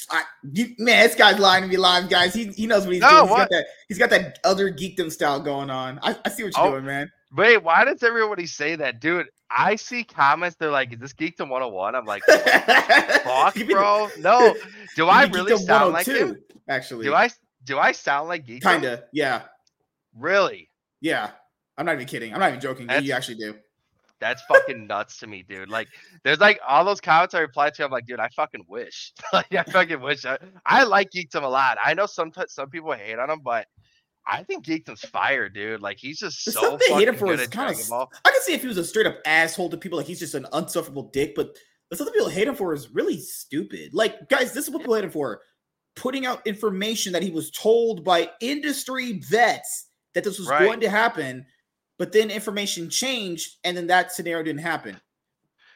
[SPEAKER 1] I, you, man, this guy's lying to me live, guys. He he knows what he's
[SPEAKER 2] No,
[SPEAKER 1] doing. He's
[SPEAKER 2] what?
[SPEAKER 1] got that he's got that other geekdom style going on. I, I see what you're
[SPEAKER 2] Oh.
[SPEAKER 1] doing, man.
[SPEAKER 2] Wait, why does everybody say that, dude? I see comments. They're like, "Is this Geekdom 101?" I'm like, (laughs) "Fuck, bro." No, (laughs) do I
[SPEAKER 1] you could be
[SPEAKER 2] really
[SPEAKER 1] Geekdom
[SPEAKER 2] sound like
[SPEAKER 1] 102,
[SPEAKER 2] him?
[SPEAKER 1] Actually,
[SPEAKER 2] Do I? Do I sound like Geekdom?
[SPEAKER 1] Kinda, yeah,
[SPEAKER 2] Really?
[SPEAKER 1] yeah. I'm not even kidding. I'm not even joking.
[SPEAKER 2] That's-
[SPEAKER 1] you actually do.
[SPEAKER 2] That's fucking nuts to me, dude. Like, there's like all those comments I reply to. I'm like, dude, I fucking wish. (laughs) like, I fucking wish. I, I like Geekdom a lot. I know some some people hate on him, but I think Geekdom's fire, dude. Like, he's just
[SPEAKER 1] The
[SPEAKER 2] so
[SPEAKER 1] stuff
[SPEAKER 2] fucking
[SPEAKER 1] hate him for
[SPEAKER 2] good at Dragon Ball.
[SPEAKER 1] I can see if he was a straight up asshole to people, like he's just an unsufferable dick. But the stuff that people hate him for is really stupid. Like, guys, this is what people hate him for: putting out information that he was told by industry vets that this was
[SPEAKER 2] Right.
[SPEAKER 1] going to happen, but then information changed, and then that scenario didn't happen.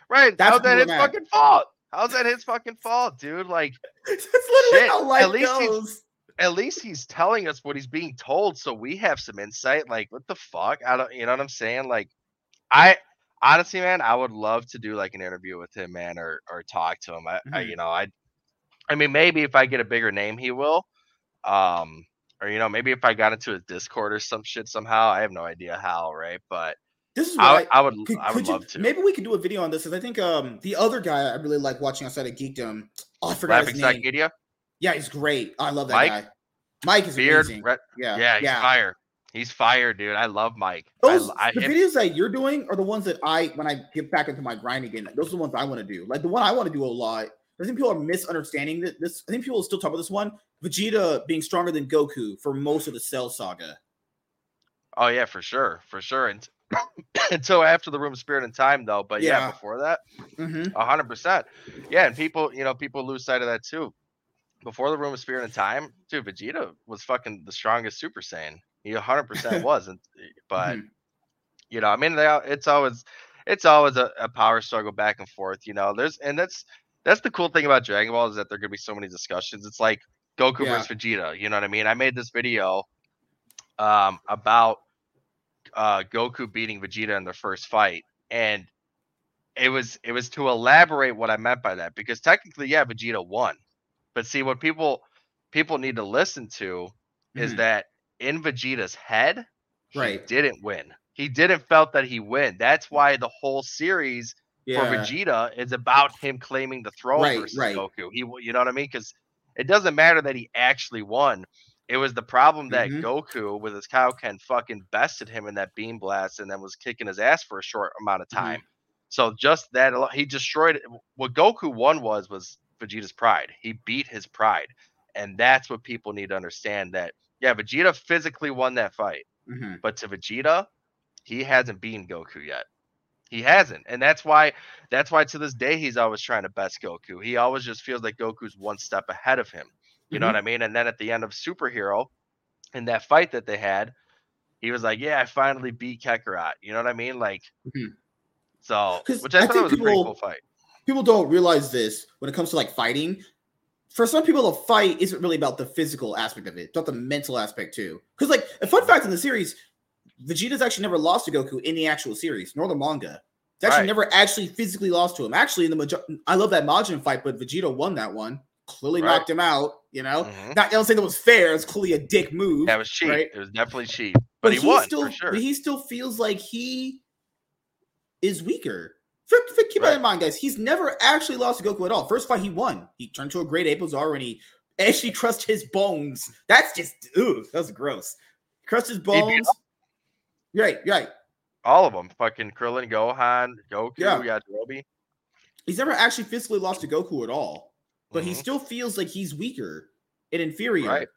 [SPEAKER 2] Right?
[SPEAKER 1] That's
[SPEAKER 2] How's that his fucking fault? How's that his fucking fault, dude? Like, (laughs)
[SPEAKER 1] That's literally
[SPEAKER 2] Shit,
[SPEAKER 1] how
[SPEAKER 2] at
[SPEAKER 1] life
[SPEAKER 2] least he's-
[SPEAKER 1] goes.
[SPEAKER 2] at least he's telling us what he's being told, so we have some insight. Like, what the fuck? I don't, you know what I'm saying? Like, I honestly, man, I would love to do like an interview with him, man, or or talk to him. I, I
[SPEAKER 1] Mhm.
[SPEAKER 2] you know, I, I mean, maybe if I get a bigger name, he will. Um, or you know, maybe if I got into a Discord or some shit somehow. I have no idea how, right? But
[SPEAKER 1] This is
[SPEAKER 2] I,
[SPEAKER 1] I,
[SPEAKER 2] would,
[SPEAKER 1] Could,
[SPEAKER 2] I would
[SPEAKER 1] could you,
[SPEAKER 2] love to.
[SPEAKER 1] Maybe we could do a video on this because I think um the other guy I really like watching outside of Geekdom. Oh, I forgot
[SPEAKER 2] Laughing
[SPEAKER 1] his name.
[SPEAKER 2] Media,
[SPEAKER 1] Yeah, he's great. I love that
[SPEAKER 2] Mike?
[SPEAKER 1] guy. Mike is
[SPEAKER 2] Beard,
[SPEAKER 1] amazing.
[SPEAKER 2] Red,
[SPEAKER 1] yeah,
[SPEAKER 2] yeah, he's fire. He's fire, dude. I love Mike.
[SPEAKER 1] Those
[SPEAKER 2] I,
[SPEAKER 1] the videos that you're doing are the ones that I when I get back into my grind again. Those are the ones I want to do. Like the one I want to do a lot. I think people are misunderstanding that this. I think people still talk about this one. Vegeta being stronger than Goku for most of the Cell saga.
[SPEAKER 2] Oh yeah, for sure, for sure. And (coughs) until after the room of spirit and time though. But yeah,
[SPEAKER 1] Yeah.
[SPEAKER 2] before that,
[SPEAKER 1] Mhm.
[SPEAKER 2] a hundred percent. Yeah, and people, you know, people lose sight of that too. Before the room of spirit and time, dude, Vegeta was fucking the strongest Super Saiyan. He a hundred percent (laughs) wasn't, but
[SPEAKER 1] Mhm.
[SPEAKER 2] you know, I mean, they, it's always, it's always a, a power struggle back and forth. You know, there's, and that's that's the cool thing about Dragon Ball is that there could be so many discussions. It's like Goku
[SPEAKER 1] Yeah.
[SPEAKER 2] versus Vegeta. You know what I mean? I made this video um, about uh, Goku beating Vegeta in their first fight, and it was it was to elaborate what I meant by that because technically, yeah, Vegeta won, but see what people people need to listen to is
[SPEAKER 1] Mhm.
[SPEAKER 2] that in Vegeta's head, he
[SPEAKER 1] Right.
[SPEAKER 2] didn't win. He didn't felt that he win. That's why the whole series
[SPEAKER 1] yeah.
[SPEAKER 2] for Vegeta is about him claiming the throne
[SPEAKER 1] Right,
[SPEAKER 2] versus
[SPEAKER 1] right.
[SPEAKER 2] Goku. He, you know what I mean? Because it doesn't matter that he actually won. It was the problem that
[SPEAKER 1] Mhm.
[SPEAKER 2] Goku with his Kaioken fucking bested him in that beam blast and then was kicking his ass for a short amount of
[SPEAKER 1] Mhm.
[SPEAKER 2] time. So just that he destroyed. What Goku won was was Vegeta's pride. He beat his pride, and that's what people need to understand. That yeah, Vegeta physically won that fight,
[SPEAKER 1] Mhm.
[SPEAKER 2] but to Vegeta, he hasn't beaten Goku yet. He hasn't, and that's why that's why to this day he's always trying to best Goku. He always just feels like Goku's one step ahead of him. You know
[SPEAKER 1] Mhm.
[SPEAKER 2] what I mean? And then at the end of Superhero, in that fight that they had, he was like, "Yeah, I finally beat Kakarot." You know what I mean? Like,
[SPEAKER 1] Mhm.
[SPEAKER 2] so which I,
[SPEAKER 1] I
[SPEAKER 2] thought was a pretty
[SPEAKER 1] people-
[SPEAKER 2] cool fight.
[SPEAKER 1] people don't realize this when it comes to like fighting. For some people, a fight isn't really about the physical aspect of it, it's about the mental aspect too. Because, like, a fun fact in the series, Vegeta's actually never lost to Goku in the actual series, nor the manga. It's actually
[SPEAKER 2] Right.
[SPEAKER 1] never actually physically lost to him. Actually, in the major- I love that Majin fight, but Vegeta won that one. Clearly
[SPEAKER 2] Right.
[SPEAKER 1] knocked him out. You know,
[SPEAKER 2] Mhm.
[SPEAKER 1] not I don't say that was fair. It's clearly a dick move.
[SPEAKER 2] That was cheap.
[SPEAKER 1] right?
[SPEAKER 2] It was definitely cheap, but, he, won
[SPEAKER 1] still,
[SPEAKER 2] sure.
[SPEAKER 1] But he still feels like he is weaker. Keep that in mind, guys. He's never actually lost to Goku at all. First fight, he won. He turned to a great Apozar and he actually crushed his bones. That's just ooh, that's gross. Crushed his
[SPEAKER 2] beat him
[SPEAKER 1] bones. Right, right.
[SPEAKER 2] All of them, fucking Krillin, Gohan, Goku,
[SPEAKER 1] Yeah.
[SPEAKER 2] Yajirobe.
[SPEAKER 1] He's never actually physically lost to Goku at all, but he
[SPEAKER 2] Mhm.
[SPEAKER 1] still feels like he's weaker and inferior.
[SPEAKER 2] Right.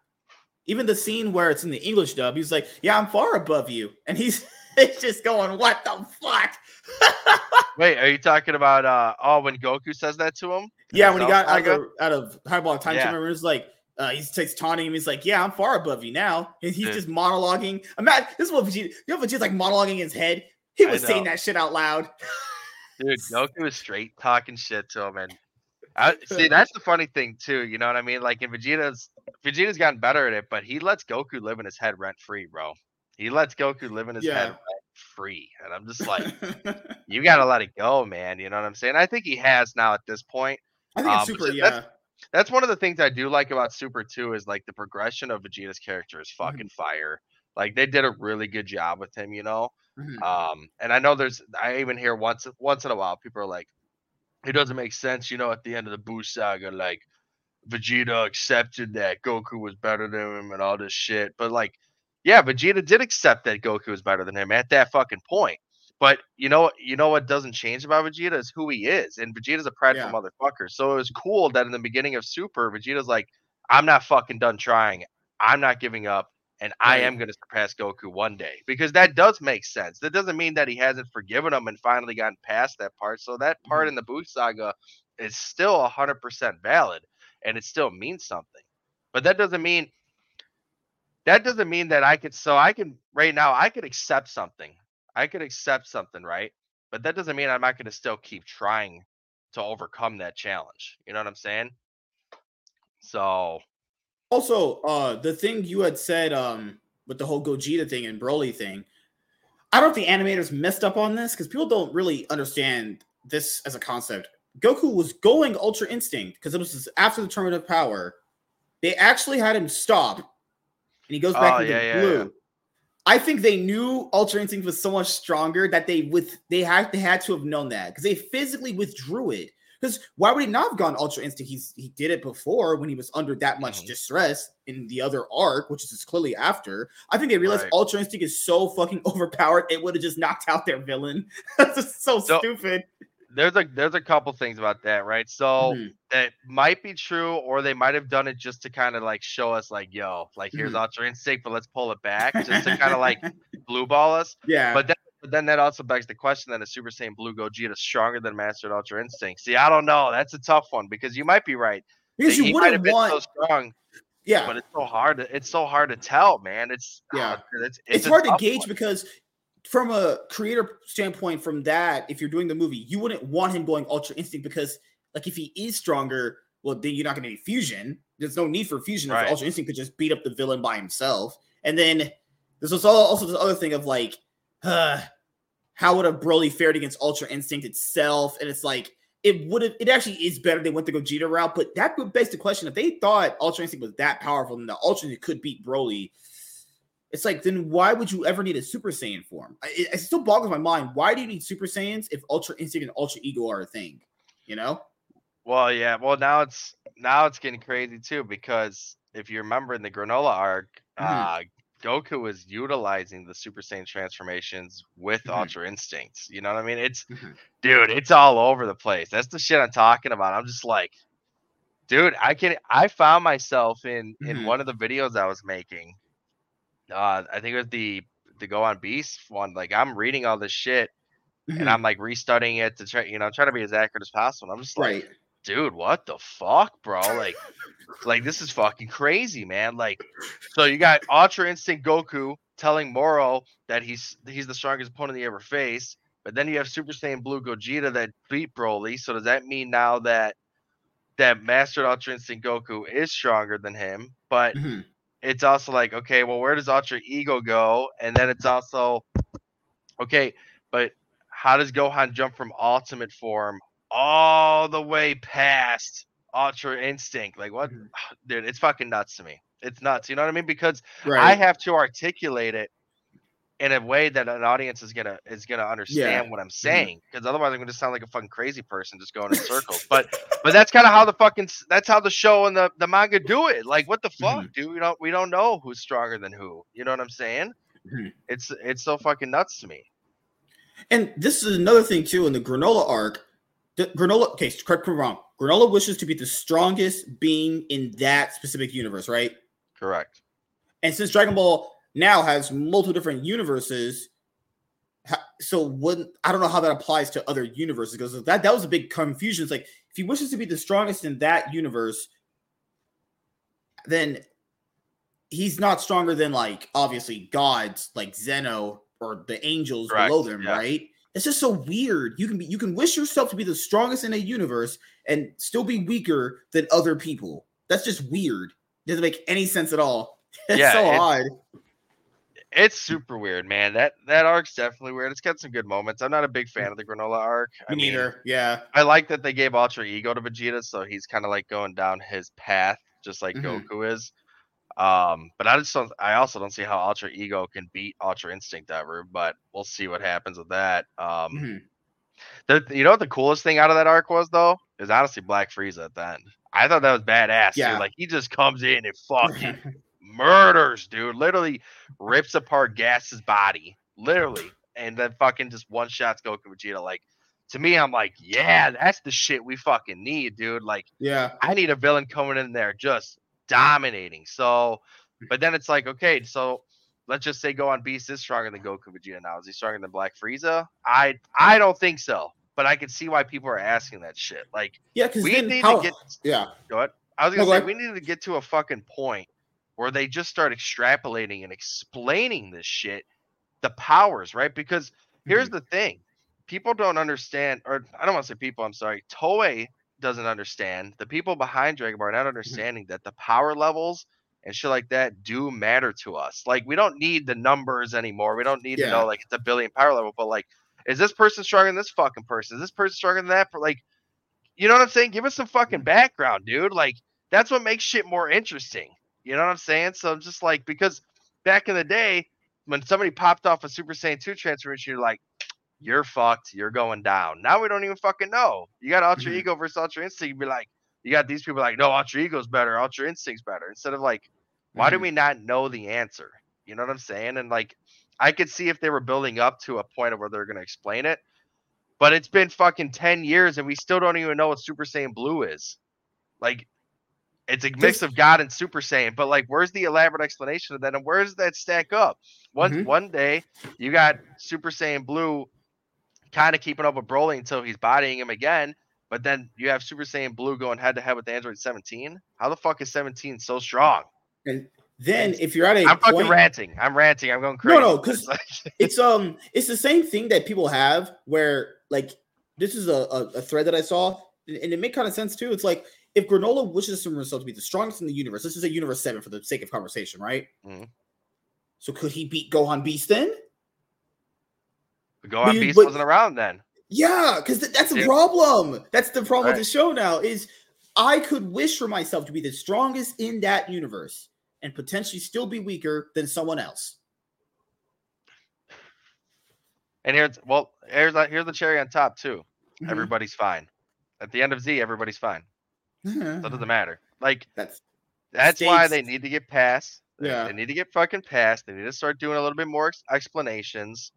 [SPEAKER 1] Even the scene where it's in the English dub, he's like, "Yeah, I'm far above you," and he's (laughs) it's just going, "What the fuck?" (laughs)
[SPEAKER 2] Wait, are you talking about uh oh when Goku says that to him?
[SPEAKER 1] Yeah, when he got out of, out of Hyperbolic Time
[SPEAKER 2] Yeah.
[SPEAKER 1] Chamber, it was like uh, he takes taunting him. He's like, "Yeah, I'm far above you now." And he's just monologuing. Imagine this is what Vegeta. You know, Vegeta's like monologuing in his head. He was saying that shit out loud.
[SPEAKER 2] Dude, Goku was straight talking shit to him, and I, (laughs) see that's the funny thing too. You know what I mean? Like in Vegeta's, Vegeta's gotten better at it, but he lets Goku live in his head rent free, bro. He lets Goku live in his
[SPEAKER 1] Yeah.
[SPEAKER 2] head rent free, and I'm just like, (laughs) you gotta let it go, man. You know what I'm saying? I think he has now at this point.
[SPEAKER 1] I think it's
[SPEAKER 2] Um,
[SPEAKER 1] super. Yeah,
[SPEAKER 2] that's- That's one of the things I do like about Super 2 is like the progression of Vegeta's character is
[SPEAKER 1] Mm-hmm.
[SPEAKER 2] fucking fire. Like they did a really good job with him, you know.
[SPEAKER 1] Mhm.
[SPEAKER 2] Um, and I know there's I even hear once once in a while people are like, it doesn't make sense, you know, at the end of the Buu saga, like Vegeta accepted that Goku was better than him and all this shit. But like, yeah, Vegeta did accept that Goku was better than him at that fucking point. But you know, you know what doesn't change about Vegeta is who he is, and Vegeta's a prideful
[SPEAKER 1] Yeah.
[SPEAKER 2] motherfucker. So it was cool that in the beginning of Super, Vegeta's like, "I'm not fucking done trying. I'm not giving up, and I am going to surpass Goku one day." Because that does make sense. That doesn't mean that he hasn't forgiven him and finally gotten past that part. So that part
[SPEAKER 1] Mhm.
[SPEAKER 2] in the Boost saga is still hundred percent valid, and it still means something. But that doesn't mean that doesn't mean that I could. So I can right now I could accept something. I could accept something, right? But that doesn't mean I'm not going to still keep trying to overcome that challenge. You know what I'm saying? So
[SPEAKER 1] Also, uh, the thing you had said, um, with the whole Gogeta thing and Broly thing, I don't know if the animators messed up on this because people don't really understand this as a concept. Goku was going Ultra Instinct because it was after the Tournament of Power. They actually had him stop, and he goes back
[SPEAKER 2] Oh,
[SPEAKER 1] into
[SPEAKER 2] yeah, yeah,
[SPEAKER 1] blue.
[SPEAKER 2] yeah.
[SPEAKER 1] I think they knew Ultra Instinct was so much stronger that they with they had they had to have known that because they physically withdrew it. Because why would he not have gone Ultra Instinct? He's he did it before when he was under that much
[SPEAKER 2] Mhm.
[SPEAKER 1] distress in the other arc, which is clearly after. I think they realized
[SPEAKER 2] Right.
[SPEAKER 1] Ultra Instinct is so fucking (laughs) overpowered, it would have just knocked out their villain. (laughs) That's just so,
[SPEAKER 2] So-
[SPEAKER 1] stupid.
[SPEAKER 2] There's a there's a couple things about that, right? So
[SPEAKER 1] Mhm.
[SPEAKER 2] that might be true, or they might have done it just to kind of like show us, like, yo, like here's
[SPEAKER 1] Mhm.
[SPEAKER 2] Ultra Instinct, but let's pull it back, (laughs) just to kind of like blue ball us.
[SPEAKER 1] Yeah,
[SPEAKER 2] But that, But then that also begs the question: that a Super Saiyan Blue Gogeta is stronger than Mastered Ultra Instinct? See, I don't know. That's a tough one because you might be right.
[SPEAKER 1] Because you
[SPEAKER 2] might have been so strong,
[SPEAKER 1] yeah,
[SPEAKER 2] but it's so hard. To, it's so hard to tell, man. It's
[SPEAKER 1] Yeah.
[SPEAKER 2] ah, it's,
[SPEAKER 1] it's,
[SPEAKER 2] a
[SPEAKER 1] hard to gauge
[SPEAKER 2] one.
[SPEAKER 1] because from a creator standpoint from that if you're doing the movie you wouldn't want him going ultra instinct because like if he is stronger well then you're not going to need fusion. There's no need for fusion
[SPEAKER 2] Right.
[SPEAKER 1] if ultra instinct could just beat up the villain by himself. And then there's also also this other thing of like uh, (sighs) how would a broly fared against ultra instinct itself? And it's like it would have it actually is better they went the gogeta route but that would base the question if they thought ultra instinct was that powerful then the ultra instinct could beat broly it's like, then why would you ever need a Super Saiyan form? I- It, it still boggles my mind. Why do you need Super Saiyans if Ultra Instinct and Ultra Ego are a thing? You know?
[SPEAKER 2] Well, yeah. Well, now it's now it's getting crazy too because if you remember in the Granola arc,
[SPEAKER 1] Mhm.
[SPEAKER 2] uh, Goku was utilizing the Super Saiyan transformations with
[SPEAKER 1] Mhm.
[SPEAKER 2] Ultra Instincts. You know what I mean? It's
[SPEAKER 1] Mhm.
[SPEAKER 2] dude, it's all over the place. That's the shit I'm talking about. I'm just like, dude, I can. I found myself in in
[SPEAKER 1] Mhm.
[SPEAKER 2] one of the videos I was making. Uh, I think it was the the Gohan Beast one. Like I'm reading all this shit
[SPEAKER 1] Mhm.
[SPEAKER 2] and I'm like restudying it to try, you know, trying to be as accurate as possible. And I'm just like, dude, what the fuck, bro? Like, like this is fucking crazy, man. Like, so you got Ultra Instinct Goku telling Moro that he's he's the strongest opponent he ever faced, but then you have Super Saiyan Blue Gogeta that beat Broly. So does that mean now that that Mastered Ultra Instinct Goku is stronger than him? But
[SPEAKER 1] Mhm.
[SPEAKER 2] It's also like, okay, well, where does Ultra Ego go? And then it's also, okay, but how does Gohan jump from Ultimate form all the way past Ultra Instinct? Like, what,
[SPEAKER 1] Mhm.
[SPEAKER 2] dude? It's fucking nuts to me. It's nuts. You know what I mean? Because
[SPEAKER 1] Right.
[SPEAKER 2] I have to articulate it in a way that an audience is gonna is gonna understand what I'm saying. Because otherwise, I'm gonna sound like a fucking crazy person just going in (laughs) circles. But but that's kind of how the fucking that's how the show and the, the manga do it. Like, what the fuck, dude? We don't we don't know who's stronger than who. You know what I'm saying?
[SPEAKER 1] Mhm.
[SPEAKER 2] It's it's so fucking nuts to me.
[SPEAKER 1] And this is another thing too in the Granola arc. The Granola, okay, correct me wrong. Granola wishes to be the strongest being in that specific universe, right?
[SPEAKER 2] Correct.
[SPEAKER 1] And since Dragon Ball now has multiple different universes, so what? I don't know how that applies to other universes because that that was a big confusion. It's like if he wishes to be the strongest in that universe, then he's not stronger than like obviously gods like Zeno or the angels below them,
[SPEAKER 2] yeah.
[SPEAKER 1] right? It's just so weird. You can be you can wish yourself to be the strongest in a universe and still be weaker than other people. That's just weird. It doesn't make any sense at all. (laughs) It's
[SPEAKER 2] Yeah,
[SPEAKER 1] so
[SPEAKER 2] it's-
[SPEAKER 1] odd.
[SPEAKER 2] It's super weird, man. That that arc's definitely weird. It's got some good moments. I'm not a big fan of the Granola arc. I
[SPEAKER 1] Me
[SPEAKER 2] mean,
[SPEAKER 1] neither. yeah.
[SPEAKER 2] I like that they gave Ultra Ego to Vegeta, so he's kind of like going down his path, just like
[SPEAKER 1] Mhm.
[SPEAKER 2] Goku is. Um, but I just don't. I also don't see how Ultra Ego can beat Ultra Instinct ever. But we'll see what happens with that. Um,
[SPEAKER 1] Mhm.
[SPEAKER 2] the, you know what the coolest thing out of that arc was though is honestly Black Frieza at the end. I thought that was badass.
[SPEAKER 1] Yeah.
[SPEAKER 2] Dude. Like he just comes in and fucking (laughs) murders, dude. Literally rips apart Gas's body, literally, and then fucking just one shots Goku Vegeta. Like to me, I'm like, yeah, that's the shit we fucking need, dude. Like
[SPEAKER 1] yeah.
[SPEAKER 2] I need a villain coming in there just dominating. So, but then it's like, okay, so let's just say Gohan Beast is stronger than Goku Vegeta now. Is he stronger than Black Frieza? I I don't think so. But I can see why people are asking that shit. Like,
[SPEAKER 1] Yeah, because
[SPEAKER 2] we need
[SPEAKER 1] how,
[SPEAKER 2] to get
[SPEAKER 1] yeah.
[SPEAKER 2] Go ahead. I was gonna
[SPEAKER 1] go
[SPEAKER 2] say we need to get to a fucking point where they just start extrapolating and explaining this shit, the powers, right? Because here's
[SPEAKER 1] Mhm.
[SPEAKER 2] the thing: people don't understand, or I don't want to say people. I'm sorry, Toei doesn't understand. The people behind Dragon Ball are not understanding that the power levels and shit like that do matter to us. Like we don't need the numbers anymore. We don't need to know like it's a billion power level, but like, is this person stronger than this fucking person? Is this person stronger than that? Like, you know what I'm saying? Give us some fucking background, dude. Like, that's what makes shit more interesting. You know what I'm saying? So I'm just like, because back in the day, when somebody popped off a Super Saiyan 2 transformation, you're like, you're fucked. You're going down. Now we don't even fucking know. You got Ultra
[SPEAKER 1] Mhm.
[SPEAKER 2] Ego versus Ultra Instinct. You'd be like, you got these people like, no, Ultra Ego's better. Ultra Instinct's better. Instead of like, why do
[SPEAKER 1] Mhm.
[SPEAKER 2] we not know the answer? You know what I'm saying? And like, I could see if they were building up to a point of where they're going to explain it. But it's been fucking 10 years and we still don't even know what Super Saiyan Blue is. Like, It's a mix of God and Super Saiyan, but like, where's the elaborate explanation of that, and where does that stack up? One
[SPEAKER 1] Mhm.
[SPEAKER 2] one day, you got Super Saiyan Blue, kind of keeping up with Broly until he's bodying him again, but then you have Super Saiyan Blue going head to head with Android 17. How the fuck is 17 so strong?
[SPEAKER 1] And then if you're at a
[SPEAKER 2] I'm fucking
[SPEAKER 1] point,
[SPEAKER 2] ranting. I'm ranting. I'm going crazy.
[SPEAKER 1] no, (laughs) 'cause-
[SPEAKER 2] It's like-
[SPEAKER 1] it's um it's the same thing that people have where like this is a, a, a thread that I saw and, and it made kind of sense too. It's like if Granola wishes for himself to be the strongest in the universe, this is a universe seven for the sake of conversation, right?
[SPEAKER 2] Mhm.
[SPEAKER 1] So could he beat Gohan Beast then? Gohan
[SPEAKER 2] Beast
[SPEAKER 1] but-
[SPEAKER 2] wasn't around then.
[SPEAKER 1] Yeah, because that's the
[SPEAKER 2] Yeah.
[SPEAKER 1] problem. That's the problem
[SPEAKER 2] Right.
[SPEAKER 1] with the show now. Is I could wish for myself to be the strongest in that universe and potentially still be weaker than someone else.
[SPEAKER 2] And here's well, here's the, here's the cherry on top too.
[SPEAKER 1] Mhm.
[SPEAKER 2] Everybody's fine. At the end of Z, everybody's fine. So it doesn't (laughs) matter. Like
[SPEAKER 1] That's
[SPEAKER 2] that's why they need to get past. They,
[SPEAKER 1] Yeah.
[SPEAKER 2] they need to get fucking past. They need to start doing a little bit more ex- explanations.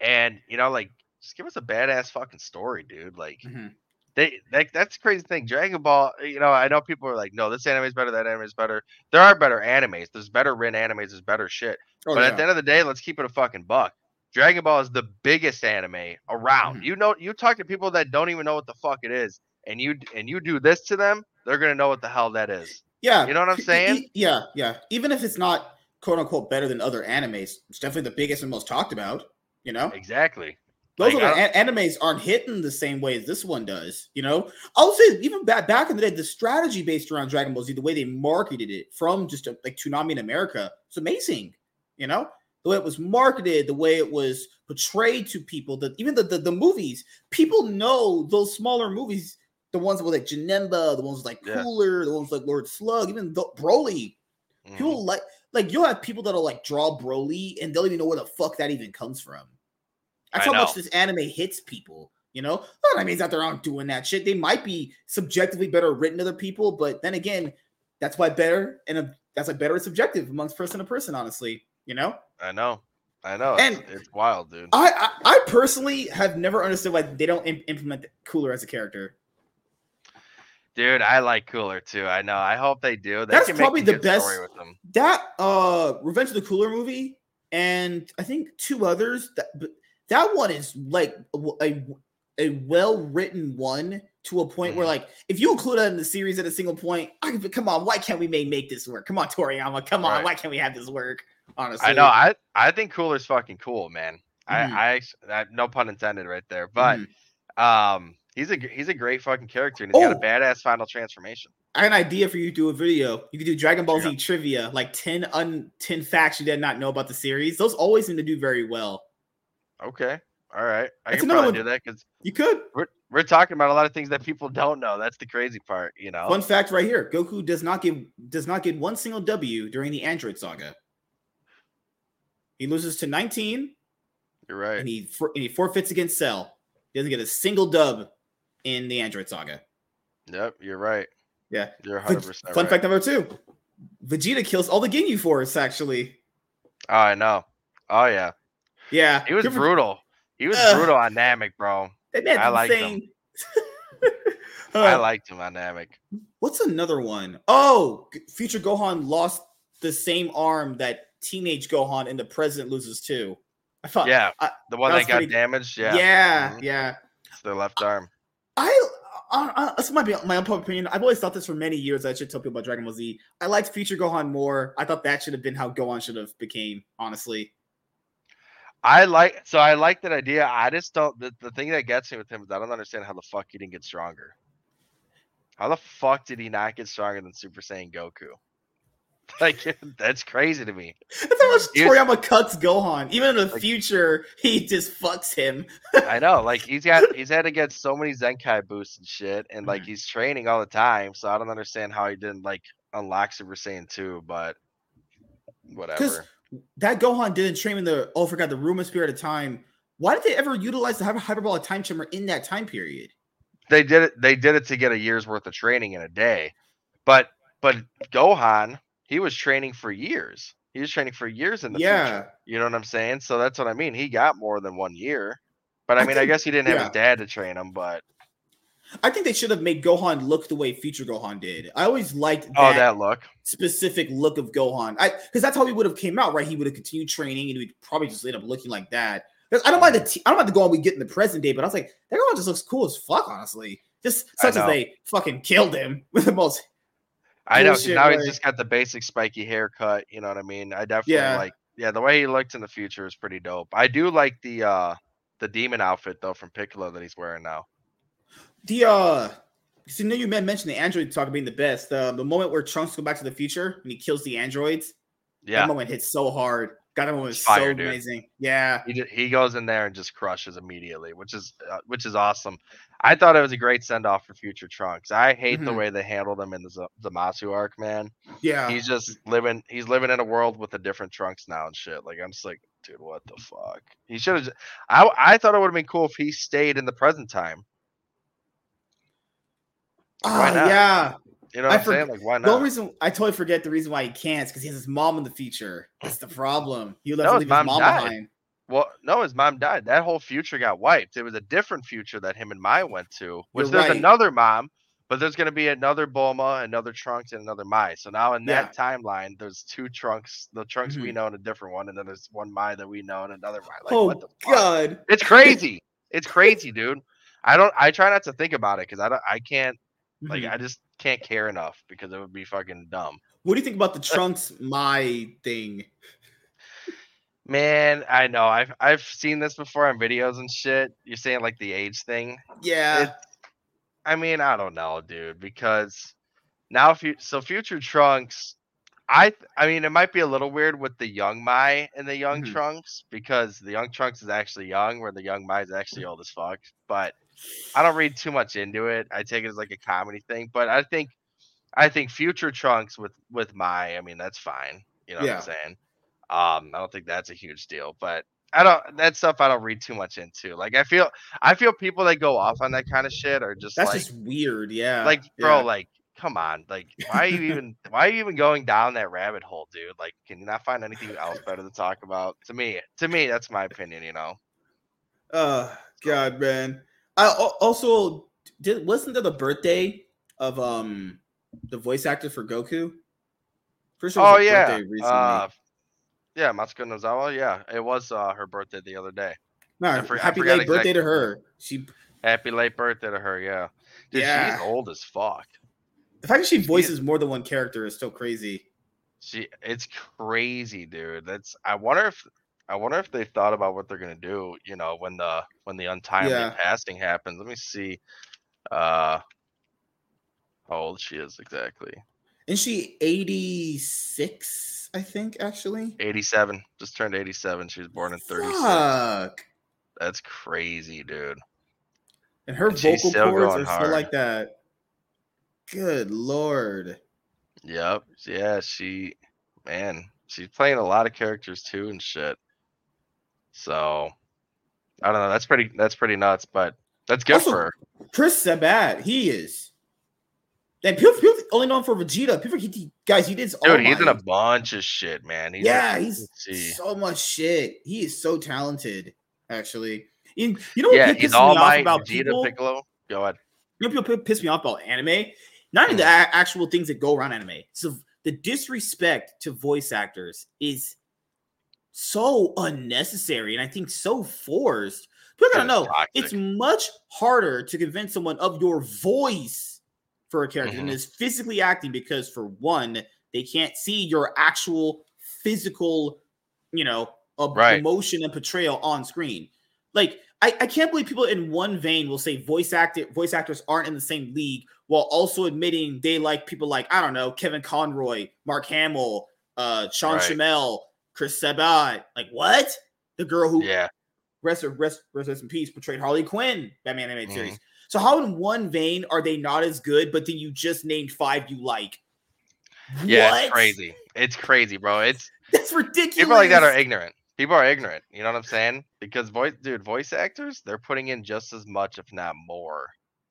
[SPEAKER 2] And you know, like, just give us a badass fucking story, dude. Like,
[SPEAKER 1] Mhm.
[SPEAKER 2] they like that's the crazy thing. Dragon Ball, you know, I know people are like, no, this anime is better, that anime is better. There are better animes. There's better written animes. There's better shit.
[SPEAKER 1] Oh,
[SPEAKER 2] but
[SPEAKER 1] yeah.
[SPEAKER 2] at the end of the day, let's keep it a fucking buck. Dragon Ball is the biggest anime around.
[SPEAKER 1] Mhm.
[SPEAKER 2] You know, you talk to people that don't even know what the fuck it is, and you and you do this to them, they're gonna know what the hell that is.
[SPEAKER 1] Yeah,
[SPEAKER 2] You know what I'm saying?
[SPEAKER 1] yeah, yeah. Even if it's not quote unquote better than other animes, it's definitely the biggest and most talked about. You know,
[SPEAKER 2] Exactly.
[SPEAKER 1] those
[SPEAKER 2] like,
[SPEAKER 1] other a- animes aren't hitting the same way as this one does. You know, I'll say even back back in the day, the strategy based around Dragon Ball Z, the way they marketed it from just a, like Toonami in America, it's amazing. You know, the way it was marketed, the way it was portrayed to people, that even the, the the movies, people know those smaller movies, the ones with like Janemba, the ones with like
[SPEAKER 2] Yeah.
[SPEAKER 1] Cooler, the ones like Lord Slug, even the, Broly.
[SPEAKER 2] Mhm.
[SPEAKER 1] People like like you'll have people that'll like draw Broly and they'll even know where the fuck that even comes from. That's
[SPEAKER 2] I
[SPEAKER 1] how much this anime hits people. You know, not animes out there aren't doing that shit. They might be subjectively better written to other people, but then again, that's why better and a, that's why better is subjective amongst person to person. Honestly, you know.
[SPEAKER 2] I know. I know.
[SPEAKER 1] And-
[SPEAKER 2] it's, it's wild, dude.
[SPEAKER 1] I, I I personally have never understood why they don't im- implement Cooler as a character.
[SPEAKER 2] Dude, I like Cooler too. I know. I hope they do. They
[SPEAKER 1] That's probably the best-
[SPEAKER 2] with them.
[SPEAKER 1] That uh Revenge of the Cooler movie and I think two others that but that one is like a a well written one to a point where
[SPEAKER 2] Mhm.
[SPEAKER 1] like if you include that in the series at a single point, I could- come on, why can't we make make this work? Come on, Toriyama, come on,
[SPEAKER 2] Right.
[SPEAKER 1] why can't we have this work? Honestly,
[SPEAKER 2] I know. I I think Cooler's fucking cool, man.
[SPEAKER 1] Mhm.
[SPEAKER 2] I, I act- I no pun intended right there, but
[SPEAKER 1] Mhm.
[SPEAKER 2] um, he's a he's a great fucking character, and he's got
[SPEAKER 1] Oh.
[SPEAKER 2] a badass final transformation.
[SPEAKER 1] I have an idea for you to do a video. You could do Dragon Ball
[SPEAKER 2] Yeah.
[SPEAKER 1] Z trivia, like 10 un 10 facts you did not know about the series. Those always seem to do very well.
[SPEAKER 2] Okay, all right, I
[SPEAKER 1] That's
[SPEAKER 2] can probably
[SPEAKER 1] one-
[SPEAKER 2] do that because
[SPEAKER 1] You could.
[SPEAKER 2] we're we're talking about a lot of things that people don't know. That's the crazy part, you know.
[SPEAKER 1] Fun fact right here: Goku does not get does not get one single W during the Android saga. He loses to 19,
[SPEAKER 2] You're right.
[SPEAKER 1] and he and he forfeits against Cell. He doesn't get a single dub in the Android saga.
[SPEAKER 2] Yep, you're right.
[SPEAKER 1] Yeah.
[SPEAKER 2] you're 100 percent
[SPEAKER 1] fun
[SPEAKER 2] right.
[SPEAKER 1] fact number two: Vegeta kills all the Ginyu Force. Actually,
[SPEAKER 2] Oh, I know. Oh yeah,
[SPEAKER 1] yeah,
[SPEAKER 2] he was
[SPEAKER 1] good for-
[SPEAKER 2] brutal. He was
[SPEAKER 1] Ugh.
[SPEAKER 2] brutal on Namek, bro.
[SPEAKER 1] That man's
[SPEAKER 2] I liked him.
[SPEAKER 1] insane. (laughs)
[SPEAKER 2] I
[SPEAKER 1] Uh,
[SPEAKER 2] liked him on Namek.
[SPEAKER 1] What's another one? Oh, Future Gohan lost the same arm that teenage Gohan and the president loses too. I thought,
[SPEAKER 2] Yeah,
[SPEAKER 1] I-
[SPEAKER 2] the one
[SPEAKER 1] that
[SPEAKER 2] that, got
[SPEAKER 1] pretty-
[SPEAKER 2] damaged.
[SPEAKER 1] yeah,
[SPEAKER 2] Yeah,
[SPEAKER 1] yeah,
[SPEAKER 2] Mhm.
[SPEAKER 1] yeah.
[SPEAKER 2] it's their left arm.
[SPEAKER 1] I, I, I this might be my own opinion. I've always thought this for many years. I should tell people about Dragon Ball Z. I liked Future Gohan more. I thought that should have been how Gohan should have became. Honestly,
[SPEAKER 2] I like so I like that idea. I just don't the, the thing that gets me with him is I don't understand how the fuck he didn't get stronger. How the fuck did he not get stronger than Super Saiyan Goku? (laughs) Like (laughs) that's crazy to me.
[SPEAKER 1] that's how much Toriyama cuts Gohan. Even in the
[SPEAKER 2] Like-
[SPEAKER 1] future, he just fucks him.
[SPEAKER 2] I know, like he's got (laughs) he's had to get so many Zenkai boosts and shit, and like
[SPEAKER 1] Mhm.
[SPEAKER 2] he's training all the time. So I don't understand how he didn't like unlock Super Saiyan 2, but whatever.
[SPEAKER 1] That Gohan didn't train in the oh, I forgot the rumor spirit of time. Why did they ever utilize the hyper- hyperbolic time chamber in that time period?
[SPEAKER 2] They did it they did it to get a year's worth of training in a day. But but Gohan, he was training for years. He was training for years in the
[SPEAKER 1] Yeah.
[SPEAKER 2] future. You know what I'm saying? So that's what I mean. He got more than one year. But I
[SPEAKER 1] I
[SPEAKER 2] mean, I guess he didn't have
[SPEAKER 1] yeah.
[SPEAKER 2] his dad to train him, but
[SPEAKER 1] I think they should have made Gohan look the way Future Gohan did. I always liked oh, that,
[SPEAKER 2] Oh, that look.
[SPEAKER 1] specific look of Gohan. I because that's how he would have came out, right? He would have continued training and he'd probably just end up looking like that. I don't mind the t- I don't mind the Gohan we get in the present day, but I was like, that Gohan just looks cool as fuck, honestly. Just such as they fucking killed him (laughs) with the most.
[SPEAKER 2] I know now
[SPEAKER 1] way.
[SPEAKER 2] he's just got the basic spiky haircut. You know what I mean? I definitely
[SPEAKER 1] Yeah.
[SPEAKER 2] like. Yeah, the way he looked in the future is pretty dope. I do like the uh the demon outfit though from Piccolo that he's wearing now.
[SPEAKER 1] The uh, because you know you mentioned the android talk being the best. Uh, the moment where Trunks go back to the future and he kills the androids,
[SPEAKER 2] Yeah,
[SPEAKER 1] that moment hits so hard. God, that moment was
[SPEAKER 2] Fire,
[SPEAKER 1] so
[SPEAKER 2] dude.
[SPEAKER 1] amazing. Yeah,
[SPEAKER 2] he ju- he goes in there and just crushes immediately, which is uh, which is awesome. I thought it was a great send off for future Trunks. I hate the
[SPEAKER 1] Mhm.
[SPEAKER 2] way they handled him in the Z- Zamasu arc, man.
[SPEAKER 1] yeah.
[SPEAKER 2] He's just living he's living in a world with a different Trunks now and shit. Like I'm just like, dude, what the fuck? He should have. I I thought it would have been cool if he stayed in the present time.
[SPEAKER 1] Ah, yeah.
[SPEAKER 2] You know
[SPEAKER 1] I
[SPEAKER 2] what I'm saying? Like why not?
[SPEAKER 1] The only reason I totally forget the reason why he can't is because he has his mom in the future. That's the problem. He left
[SPEAKER 2] No, his mom
[SPEAKER 1] mom behind.
[SPEAKER 2] Well, no, his mom died. That whole future got wiped. It was a different future that him and Mai went to, which
[SPEAKER 1] You're
[SPEAKER 2] there's
[SPEAKER 1] right.
[SPEAKER 2] another mom, but there's going to be another Bulma, another Trunks, and another Mai. So now in that timeline, there's two Trunks. The Trunks we
[SPEAKER 1] Mhm.
[SPEAKER 2] know and a different one, and then there's one Mai that we know and another Mai. Like,
[SPEAKER 1] oh
[SPEAKER 2] what the fuck?
[SPEAKER 1] God.
[SPEAKER 2] It's crazy. it's crazy, dude. I don't. I try not to think about it because I don't. I can't. Like,
[SPEAKER 1] Mhm.
[SPEAKER 2] I just can't care enough because it would be fucking dumb.
[SPEAKER 1] What do you think about the (laughs) Trunks Mai thing?
[SPEAKER 2] Man, I know. I've I've seen this before on videos and shit. You're saying like the age thing.
[SPEAKER 1] Yeah.
[SPEAKER 2] It- I mean, I don't know, dude, because now if you so future trunks, I I mean it might be a little weird with the young Mai and the young
[SPEAKER 1] Mhm.
[SPEAKER 2] trunks because the young trunks is actually young, where the young Mai is actually old as fuck. But I don't read too much into it. I take it as like a comedy thing. But I think I think future trunks with with Mai, I mean that's fine. You know
[SPEAKER 1] Yeah.
[SPEAKER 2] what I'm saying? Um, I don't think that's a huge deal, but I don't that stuff I don't read too much into. Like I feel I feel people that go off on that kind of shit are just
[SPEAKER 1] That's
[SPEAKER 2] like
[SPEAKER 1] just weird. Yeah.
[SPEAKER 2] like bro,
[SPEAKER 1] Yeah.
[SPEAKER 2] like come on, like why are you even (laughs) why are you even going down that rabbit hole, dude? Like can you not find anything else better to talk about? To me, to me, that's my opinion, you know.
[SPEAKER 1] Oh God, man. I also did wasn't there the birthday of um the voice actor for Goku? Pretty sure
[SPEAKER 2] Oh yeah. Uh yeah, Masako Nozawa, yeah. It was uh her birthday the other day.
[SPEAKER 1] no,
[SPEAKER 2] for-
[SPEAKER 1] happy late birthday to her. She
[SPEAKER 2] Happy late birthday to her, yeah. Dude,
[SPEAKER 1] Yeah.
[SPEAKER 2] she's old as fuck.
[SPEAKER 1] the fact that she voices more than one character is so crazy.
[SPEAKER 2] She it's crazy, dude. That's I wonder if I wonder if they thought about what they're gonna do, you know, when the when the untimely
[SPEAKER 1] Yeah.
[SPEAKER 2] passing happens. Let me see uh how old she is exactly.
[SPEAKER 1] Isn't she 86, I think, actually?
[SPEAKER 2] 87. Just turned 87. She was born in 36.
[SPEAKER 1] Fuck.
[SPEAKER 2] That's crazy, dude.
[SPEAKER 1] And her
[SPEAKER 2] And
[SPEAKER 1] vocal cords are
[SPEAKER 2] hard.
[SPEAKER 1] so like that. Good lord.
[SPEAKER 2] Yep. Yeah, she man, she's playing a lot of characters too and shit. So I don't know. That's pretty that's pretty nuts, but that's good
[SPEAKER 1] Also,
[SPEAKER 2] for her.
[SPEAKER 1] Chris Sabat, he is. And people, people only know him for Vegeta. People, he, guys, he did. All
[SPEAKER 2] Dude, he's in a bunch of shit, man. He's
[SPEAKER 1] yeah,
[SPEAKER 2] in-
[SPEAKER 1] he's so much shit. He is so talented, actually. You, you know what
[SPEAKER 2] Yeah,
[SPEAKER 1] pisses me
[SPEAKER 2] all
[SPEAKER 1] off about
[SPEAKER 2] Vegeta
[SPEAKER 1] people?
[SPEAKER 2] Piccolo. Go ahead.
[SPEAKER 1] You know, people piss me off about anime. Not even
[SPEAKER 2] hmm.
[SPEAKER 1] the actual things that go around anime. So the disrespect to voice actors is so unnecessary, and I think so forced. People gotta know it's much harder to convince someone of your voice for a character than
[SPEAKER 2] Mhm.
[SPEAKER 1] is physically acting because, for one, they can't see your actual physical, you know,
[SPEAKER 2] Right.
[SPEAKER 1] emotion and portrayal on screen. Like, I, I can't believe people in one vein will say voice actor voice actors aren't in the same league while also admitting they like people like I don't know Kevin Conroy, Mark Hamill, uh, Sean
[SPEAKER 2] Right.
[SPEAKER 1] Schemmel, Chris Sabat. Like what? The girl who
[SPEAKER 2] Yeah.
[SPEAKER 1] rest rest rest, rest in peace portrayed Harley Quinn Batman animated
[SPEAKER 2] Mhm.
[SPEAKER 1] series. So how in one vein are they not as good, but then you just named five you like?
[SPEAKER 2] Yeah,
[SPEAKER 1] What?
[SPEAKER 2] it's crazy. It's crazy, bro. It's (laughs)
[SPEAKER 1] That's ridiculous.
[SPEAKER 2] people like that are ignorant. People are ignorant. You know what I'm saying? Because voice, dude, voice actors, they're putting in just as much, if not more,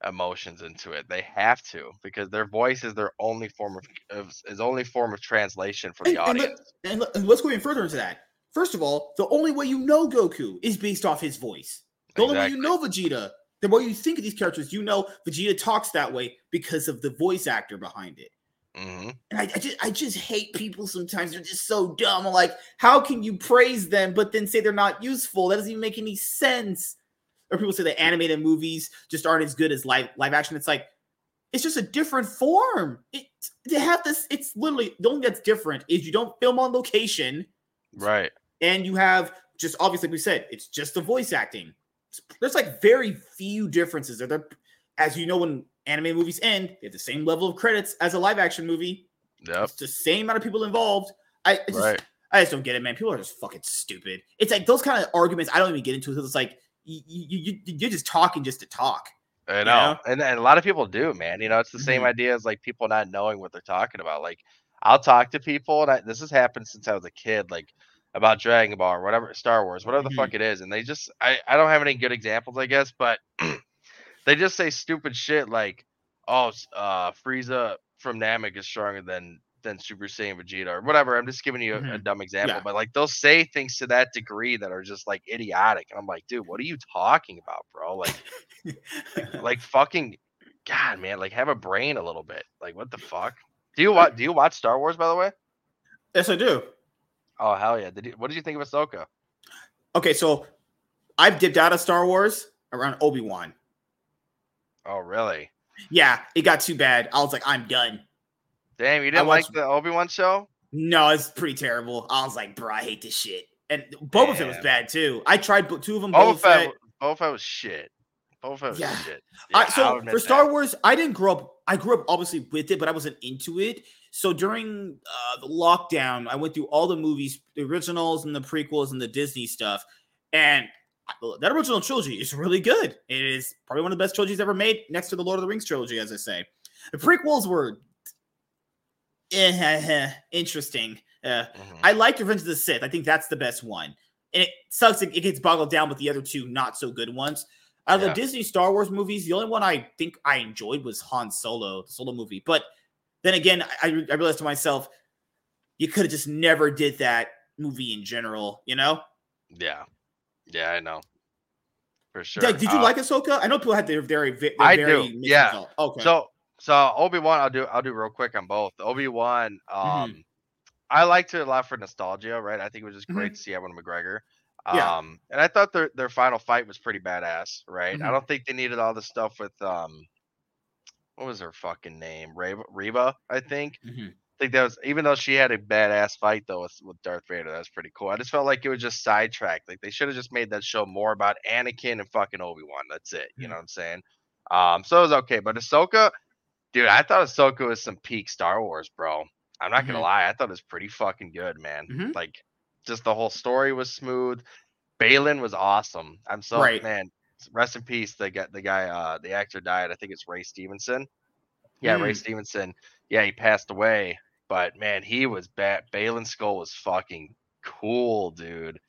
[SPEAKER 2] emotions into it. They have to because their voice is their only form of, of is only form of translation for the
[SPEAKER 1] And-
[SPEAKER 2] audience.
[SPEAKER 1] And, let- let's go even further into that. First of all, the only way you know Goku is based off his voice. The only way you know Vegeta the way you think of these characters, you know Vegeta talks that way because of the voice actor behind it.
[SPEAKER 2] hmm
[SPEAKER 1] And I, I just I just hate people sometimes. They're just so dumb. I'm like, how can you praise them but then say they're not useful? That doesn't even make any sense. Or people say that animated movies just aren't as good as live live action. It's like it's just a different form. It they have this. It's literally the only thing that's different is you don't film on location
[SPEAKER 2] Right.
[SPEAKER 1] and you have just obviously like we said it's just the voice acting there's like very few differences there as you know when anime movies end they have the same level of credits as a live action movie
[SPEAKER 2] Yep.
[SPEAKER 1] it's the same amount of people involved i I just,
[SPEAKER 2] Right.
[SPEAKER 1] i just don't get it man people are just fucking stupid it's like those kind of arguments i don't even get into because it's like you, you, you, you're just talking just to talk
[SPEAKER 2] I know.
[SPEAKER 1] know?
[SPEAKER 2] And, and a lot of people do, man. You know, it's the same
[SPEAKER 1] Mhm.
[SPEAKER 2] idea as like people not knowing what they're talking about. Like, I'll talk to people, and I, this has happened since I was a kid, like about Dragon Ball or whatever, Star Wars, whatever the
[SPEAKER 1] Mhm.
[SPEAKER 2] fuck it is. And they just, I, I don't have any good examples, I guess, but (clears throat) they just say stupid shit like, oh, uh, Frieza from Namek is stronger than than Super Saiyan Vegeta or whatever. I'm just giving you a, a
[SPEAKER 1] Mhm.
[SPEAKER 2] dumb example,
[SPEAKER 1] Yeah.
[SPEAKER 2] but like they'll say things to that degree that are just like idiotic. And I'm like, dude, what are you talking about, bro? Like, (laughs) like fucking god man like have a brain a little bit like what the fuck do you watch do you watch star wars by the way
[SPEAKER 1] yes i do
[SPEAKER 2] oh hell yeah did you, what did you think of ahsoka
[SPEAKER 1] okay so i've dipped out of star wars around obi-wan
[SPEAKER 2] oh really
[SPEAKER 1] yeah it got too bad i was like i'm done
[SPEAKER 2] damn you didn't like
[SPEAKER 1] watched-
[SPEAKER 2] the obi-wan show
[SPEAKER 1] No, it's pretty terrible. I was like, bro, I hate this shit. And Boba Fett was bad too. I tried two of them.
[SPEAKER 2] Boba
[SPEAKER 1] Boba
[SPEAKER 2] Fett,
[SPEAKER 1] Fett.
[SPEAKER 2] Boba Fett was shit. Boba Fett was
[SPEAKER 1] Yeah.
[SPEAKER 2] shit. Yeah, I'll
[SPEAKER 1] so for Star
[SPEAKER 2] that.
[SPEAKER 1] Wars, I didn't grow up. I grew up obviously with it, but I wasn't into it. So during uh, the lockdown, I went through all the movies, the originals and the prequels and the Disney stuff. And that original trilogy is really good. It is probably one of the best trilogies ever made, next to the Lord of the Rings trilogy, as I say. The prequels were interesting. Uh,
[SPEAKER 2] Mhm.
[SPEAKER 1] I liked Revenge of the Sith. I think that's the best one. And it sucks it, it gets boggled down with the other two not so good ones. Out of
[SPEAKER 2] Yeah.
[SPEAKER 1] the Disney Star Wars movies, the only one I think I enjoyed was Han Solo, the Solo movie. But then again, I, I realized to myself, you could have just never did that movie in general, you know?
[SPEAKER 2] yeah yeah i know for sure
[SPEAKER 1] Like, did you
[SPEAKER 2] Uh,
[SPEAKER 1] like Ahsoka? I know people had their very, their
[SPEAKER 2] I
[SPEAKER 1] very
[SPEAKER 2] do, yeah.
[SPEAKER 1] result. Okay.
[SPEAKER 2] So so Obi Wan, I'll do I'll do real quick on both. Obi Wan, um,
[SPEAKER 1] Mm-hmm.
[SPEAKER 2] I liked it a lot for nostalgia, right? I think it was just great to see Ewan McGregor.
[SPEAKER 1] Mm-hmm. Yeah.
[SPEAKER 2] Um, and I thought their their final fight was pretty badass, right? I
[SPEAKER 1] Mhm.
[SPEAKER 2] don't think they needed all the stuff with um, what was her fucking name? Reva, Reva I think.
[SPEAKER 1] Mhm.
[SPEAKER 2] I think that was even though she had a badass fight though with, with Darth Vader, that was pretty cool. I just felt like it was just sidetracked. Like they should have just made that show more about Anakin and fucking Obi Wan. That's it. You
[SPEAKER 1] Mhm.
[SPEAKER 2] know what I'm saying? Um, so it was okay. But Ahsoka, dude, I thought Ahsoka was some peak Star Wars, bro. I'm not gonna
[SPEAKER 1] Mhm.
[SPEAKER 2] lie, I thought it was pretty fucking good, man.
[SPEAKER 1] Mhm.
[SPEAKER 2] Like, just the whole story was smooth. Baylan was awesome. I'm so
[SPEAKER 1] Right.
[SPEAKER 2] man. Rest in peace. The guy, the guy, uh, the actor died. I think it's Ray Stevenson. Yeah, Ray
[SPEAKER 1] Mm.
[SPEAKER 2] Stevenson. Yeah, he passed away. But man, he was bad. Baylan Skoll was fucking cool, dude.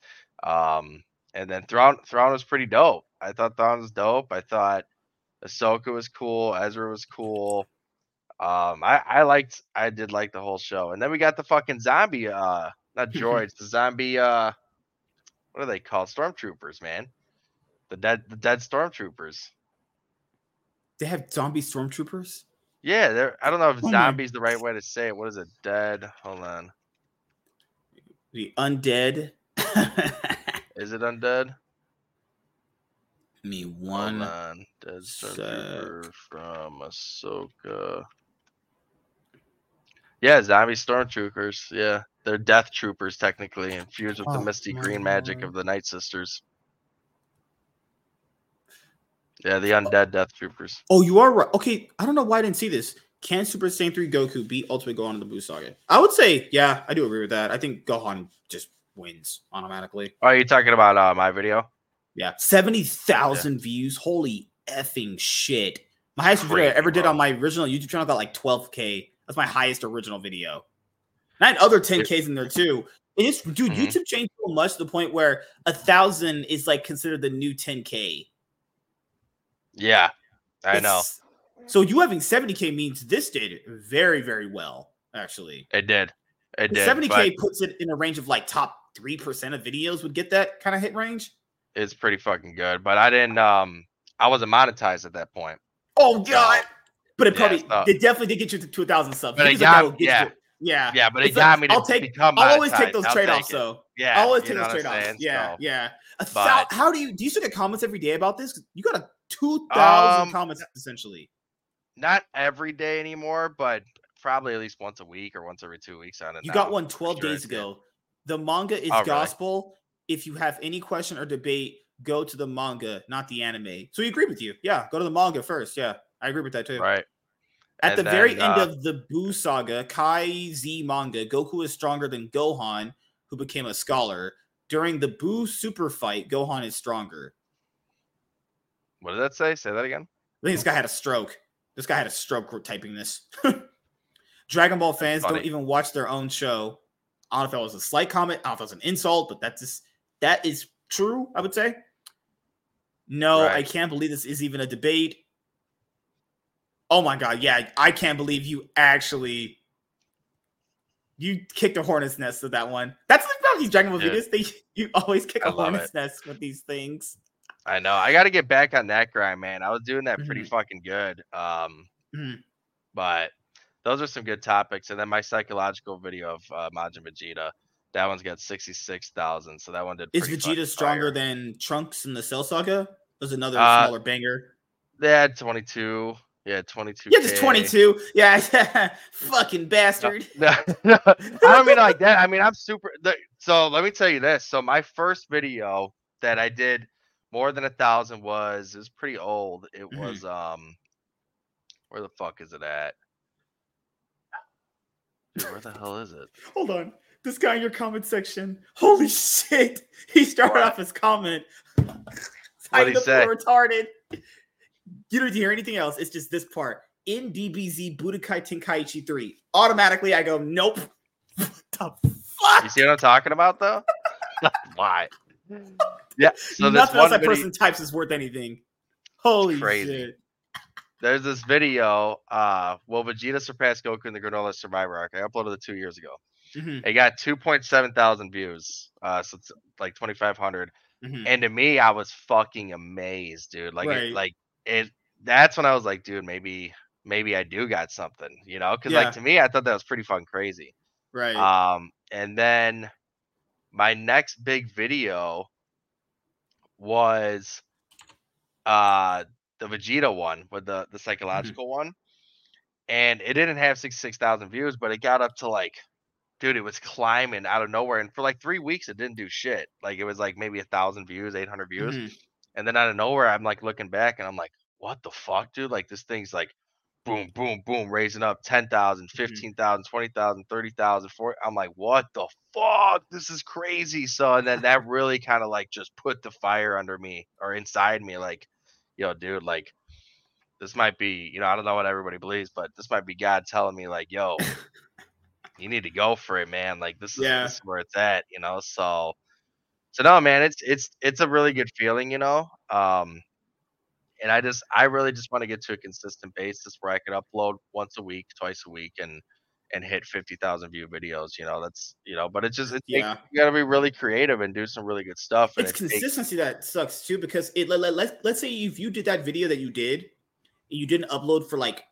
[SPEAKER 2] Um, and then Thrawn, Thrawn was pretty dope. I thought Thrawn was dope. I thought Ahsoka was cool. Ezra was cool. Um, I, I liked, I did like the whole show. And then we got the fucking zombie, uh, not (laughs) droids, the zombie, uh, what are they called? Stormtroopers, man. The dead, the dead stormtroopers.
[SPEAKER 1] they have zombie stormtroopers?
[SPEAKER 2] Yeah, they're. I don't know if
[SPEAKER 1] Oh
[SPEAKER 2] zombie's the right way to say it. What is it? Dead. Hold on.
[SPEAKER 1] The undead. (laughs)
[SPEAKER 2] Is it undead?
[SPEAKER 1] Me
[SPEAKER 2] Hold
[SPEAKER 1] one.
[SPEAKER 2] on. Dead stormtrooper from Ahsoka. Yeah, zombie stormtroopers. Yeah, they're death troopers technically, infused with the
[SPEAKER 1] Oh
[SPEAKER 2] misty
[SPEAKER 1] my
[SPEAKER 2] green magic of the Night Sisters. Yeah, the undead death troopers.
[SPEAKER 1] Oh, you are right. Okay, I don't know why I didn't see this. Can Super Saiyan 3 Goku beat Ultimate Gohan in the Buu Saga? I would say, yeah, I do agree with that. I think Gohan just wins automatically.
[SPEAKER 2] Are you talking about uh, my video?
[SPEAKER 1] Yeah, 70,000 views. Holy effing shit. My highest video I
[SPEAKER 2] Crazy,
[SPEAKER 1] ever did on my original YouTube channel got like 12K. That's my highest original video. And I had other 10Ks in there too. It is, dude,
[SPEAKER 2] Mhm.
[SPEAKER 1] YouTube changed so much to the point where a thousand is like considered the new 10K.
[SPEAKER 2] Yeah, I know
[SPEAKER 1] So you having 70k means this did very, very well, actually.
[SPEAKER 2] it did. It did.
[SPEAKER 1] 70k
[SPEAKER 2] but
[SPEAKER 1] puts it in a range of like top three percent of videos would get that kind of hit range.
[SPEAKER 2] It's pretty fucking good. But I didn't. Um, I wasn't monetized at that point.
[SPEAKER 1] Oh god! But it
[SPEAKER 2] Yeah,
[SPEAKER 1] probably
[SPEAKER 2] so-
[SPEAKER 1] it definitely did get you to two thousand subs.
[SPEAKER 2] But it
[SPEAKER 1] He's a guy
[SPEAKER 2] got- yeah.
[SPEAKER 1] you- yeah.
[SPEAKER 2] Yeah, but it
[SPEAKER 1] It's
[SPEAKER 2] got
[SPEAKER 1] like,
[SPEAKER 2] me to
[SPEAKER 1] I'll take-
[SPEAKER 2] become
[SPEAKER 1] I'll always take those trade offs though.
[SPEAKER 2] Yeah,
[SPEAKER 1] I'll always take those trade offs. Yeah,
[SPEAKER 2] So,
[SPEAKER 1] yeah. Thou- how do you do you still get comments every day about this? You got a two thousand
[SPEAKER 2] Um,
[SPEAKER 1] comments essentially.
[SPEAKER 2] not every day anymore, but probably at least once a week or once every two weeks on it.
[SPEAKER 1] You
[SPEAKER 2] now,
[SPEAKER 1] got one 12
[SPEAKER 2] sure,
[SPEAKER 1] days ago. The manga is
[SPEAKER 2] Oh, really?
[SPEAKER 1] gospel. If you have any question or debate, go to the manga, not the anime. So we agree with you. Yeah, go to the manga first. Yeah, I agree with that too.
[SPEAKER 2] Right.
[SPEAKER 1] At the
[SPEAKER 2] And
[SPEAKER 1] very
[SPEAKER 2] then,
[SPEAKER 1] end
[SPEAKER 2] uh,
[SPEAKER 1] of the Buu saga, Kai Z manga, Goku is stronger than Gohan, who became a scholar. During the Buu super fight, Gohan is stronger.
[SPEAKER 2] What did that say? Say that again.
[SPEAKER 1] I think this guy had a stroke. This guy had a stroke typing this. (laughs) Dragon Ball fans don't even watch their own show. I don't know if that was a slight comment. I don't know if that was an insult, but that's just that is true. I would say. No, I can't believe this is even a debate. Oh my god, yeah, I can't believe you actually you kicked a hornet's nest with that one. That's the problem these Dragon Ball
[SPEAKER 2] Yeah.
[SPEAKER 1] videos. They you always kick
[SPEAKER 2] I
[SPEAKER 1] a hornet's nest with these things.
[SPEAKER 2] I know. I got to get back on that grind, man. I was doing that pretty
[SPEAKER 1] Mhm.
[SPEAKER 2] fucking good. Um,
[SPEAKER 1] Mhm.
[SPEAKER 2] but those are some good topics. And then my psychological video of uh, Majin Vegeta, that one's got sixty six thousand. So that one did.
[SPEAKER 1] Is Vegeta stronger
[SPEAKER 2] fire.
[SPEAKER 1] than Trunks in the Cell Saga? There's another
[SPEAKER 2] Uh,
[SPEAKER 1] smaller banger.
[SPEAKER 2] Yeah, twenty two. Yeah, twenty two.
[SPEAKER 1] Yeah, just 22. (laughs) Yeah, fucking bastard.
[SPEAKER 2] No, no, I don't mean like that. I mean I'm super. So let me tell you this. So my first video that I did more than a thousand was it was pretty old. It
[SPEAKER 1] Mhm.
[SPEAKER 2] was um, where the fuck is it at? Dude, where the hell is it? (laughs)
[SPEAKER 1] Hold on. This guy in your comment section. Holy shit. (laughs) He started
[SPEAKER 2] What?
[SPEAKER 1] off his comment.
[SPEAKER 2] What'd he say?
[SPEAKER 1] retarded. You don't hear anything else. It's just this part. In DBZ Budokai Tenkaichi 3. Automatically I go, nope. what (laughs) the fuck?
[SPEAKER 2] You see what I'm talking about though? (laughs) Why? Yeah. So this
[SPEAKER 1] Nothing else
[SPEAKER 2] one
[SPEAKER 1] that
[SPEAKER 2] video,
[SPEAKER 1] person types is worth anything. Holy
[SPEAKER 2] Crazy.
[SPEAKER 1] shit.
[SPEAKER 2] there's this video. Uh, will Vegeta surpass Goku in the Granola Survivor arc? I uploaded it two years ago.
[SPEAKER 1] Mhm,
[SPEAKER 2] It got 2.7 thousand views. Uh, so it's like 2,500.
[SPEAKER 1] mhm.
[SPEAKER 2] And to me, I was fucking amazed, dude. Like,
[SPEAKER 1] Right.
[SPEAKER 2] it, like it. That's when I was like, dude, maybe, maybe I do got something, you know? Because
[SPEAKER 1] Yeah.
[SPEAKER 2] like to me, I thought that was pretty fun, crazy.
[SPEAKER 1] Right.
[SPEAKER 2] Um, and then my next big video was uh the Vegeta one with the the psychological one. And it didn't have 66,000 views, but it got up to like dude, it was climbing out of nowhere and for like 3 weeks it didn't do shit. Like it was like maybe a 1000 views, 800 views.
[SPEAKER 1] Mhm.
[SPEAKER 2] And then out of nowhere I'm like looking back and I'm like, "What the fuck, dude? Like this thing's like boom, boom, boom, raising up 10,000, mm-hmm. 15,000, 20,000, 30,000, 40. I'm like, what the fuck? This is crazy. So, and then that really kind of like just put the fire under me or inside me. Like, yo, dude, like, this might be, you know, I don't know what everybody believes, but this might be God telling me, like, yo, (laughs) you need to go for it, man. Like, this is,
[SPEAKER 1] Yeah.
[SPEAKER 2] this is where it's at, you know? So, so no, man, it's, it's, it's a really good feeling, you know? Um, and I just I really just want to get to a consistent basis where I could upload once a week, twice a week, and and hit fifty thousand view videos. You know, that's you know, but it's just it takes-
[SPEAKER 1] Yeah.
[SPEAKER 2] you got to be really creative and do some really good stuff. And
[SPEAKER 1] it's
[SPEAKER 2] it takes-
[SPEAKER 1] consistency that sucks too because it let, let, let, let's say if you did that video that you did and you didn't upload for like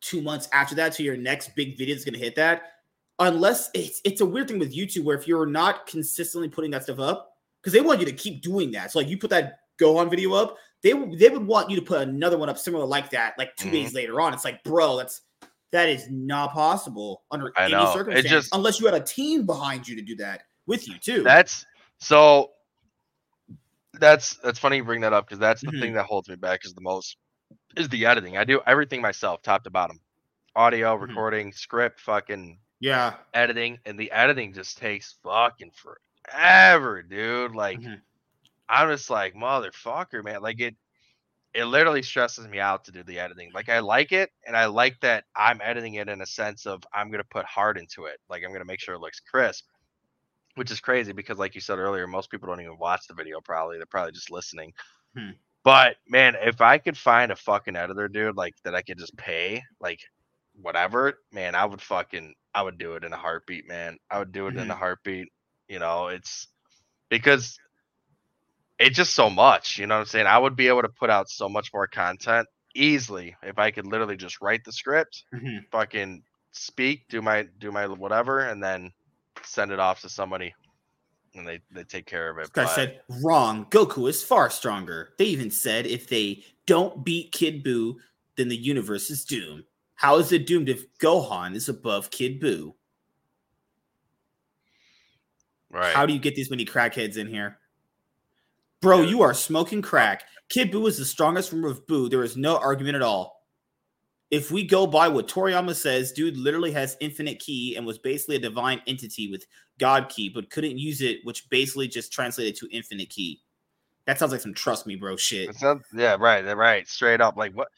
[SPEAKER 1] two months after that to your next big video that's going to hit that unless it's it's a weird thing with youtube where if you're not consistently putting that stuff up because they want you to keep doing that so like you put that go on video up they would- they would want you to put another one up similar like that like 2
[SPEAKER 2] Mhm.
[SPEAKER 1] days later on it's like bro that's that is not possible under
[SPEAKER 2] I
[SPEAKER 1] any
[SPEAKER 2] know.
[SPEAKER 1] Circumstance
[SPEAKER 2] just-
[SPEAKER 1] unless you had a team behind you to do that with you too
[SPEAKER 2] that's so that's that's funny you bring that up because that's the
[SPEAKER 1] Mhm.
[SPEAKER 2] thing that holds me back is the most is the editing. I do everything myself, top to bottom, audio,
[SPEAKER 1] Mhm.
[SPEAKER 2] recording, script, fucking
[SPEAKER 1] yeah
[SPEAKER 2] editing, and the editing just takes fucking forever, dude. Like.
[SPEAKER 1] Mhm.
[SPEAKER 2] I'm just like motherfucker, man. Like it, it literally stresses me out to do the editing. Like I like it, and I like that I'm editing it in a sense of I'm gonna put heart into it. Like I'm gonna make sure it looks crisp, which is crazy because, like you said earlier, most people don't even watch the video. Probably they're probably just listening.
[SPEAKER 1] Hmm.
[SPEAKER 2] But man, if I could find a fucking editor, dude, like that I could just pay, like whatever, man, I would fucking, I would do it in a heartbeat, man. I would do it in a heartbeat. You know, it's because it's just so much. You know what I'm saying? I would be able to put out so much more content easily if I could literally just write the script,
[SPEAKER 1] Mhm.
[SPEAKER 2] fucking speak, do my do my whatever, and then send it off to somebody, and they they take care of it.
[SPEAKER 1] This guy
[SPEAKER 2] But
[SPEAKER 1] said, wrong. Goku is far stronger. They even said if they don't beat Kid Buu, then the universe is doomed. How is it doomed if Gohan is above Kid Buu?
[SPEAKER 2] Right,
[SPEAKER 1] How do you get these many crackheads in here? Bro, you are smoking crack. Kid Buu is the strongest form of Buu. There is no argument at all. If we go by what Toriyama says, dude literally has infinite ki and was basically a divine entity with God ki, but couldn't use it, which basically just translated to infinite ki. That sounds like some trust me, bro shit.
[SPEAKER 2] Not, yeah, right, right, straight up. Like what?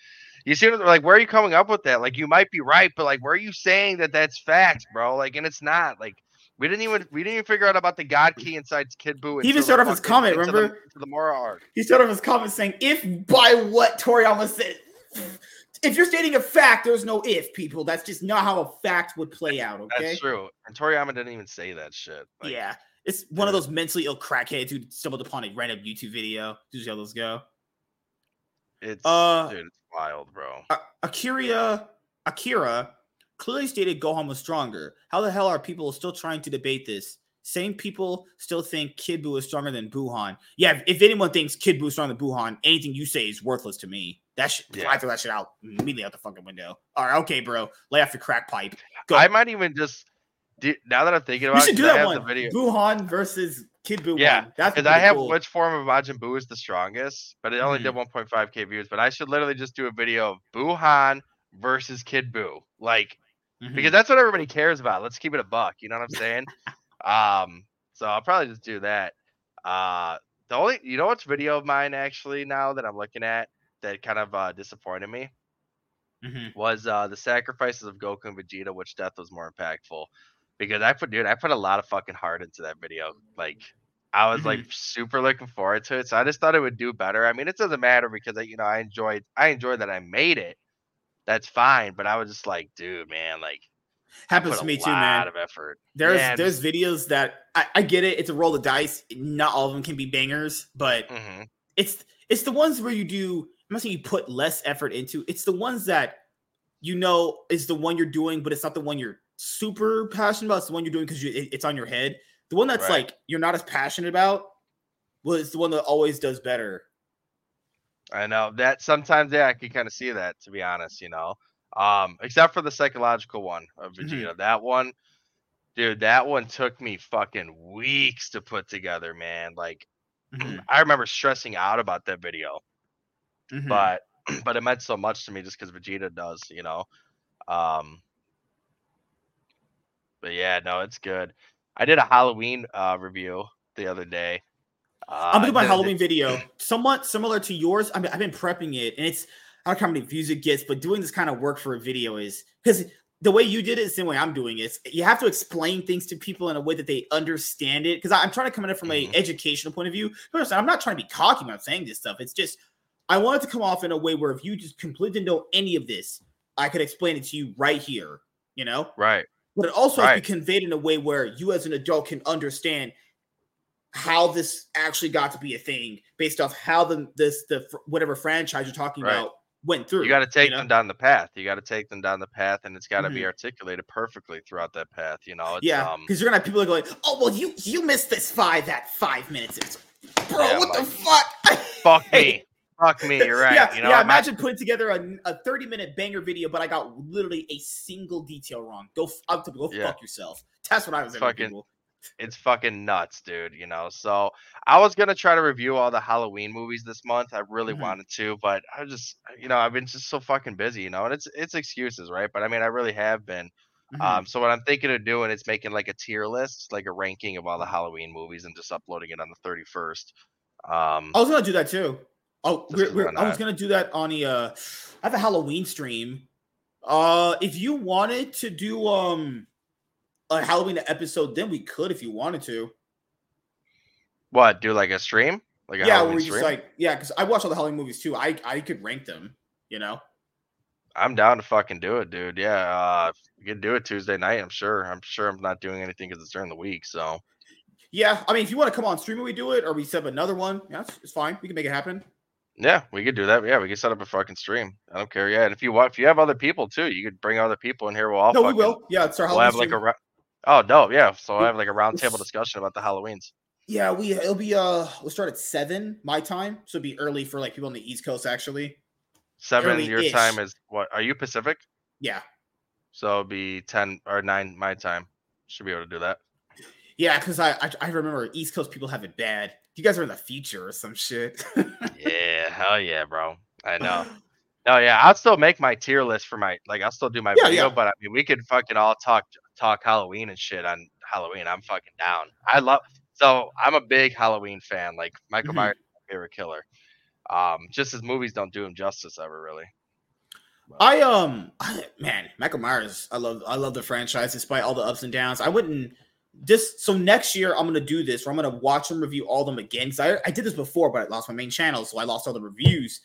[SPEAKER 2] You see, like where are you coming up with that? Like you might be right, but like where are you saying that that's fact, bro? Like, and it's not. Like we didn't even we didn't even figure out about the God ki inside Kid Buu.
[SPEAKER 1] He even started off his comment,
[SPEAKER 2] into the-
[SPEAKER 1] remember?
[SPEAKER 2] into the Moro arc.
[SPEAKER 1] He started off his comment saying, if by what Toriyama said, if you're stating a fact, there's no if, people. That's just not how a fact would play out, okay?
[SPEAKER 2] That's true. And Toriyama didn't even say that shit. Like,
[SPEAKER 1] yeah. It's one of those mentally ill crackheads who stumbled upon a random YouTube video. Just how those go.
[SPEAKER 2] it's
[SPEAKER 1] Uh,
[SPEAKER 2] dude, it's wild, bro.
[SPEAKER 1] Akira Akira clearly stated Gohan was stronger. How the hell are people still trying to debate this? Same people still think Kid Buu is stronger than Buhan. Yeah, if, if anyone thinks Kid Buu is stronger than Buhan, anything you say is worthless to me. That shit,
[SPEAKER 2] Yeah.
[SPEAKER 1] I throw that shit out immediately out the fucking window. All right, okay, bro. Lay off your crack pipe. Go.
[SPEAKER 2] I might even just do, now that I'm thinking about it,
[SPEAKER 1] should do
[SPEAKER 2] 'cause I
[SPEAKER 1] that
[SPEAKER 2] have
[SPEAKER 1] one.
[SPEAKER 2] the video.
[SPEAKER 1] Buhan versus Kid Buu.
[SPEAKER 2] Yeah,
[SPEAKER 1] one. that's
[SPEAKER 2] Because I have
[SPEAKER 1] cool.
[SPEAKER 2] which form of Majin Buu is the strongest, but it only
[SPEAKER 1] Mhm.
[SPEAKER 2] did 1.5k views. But I should literally just do a video of Buhan versus Kid Buu, like
[SPEAKER 1] Mhm.
[SPEAKER 2] because that's what everybody cares about. Let's keep it a buck. You know what I'm saying? um, so I'll probably just do that. Uh, the only you know what's video of mine actually now that I'm looking at that kind of uh, disappointed me
[SPEAKER 1] Mhm.
[SPEAKER 2] was uh, the sacrifices of Goku and Vegeta, which death was more impactful. Because I put, dude, I put a lot of fucking heart into that video. Like, I was like super looking forward to it. So I just thought it would do better. I mean, it doesn't matter because I, you know, I enjoyed, I enjoyed that I made it. That's fine. But I was just like, dude, man, like,
[SPEAKER 1] happens to me too, man.
[SPEAKER 2] of effort.
[SPEAKER 1] There's
[SPEAKER 2] Yeah,
[SPEAKER 1] there's videos that I, I get it. It's a roll of dice. Not all of them can be bangers, but
[SPEAKER 2] hmm
[SPEAKER 1] it's it's the ones where you do. I'm not saying you put less effort into. It's the ones that you know is the one you're doing, but it's not the one you're super passionate about. It's the one you're doing because you, it- it's on your head. The one that's
[SPEAKER 2] Right.
[SPEAKER 1] like you're not as passionate about. Well, it's the one that always does better.
[SPEAKER 2] I know that sometimes, yeah, I can kind of see that to be honest, you know. Um, except for the psychological one of
[SPEAKER 1] Mhm.
[SPEAKER 2] Vegeta. That one, dude, that one took me fucking weeks to put together, man. Like,
[SPEAKER 1] Mhm,
[SPEAKER 2] I remember stressing out about that video,
[SPEAKER 1] mhm.
[SPEAKER 2] but (clears throat) but it meant so much to me just because Vegeta does, you know. Um, but yeah, no, it's good. I did a Halloween uh, review the other day. Uh,
[SPEAKER 1] I'm gonna do my Halloween video, (laughs) somewhat similar to yours. I mean, I've been prepping it, and it's I don't know how many views it gets, but doing this kind of work for a video is because the way you did it is the same way I'm doing it. You have to explain things to people in a way that they understand it. Because I'm trying to come at it from
[SPEAKER 2] Mhm.
[SPEAKER 1] a educational point of view. Understand? I'm not trying to be cocky when I'm saying this stuff. It's just I want it to come off in a way where if you just completely didn't know any of this, I could explain it to you right here. You know,
[SPEAKER 2] right.
[SPEAKER 1] but it also has to be conveyed in a way where you as an adult can understand how this actually got to be a thing based off how the this the whatever franchise you're talking
[SPEAKER 2] Right.
[SPEAKER 1] about went through.
[SPEAKER 2] You got to take
[SPEAKER 1] know?
[SPEAKER 2] them down the path. You got to take them down the path, and it's got to be
[SPEAKER 1] Mhm.
[SPEAKER 2] articulated perfectly throughout that path. You know, it's,
[SPEAKER 1] yeah,
[SPEAKER 2] um,
[SPEAKER 1] because you're gonna have people going, "Oh, well, you you missed this five that five minutes." It's, Bro,
[SPEAKER 2] Yeah,
[SPEAKER 1] what the fuck?
[SPEAKER 2] fuck me, (laughs) fuck me. You're right.
[SPEAKER 1] yeah,
[SPEAKER 2] you know,
[SPEAKER 1] yeah.
[SPEAKER 2] Not-
[SPEAKER 1] Imagine putting together a, a 30 minute banger video, but I got literally a single detail wrong. Go, f- go
[SPEAKER 2] Yeah.
[SPEAKER 1] fuck yourself. That's what I was.
[SPEAKER 2] Fucking-
[SPEAKER 1] people.
[SPEAKER 2] It's fucking nuts, dude. You know, so I was gonna try to review all the Halloween movies this month. I really
[SPEAKER 1] Mhm.
[SPEAKER 2] wanted to, but I just, you know, I've been just so fucking busy. You know, and it's it's excuses, right? But I mean, I really have been.
[SPEAKER 1] Mhm.
[SPEAKER 2] Um, so what I'm thinking of doing is making like a tier list, like a ranking of all the Halloween movies, and just uploading it on the 31st. Um,
[SPEAKER 1] I was gonna do that too. Oh, we're, we're, I was gonna do that on the. Uh, I have a Halloween stream. Uh, if you wanted to do um a Halloween episode, then we could if you wanted to.
[SPEAKER 2] what? Do like a stream? Like a
[SPEAKER 1] yeah,
[SPEAKER 2] Halloween
[SPEAKER 1] where we just
[SPEAKER 2] stream?
[SPEAKER 1] like yeah, because I watch all the Halloween movies too. I I could rank them. You know.
[SPEAKER 2] I'm down to fucking do it, dude. Yeah, uh, we can do it Tuesday night. I'm sure. I'm sure I'm not doing anything because it's during the week. So
[SPEAKER 1] Yeah, I mean, if you want to come on stream and we do it, or we set up another one, yeah, it's, it's fine. We can make it happen.
[SPEAKER 2] Yeah, we could do that. Yeah, we could set up a fucking stream. I don't care. Yeah, and if you want, if you have other people too, you could bring other people in here. We'll all
[SPEAKER 1] no, we will. Yeah, it's our
[SPEAKER 2] we'll
[SPEAKER 1] Halloween
[SPEAKER 2] have like a. Oh no, yeah. So I have like a
[SPEAKER 1] roundtable
[SPEAKER 2] discussion about the Halloweens.
[SPEAKER 1] Yeah, we it'll be uh we'll start at seven my time, so it'll be early for like people on the East Coast actually.
[SPEAKER 2] Seven your
[SPEAKER 1] Early-ish.
[SPEAKER 2] time is what? Are you Pacific?
[SPEAKER 1] Yeah,
[SPEAKER 2] So it'll be ten or nine my time. Should be able to do that.
[SPEAKER 1] yeah, because I, I I remember East Coast people have it bad. You guys are in the future or some shit. (laughs)
[SPEAKER 2] yeah, hell yeah, bro. I know. No, (sighs) yeah, I'll still make my tier list for my like. I'll still do my
[SPEAKER 1] Yeah,
[SPEAKER 2] video,
[SPEAKER 1] yeah.
[SPEAKER 2] but I mean, we could fucking all talk talk Halloween and shit on Halloween. I'm fucking down. I love. So I'm a big Halloween fan. Like Michael
[SPEAKER 1] Mhm.
[SPEAKER 2] Myers, my favorite killer. Um, just his movies don't do him justice ever, really.
[SPEAKER 1] I um (laughs) man, Michael Myers. I love I love the franchise despite all the ups and downs. I wouldn't this so next year I'm gonna do this where I'm gonna watch and review all them again. Cause I, I did this before, but I lost my main channel, so I lost all the reviews.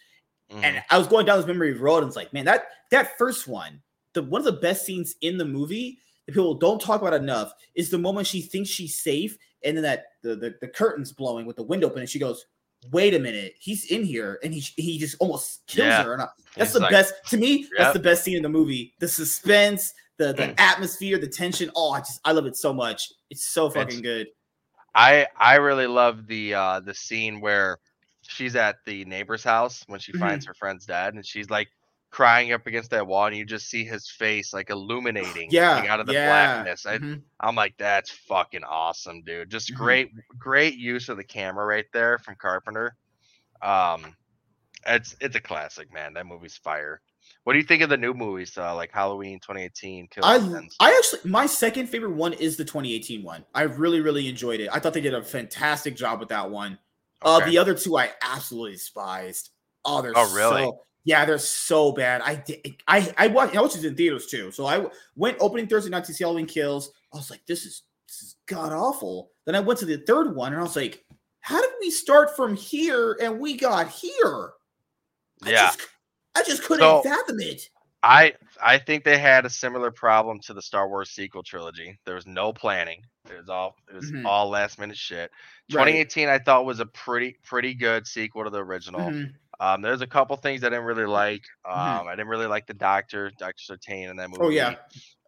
[SPEAKER 2] Mhm.
[SPEAKER 1] And I was going down this memory road and it's like, man, that that first one, the one of the best scenes in the movie people don't talk about enough is the moment she thinks she's safe, and then that the the, the curtains blowing with the window open, and she goes, "Wait a minute, he's in here," and he he just almost kills
[SPEAKER 2] Yeah.
[SPEAKER 1] her. That's
[SPEAKER 2] He's
[SPEAKER 1] the
[SPEAKER 2] like-
[SPEAKER 1] best to me. That's the best scene in the movie. The suspense, the the (clears throat) atmosphere, the tension. Oh, I just I love it so much. It's so fucking
[SPEAKER 2] It's-
[SPEAKER 1] good.
[SPEAKER 2] I I really love the uh the scene where she's at the neighbor's house when she
[SPEAKER 1] Mhm.
[SPEAKER 2] finds her friend's dad and she's like crying up against that wall and you just see his face like illuminating
[SPEAKER 1] Yeah,
[SPEAKER 2] like, out of the
[SPEAKER 1] yeah.
[SPEAKER 2] blackness. I,
[SPEAKER 1] Mhm.
[SPEAKER 2] I'm like, that's fucking awesome, dude. Just
[SPEAKER 1] Mhm.
[SPEAKER 2] great, great use of the camera right there from Carpenter. Um, it's it's a classic, man. That movie's fire. What do you think of the new movies, uh, like Halloween 2018? Kill
[SPEAKER 1] I I actually my second favorite one is the 2018 one. I really really enjoyed it. I thought they did a fantastic job with that one. Uh, the other two I absolutely despised. Oh, they're
[SPEAKER 2] Oh, really?
[SPEAKER 1] so yeah, they're so bad. I did I I watched I watched it in theaters too. So I went opening Thursday night to see Halloween Kills. I was like, this is this is god awful. Then I went to the third one and I was like, how did we start from here and we got here? I
[SPEAKER 2] Yeah.
[SPEAKER 1] just, I just couldn't
[SPEAKER 2] So-
[SPEAKER 1] fathom it.
[SPEAKER 2] I I think they had a similar problem to the Star Wars sequel trilogy. There was no planning. It was all it was
[SPEAKER 1] Mhm.
[SPEAKER 2] all last minute shit.
[SPEAKER 1] Right.
[SPEAKER 2] 2018 I thought was a pretty pretty good sequel to the original.
[SPEAKER 1] Mhm.
[SPEAKER 2] Um, there's a couple things I didn't really like. Um,
[SPEAKER 1] Mhm.
[SPEAKER 2] I didn't really like the Doctor, Doctor Sartain in that movie.
[SPEAKER 1] Oh yeah.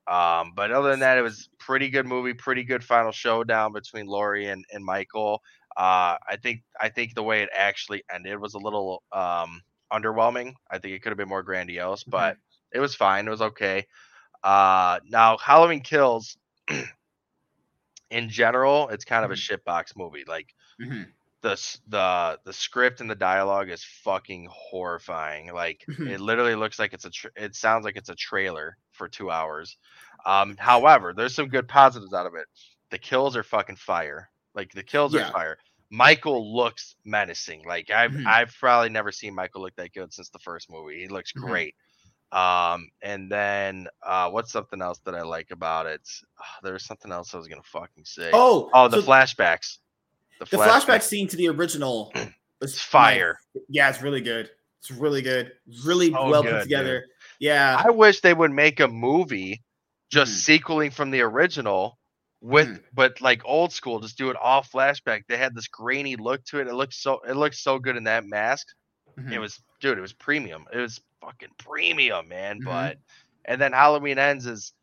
[SPEAKER 2] Um, but other than that, it was pretty good movie, pretty good final showdown between Laurie and, and Michael. Uh, I think I think the way it actually ended was a little um underwhelming. I think it could have been more grandiose, but it was fine. It was okay. Uh, now Halloween Kills, (clears throat) in general, it's kind of a shitbox movie. Like
[SPEAKER 1] Mhm.
[SPEAKER 2] The the the script and the dialogue is fucking horrifying. Like
[SPEAKER 1] Mhm.
[SPEAKER 2] it literally looks like it's a tra- it sounds like it's a trailer for 2 hours. Um however, there's some good positives out of it. The kills are fucking fire. Like the kills
[SPEAKER 1] Yeah.
[SPEAKER 2] are fire. Michael looks menacing. Like I've
[SPEAKER 1] Mhm.
[SPEAKER 2] I've probably never seen Michael look that good since the first movie. He looks
[SPEAKER 1] Mhm.
[SPEAKER 2] great. Um and then uh what's something else that I like about it? Ah, there was something else I was going to fucking say.
[SPEAKER 1] Oh,
[SPEAKER 2] oh, the
[SPEAKER 1] so
[SPEAKER 2] flashbacks.
[SPEAKER 1] The flashback scene to the original was (clears throat)
[SPEAKER 2] It's fire.
[SPEAKER 1] Yeah, it's really good. It's really good. Really
[SPEAKER 2] So
[SPEAKER 1] well
[SPEAKER 2] good,
[SPEAKER 1] put together. Yeah.
[SPEAKER 2] I wish they would make a movie just
[SPEAKER 1] Mm-hmm.
[SPEAKER 2] sequeling from the original with
[SPEAKER 1] Mhm.
[SPEAKER 2] but like old school, just do it all flashback. They had this grainy look to it. It looked so it looked so good in that mask. It
[SPEAKER 1] Mhm.
[SPEAKER 2] was dude, it was premium. It was fucking premium, man.
[SPEAKER 1] Mhm.
[SPEAKER 2] But and then Halloween ends is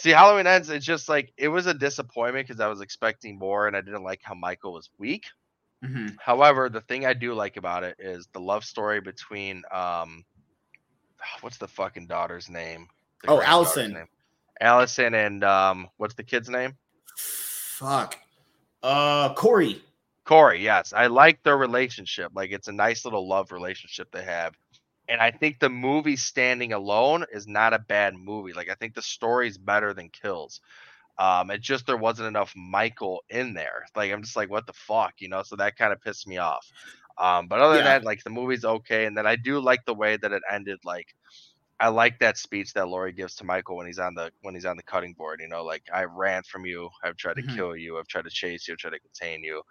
[SPEAKER 2] see Halloween ends, it's just like it was a disappointment because I was expecting more and I didn't like how Michael was weak.
[SPEAKER 1] Mhm.
[SPEAKER 2] However, the thing I do like about it is the love story between um (sighs) what's the fucking daughter's name? The
[SPEAKER 1] Oh, Allison.
[SPEAKER 2] name. Allison and um what's the kid's name?
[SPEAKER 1] Fuck. Uh, Corey.
[SPEAKER 2] Corey, yes. I like their relationship. Like it's a nice little love relationship they have. And I think the movie standing alone is not a bad movie. Like I think the story's better than Kills. Um, it just there wasn't enough Michael in there. Like I'm just like, what the fuck, you know? So that kind of pissed me off. Um, but other than that, like the movie's okay. And then I do like the way that it ended. Like I like that speech that Laurie gives to Michael when he's on the when he's on the cutting board. You know, like I ran from you, I've tried to
[SPEAKER 1] Mhm.
[SPEAKER 2] kill you, I've tried to chase you, I've tried to contain you,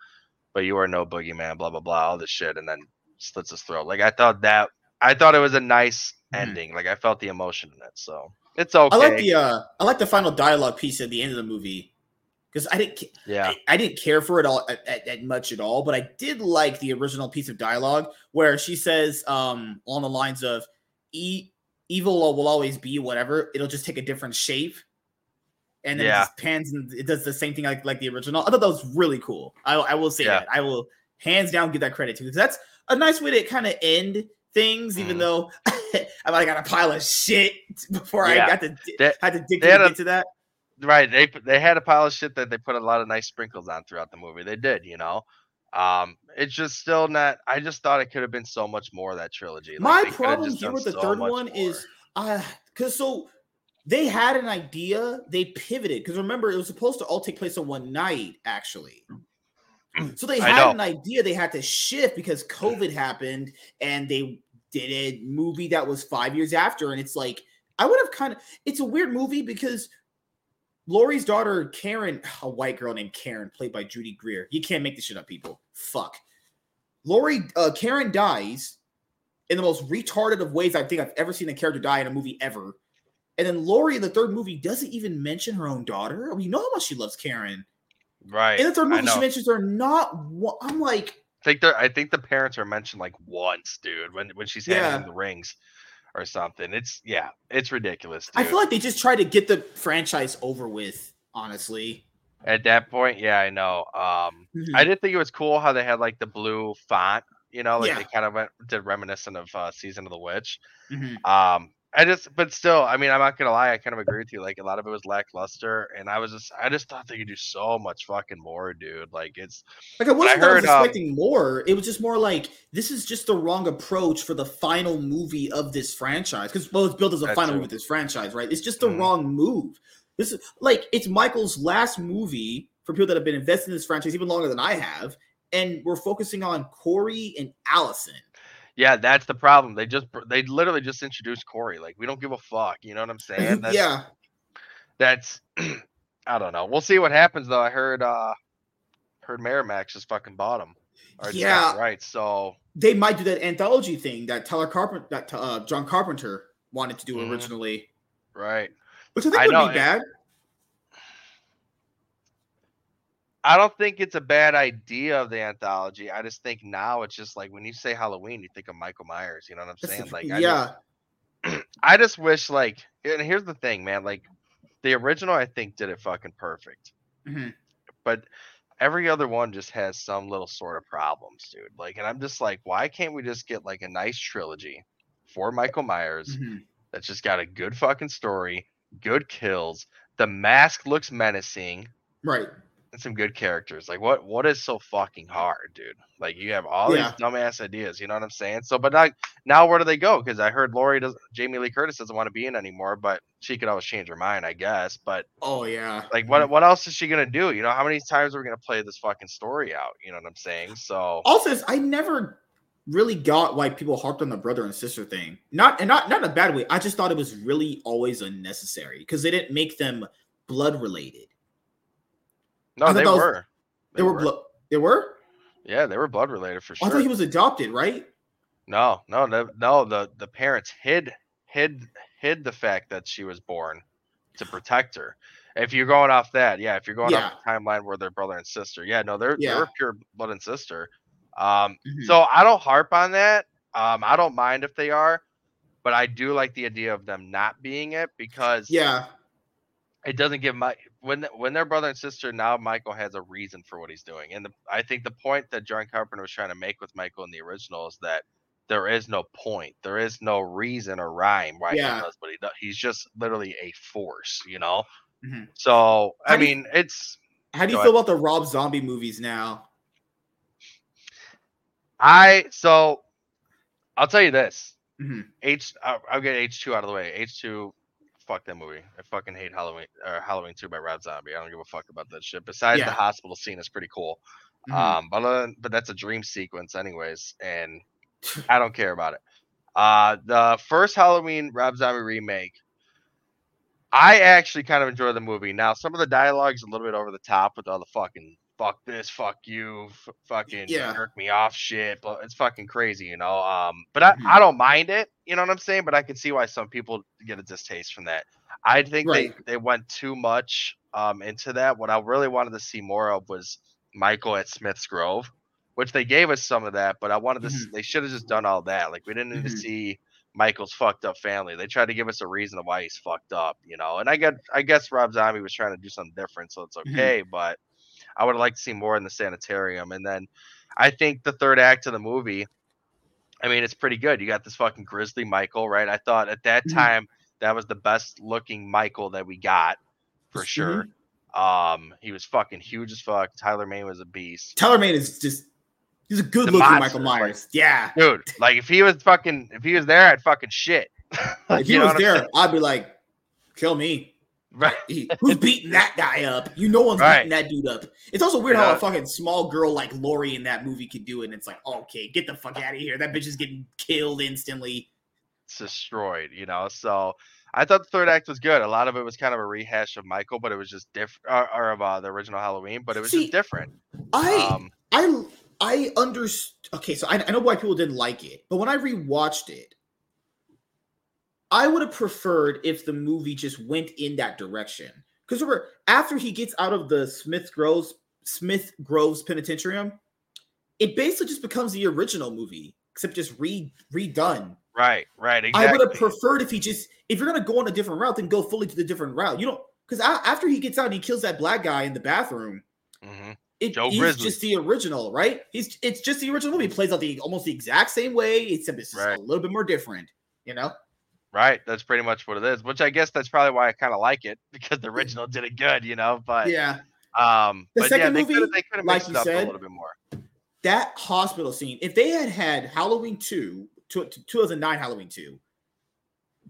[SPEAKER 2] but you are no boogeyman. Blah blah blah, all this shit, and then slits his throat. Like I thought that I thought it was a nice
[SPEAKER 1] Mhm.
[SPEAKER 2] ending. Like I felt the emotion in it, so it's okay.
[SPEAKER 1] I like the uh, I like the final dialogue piece at the end of the movie. because I didn't
[SPEAKER 2] Yeah.
[SPEAKER 1] I, I didn't care for it all at, at, at much at all, but I did like the original piece of dialogue where she says um along the lines of e- evil will always be whatever, it'll just take a different shape. And then
[SPEAKER 2] Yeah.
[SPEAKER 1] it just pans and it does the same thing like, like the original. I thought that was really cool. I, I will say
[SPEAKER 2] Yeah.
[SPEAKER 1] that. I will hands down give that credit to because that's a nice way to kind of end things, even
[SPEAKER 2] Mhm.
[SPEAKER 1] though (laughs) I might got a pile of shit before
[SPEAKER 2] Yeah.
[SPEAKER 1] I got to
[SPEAKER 2] They-
[SPEAKER 1] had to dig
[SPEAKER 2] they
[SPEAKER 1] to
[SPEAKER 2] a-
[SPEAKER 1] to that.
[SPEAKER 2] Right. They they had a pile of shit that they put a lot of nice sprinkles on throughout the movie. They did, you know. Um, it's just still not. I just thought it could have been so much more that trilogy. Like,
[SPEAKER 1] My
[SPEAKER 2] have
[SPEAKER 1] problem here with the
[SPEAKER 2] so
[SPEAKER 1] third one
[SPEAKER 2] more.
[SPEAKER 1] is uh because so they had an idea, they pivoted because remember it was supposed to all take place on one night, actually. (clears throat) So they had an idea they had to shift because COVID happened and they did a movie that was five years after. And it's like, I would have kind of it's a weird movie because Laurie's daughter, Karen, a white girl named Karen, played by Judy Greer. You can't make this shit up, people. Fuck. Laurie, uh, Karen dies in the most retarded of ways I think I've ever seen a character die in a movie ever. And then Laurie in the third movie doesn't even mention her own daughter. We know how much she loves Karen.
[SPEAKER 2] Right.
[SPEAKER 1] In the third movie, she mentions are not. I'm like,
[SPEAKER 2] I think they're. I think the parents are mentioned like once, dude. When when she's handing
[SPEAKER 1] Yeah.
[SPEAKER 2] him the rings or something. It's yeah. It's ridiculous. Dude.
[SPEAKER 1] I feel like they just try to get the franchise over with. Honestly,
[SPEAKER 2] At that point, yeah, I know. Um,
[SPEAKER 1] Mhm.
[SPEAKER 2] I did think it was cool how they had like the blue font. You know, like
[SPEAKER 1] Yeah.
[SPEAKER 2] they kind of went did reminiscent of uh, Season of the Witch.
[SPEAKER 1] Mhm.
[SPEAKER 2] Um, I just, but still, I mean, I'm not gonna lie, I kind of agree with you. Like a lot of it was lackluster, and I was just, I just thought they could do so much fucking more, dude. Like it's,
[SPEAKER 1] like I wasn't
[SPEAKER 2] I
[SPEAKER 1] that I was
[SPEAKER 2] heard, um,
[SPEAKER 1] expecting more. It was just more like this is just the wrong approach for the final movie of this franchise because well, it's built as a final movie of this franchise, right? It's just the
[SPEAKER 2] Mhm.
[SPEAKER 1] wrong move. This is like it's Michael's last movie for people that have been invested in this franchise even longer than I have, and we're focusing on Corey and Allison.
[SPEAKER 2] Yeah, that's the problem. They just, they literally just introduced Corey. Like we don't give a fuck. You know what I'm saying? (laughs) That's,
[SPEAKER 1] yeah,
[SPEAKER 2] that's, (clears throat) I don't know. We'll see what happens though. I heard, uh, heard Miramax just fucking bought him.
[SPEAKER 1] Yeah.
[SPEAKER 2] right. So
[SPEAKER 1] they might do that anthology thing that Tyler Carpenter, that uh, John Carpenter wanted to do
[SPEAKER 2] Mhm.
[SPEAKER 1] originally,
[SPEAKER 2] right.
[SPEAKER 1] which I think
[SPEAKER 2] I
[SPEAKER 1] would
[SPEAKER 2] know,
[SPEAKER 1] be
[SPEAKER 2] it-
[SPEAKER 1] bad.
[SPEAKER 2] I don't think it's a bad idea of the anthology. I just think now it's just like when you say Halloween, you think of Michael Myers. You know what I'm saying? Like, I
[SPEAKER 1] yeah,
[SPEAKER 2] just, (clears throat) I just wish like, and here's the thing, man. Like, the original, I think, did it fucking perfect.
[SPEAKER 1] Mhm.
[SPEAKER 2] But every other one just has some little sort of problems, dude. Like, and I'm just like, why can't we just get like a nice trilogy for Michael Myers
[SPEAKER 1] Mhm.
[SPEAKER 2] that's just got a good fucking story, good kills. The mask looks menacing
[SPEAKER 1] right.
[SPEAKER 2] And some good characters. Like what what is so fucking hard, dude? Like you have all
[SPEAKER 1] Yeah.
[SPEAKER 2] these dumbass ideas, you know what I'm saying? So but now now where do they go? Because I heard Laurie does Jamie Lee Curtis doesn't want to be in anymore, but she could always change her mind, I guess. But
[SPEAKER 1] Oh yeah,
[SPEAKER 2] like what what else is she gonna do? You know, how many times are we gonna play this fucking story out? You know what I'm saying? So
[SPEAKER 1] also I never really got why people harped on the brother and sister thing. Not and not not in a bad way. I just thought it was really always unnecessary because they didn't make them blood related.
[SPEAKER 2] No, they
[SPEAKER 1] that was-
[SPEAKER 2] were.
[SPEAKER 1] They, were, blood. They were.
[SPEAKER 2] yeah, they were blood related for sure.
[SPEAKER 1] I thought he was adopted, right?
[SPEAKER 2] No, no, no, no. The the parents hid hid hid the fact that she was born to protect her. If you're going off that, yeah. If you're going off the timeline where they're brother and sister, yeah, no, they're
[SPEAKER 1] Yeah.
[SPEAKER 2] they're pure blood and sister. Um,
[SPEAKER 1] Mhm.
[SPEAKER 2] so I don't harp on that. Um, I don't mind if they are, but I do like the idea of them not being it because
[SPEAKER 1] Yeah,
[SPEAKER 2] it doesn't give my when when they're brother and sister now michael has a reason for what he's doing and the, i think the point that john carpenter was trying to make with michael in the original is that there is no point there is no reason or rhyme why
[SPEAKER 1] Yeah.
[SPEAKER 2] he does what he does he's just literally a force you know
[SPEAKER 1] Mhm.
[SPEAKER 2] so i
[SPEAKER 1] How you-
[SPEAKER 2] mean it's
[SPEAKER 1] How do you feel about the Rob Zombie movies now?
[SPEAKER 2] i so i'll tell you this
[SPEAKER 1] Mhm.
[SPEAKER 2] h I'll, I'll get h2 out of the way h2 fuck that movie i fucking hate halloween or halloween 2 by rob zombie i don't give a fuck about that shit besides
[SPEAKER 1] Yeah.
[SPEAKER 2] the hospital scene is pretty cool
[SPEAKER 1] Mhm.
[SPEAKER 2] Um, but uh, but that's a dream sequence, anyways, and (laughs) I don't care about it. Uh, the first Halloween Rob Zombie remake, I actually kind of enjoy the movie. Now, some of the dialogue's a little bit over the top with all the fucking fuck this, fuck you, f- fucking
[SPEAKER 1] Yeah.
[SPEAKER 2] jerk me off shit, but it's fucking crazy, you know. Um, but I,
[SPEAKER 1] Mhm.
[SPEAKER 2] I don't mind it, you know what I'm saying. But I can see why some people get a distaste from that. I think
[SPEAKER 1] Right.
[SPEAKER 2] they they went too much um into that. What I really wanted to see more of was Michael at Smith's Grove, which they gave us some of that, but I wanted to.
[SPEAKER 1] Mm-hmm.
[SPEAKER 2] They should have just done all that. Like we didn't need
[SPEAKER 1] Mhm.
[SPEAKER 2] to see Michael's fucked up family. They tried to give us a reason of why he's fucked up, you know. And I get, I guess Rob Zombie was trying to do something different, so it's
[SPEAKER 1] Mhm.
[SPEAKER 2] okay. But I would have liked to see more in the sanitarium. And then I think the third act of the movie, I mean, it's pretty good. You got this fucking grizzly Michael, right? I thought at that
[SPEAKER 1] Mhm.
[SPEAKER 2] time that was the best looking Michael that we got for sure. Um, he was fucking huge as fuck. Tyler Mane was a beast.
[SPEAKER 1] Tyler Mane is just he's a good
[SPEAKER 2] The
[SPEAKER 1] looking
[SPEAKER 2] monster,
[SPEAKER 1] Michael
[SPEAKER 2] like-
[SPEAKER 1] Myers. yeah.
[SPEAKER 2] Dude, like if he was fucking if he was there, I'd fucking shit. (laughs)
[SPEAKER 1] If he was there. I'd be like, kill me.
[SPEAKER 2] Right. (laughs)
[SPEAKER 1] Who's beating that guy up? You know one's
[SPEAKER 2] Right.
[SPEAKER 1] beating that dude up. It's also weird how a fucking small girl like Laurie in that movie could do it. And it's like, okay, get the fuck out of here. That bitch is getting killed instantly.
[SPEAKER 2] It's destroyed, you know. So I thought the third act was good. A lot of it was kind of a rehash of Michael, but it was just different, or, or of uh, the original Halloween, but it was
[SPEAKER 1] See,
[SPEAKER 2] just different.
[SPEAKER 1] I
[SPEAKER 2] Um,
[SPEAKER 1] I I understand. Okay, so I, I know why people didn't like it, but when I rewatched it, I would have preferred if the movie just went in that direction. Because remember, after he gets out of the Smith Groves Smith Groves Penitentiary, it basically just becomes the original movie, except just re redone.
[SPEAKER 2] right, right, Exactly.
[SPEAKER 1] I would have preferred if he just if you're gonna go on a different route, then go fully to the different route. You don't because after he gets out and he kills that black guy in the bathroom,
[SPEAKER 2] Mhm.
[SPEAKER 1] it, he's just the original, right? He's it's just the original movie. It plays out the almost the exact same way, except it's just
[SPEAKER 2] Right.
[SPEAKER 1] a little bit more different. You know?
[SPEAKER 2] Right, that's pretty much what it is. Which I guess that's probably why I kind of like it (laughs) because the original did it good, you know. But
[SPEAKER 1] yeah.
[SPEAKER 2] um,
[SPEAKER 1] The
[SPEAKER 2] but yeah,
[SPEAKER 1] second
[SPEAKER 2] they
[SPEAKER 1] movie,
[SPEAKER 2] they could have
[SPEAKER 1] like
[SPEAKER 2] mixed it up a little bit more.
[SPEAKER 1] That hospital scene, if they had had Halloween 2, to, to 2009 Halloween 2,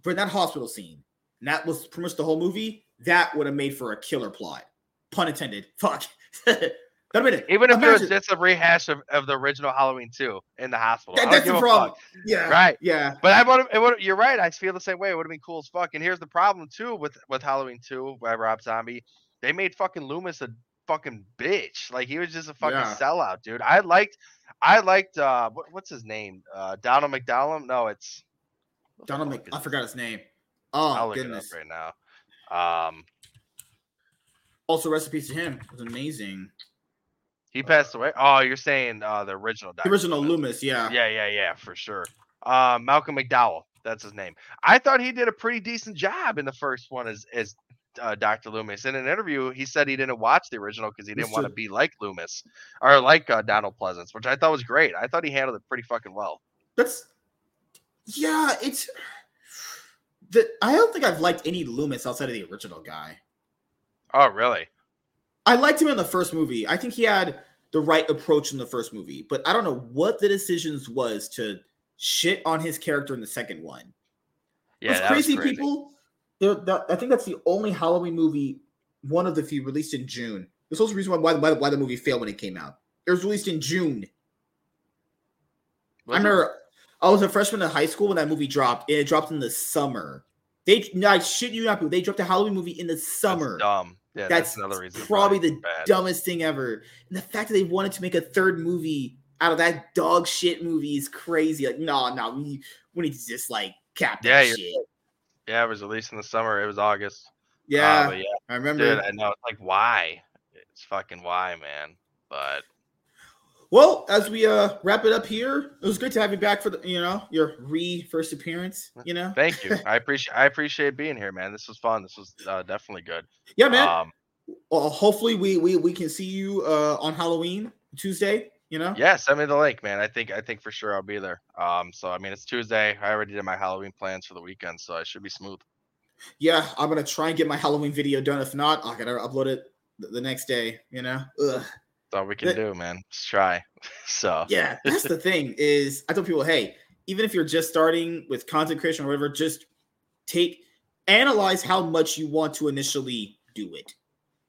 [SPEAKER 1] for that hospital scene, and that was pretty much the whole movie, that would have made for a killer plot. Pun intended. Fuck. (laughs) That'd have been it.
[SPEAKER 2] Even if it was just a rehash of, of the original Halloween 2 in the hospital.
[SPEAKER 1] That- that's the problem.
[SPEAKER 2] fuck.
[SPEAKER 1] Yeah.
[SPEAKER 2] Right.
[SPEAKER 1] Yeah.
[SPEAKER 2] But I would have. You're right. I feel the same way. It would have been cool as fuck. And here's the problem too with with Halloween 2 by Rob Zombie. They made fucking Loomis a fucking bitch. Like he was just a fucking
[SPEAKER 1] Yeah.
[SPEAKER 2] sellout, dude. I liked. I liked. uh what, What's his name? Uh Donald McDowell? No, it's.
[SPEAKER 1] Donald Mc, I forgot his name.
[SPEAKER 2] I'll
[SPEAKER 1] Oh
[SPEAKER 2] look
[SPEAKER 1] goodness.
[SPEAKER 2] it up right now. Um,
[SPEAKER 1] Also, recipes to him. It was amazing.
[SPEAKER 2] He passed away. Oh, you're saying uh the original.
[SPEAKER 1] The
[SPEAKER 2] Dr.
[SPEAKER 1] original Loomis, yeah.
[SPEAKER 2] Yeah, yeah, yeah, for sure. Uh, Malcolm McDowell, that's his name. I thought he did a pretty decent job in the first one as as uh, Dr. Loomis. In an interview, he said he didn't watch the original because he didn't want to be like Loomis or like uh, Donald Pleasence, which I thought was great. I thought he handled it pretty fucking well.
[SPEAKER 1] That's yeah, it's the I don't think I've liked any Loomis outside of the original guy.
[SPEAKER 2] Oh, really?
[SPEAKER 1] I liked him in the first movie. I think he had the right approach in the first movie, but I don't know what the decisions was to shit on his character in the second one.
[SPEAKER 2] Yeah, was
[SPEAKER 1] crazy,
[SPEAKER 2] crazy.
[SPEAKER 1] people. that- I think that's the only Halloween movie, one of the few released in June. There's also a reason why, why why the movie failed when it came out. It was released in June.
[SPEAKER 2] Was
[SPEAKER 1] I remember I was a freshman in high school when that movie dropped. and It dropped in the summer. They, no, I shit you not, people, they dropped a Halloween movie in the
[SPEAKER 2] That's
[SPEAKER 1] summer.
[SPEAKER 2] dumb. Yeah,
[SPEAKER 1] That's,
[SPEAKER 2] that's, another reason.
[SPEAKER 1] probably the
[SPEAKER 2] bad.
[SPEAKER 1] dumbest thing ever. And the fact that they wanted to make a third movie out of that dog shit movie is crazy. Like, no, no, we, we need to just like cap
[SPEAKER 2] Yeah,
[SPEAKER 1] that
[SPEAKER 2] you're
[SPEAKER 1] shit.
[SPEAKER 2] Yeah, it was released in the summer. It was August. Uh,
[SPEAKER 1] Yeah,
[SPEAKER 2] but yeah,
[SPEAKER 1] I remember.
[SPEAKER 2] dude, I know. It's like why? It's fucking why, man. But
[SPEAKER 1] Well, as we uh wrap it up here, it was great to have you back for the you know your re first appearance. You know,
[SPEAKER 2] Thank you. (laughs) I appreciate I appreciate being here, man. This was fun. This was uh, definitely good.
[SPEAKER 1] yeah, man.
[SPEAKER 2] Um,
[SPEAKER 1] well, hopefully we we we can see you uh on Halloween Tuesday. You know,
[SPEAKER 2] yeah, send me the link, man. I think I think for sure I'll be there. Um, so I mean it's Tuesday. I already did my Halloween plans for the weekend, so I should be smooth.
[SPEAKER 1] yeah. I'm gonna try and get my Halloween video done. If not, I gotta upload it the next day. You know, Ugh.
[SPEAKER 2] That's all we can
[SPEAKER 1] That-
[SPEAKER 2] do, man. Let's try. (laughs) so
[SPEAKER 1] yeah. That's the (laughs) thing is, I tell people, hey, even if you're just starting with content creation or whatever, just take analyze how much you want to initially do it.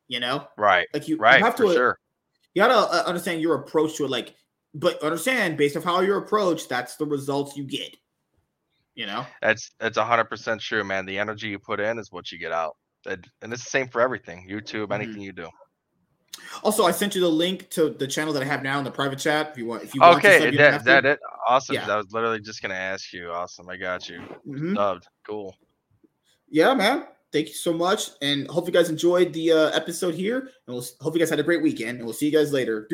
[SPEAKER 1] You know,
[SPEAKER 2] right,
[SPEAKER 1] like you, you
[SPEAKER 2] right,
[SPEAKER 1] have
[SPEAKER 2] for
[SPEAKER 1] to
[SPEAKER 2] sure.
[SPEAKER 1] you gotta uh, understand your approach to it like but understand based off how your approach that's the results you get you know
[SPEAKER 2] That's that's hundred percent true, man. The energy you put in is what you get out. And, and it's the same for everything. YouTube,
[SPEAKER 1] Mhm.
[SPEAKER 2] anything you do.
[SPEAKER 1] Also i sent you the link to the channel that i have now in the private chat if you want if you want to
[SPEAKER 2] Okay,
[SPEAKER 1] you
[SPEAKER 2] that,
[SPEAKER 1] don't
[SPEAKER 2] is
[SPEAKER 1] have
[SPEAKER 2] that it? Awesome.
[SPEAKER 1] Yeah.
[SPEAKER 2] I was literally just gonna ask you. Awesome. I got you.
[SPEAKER 1] Mhm.
[SPEAKER 2] Dubbed. Cool.
[SPEAKER 1] yeah man thank you so much, and hope you guys enjoyed the uh, episode here. And we'll hope you guys had a great weekend, and we'll see you guys later.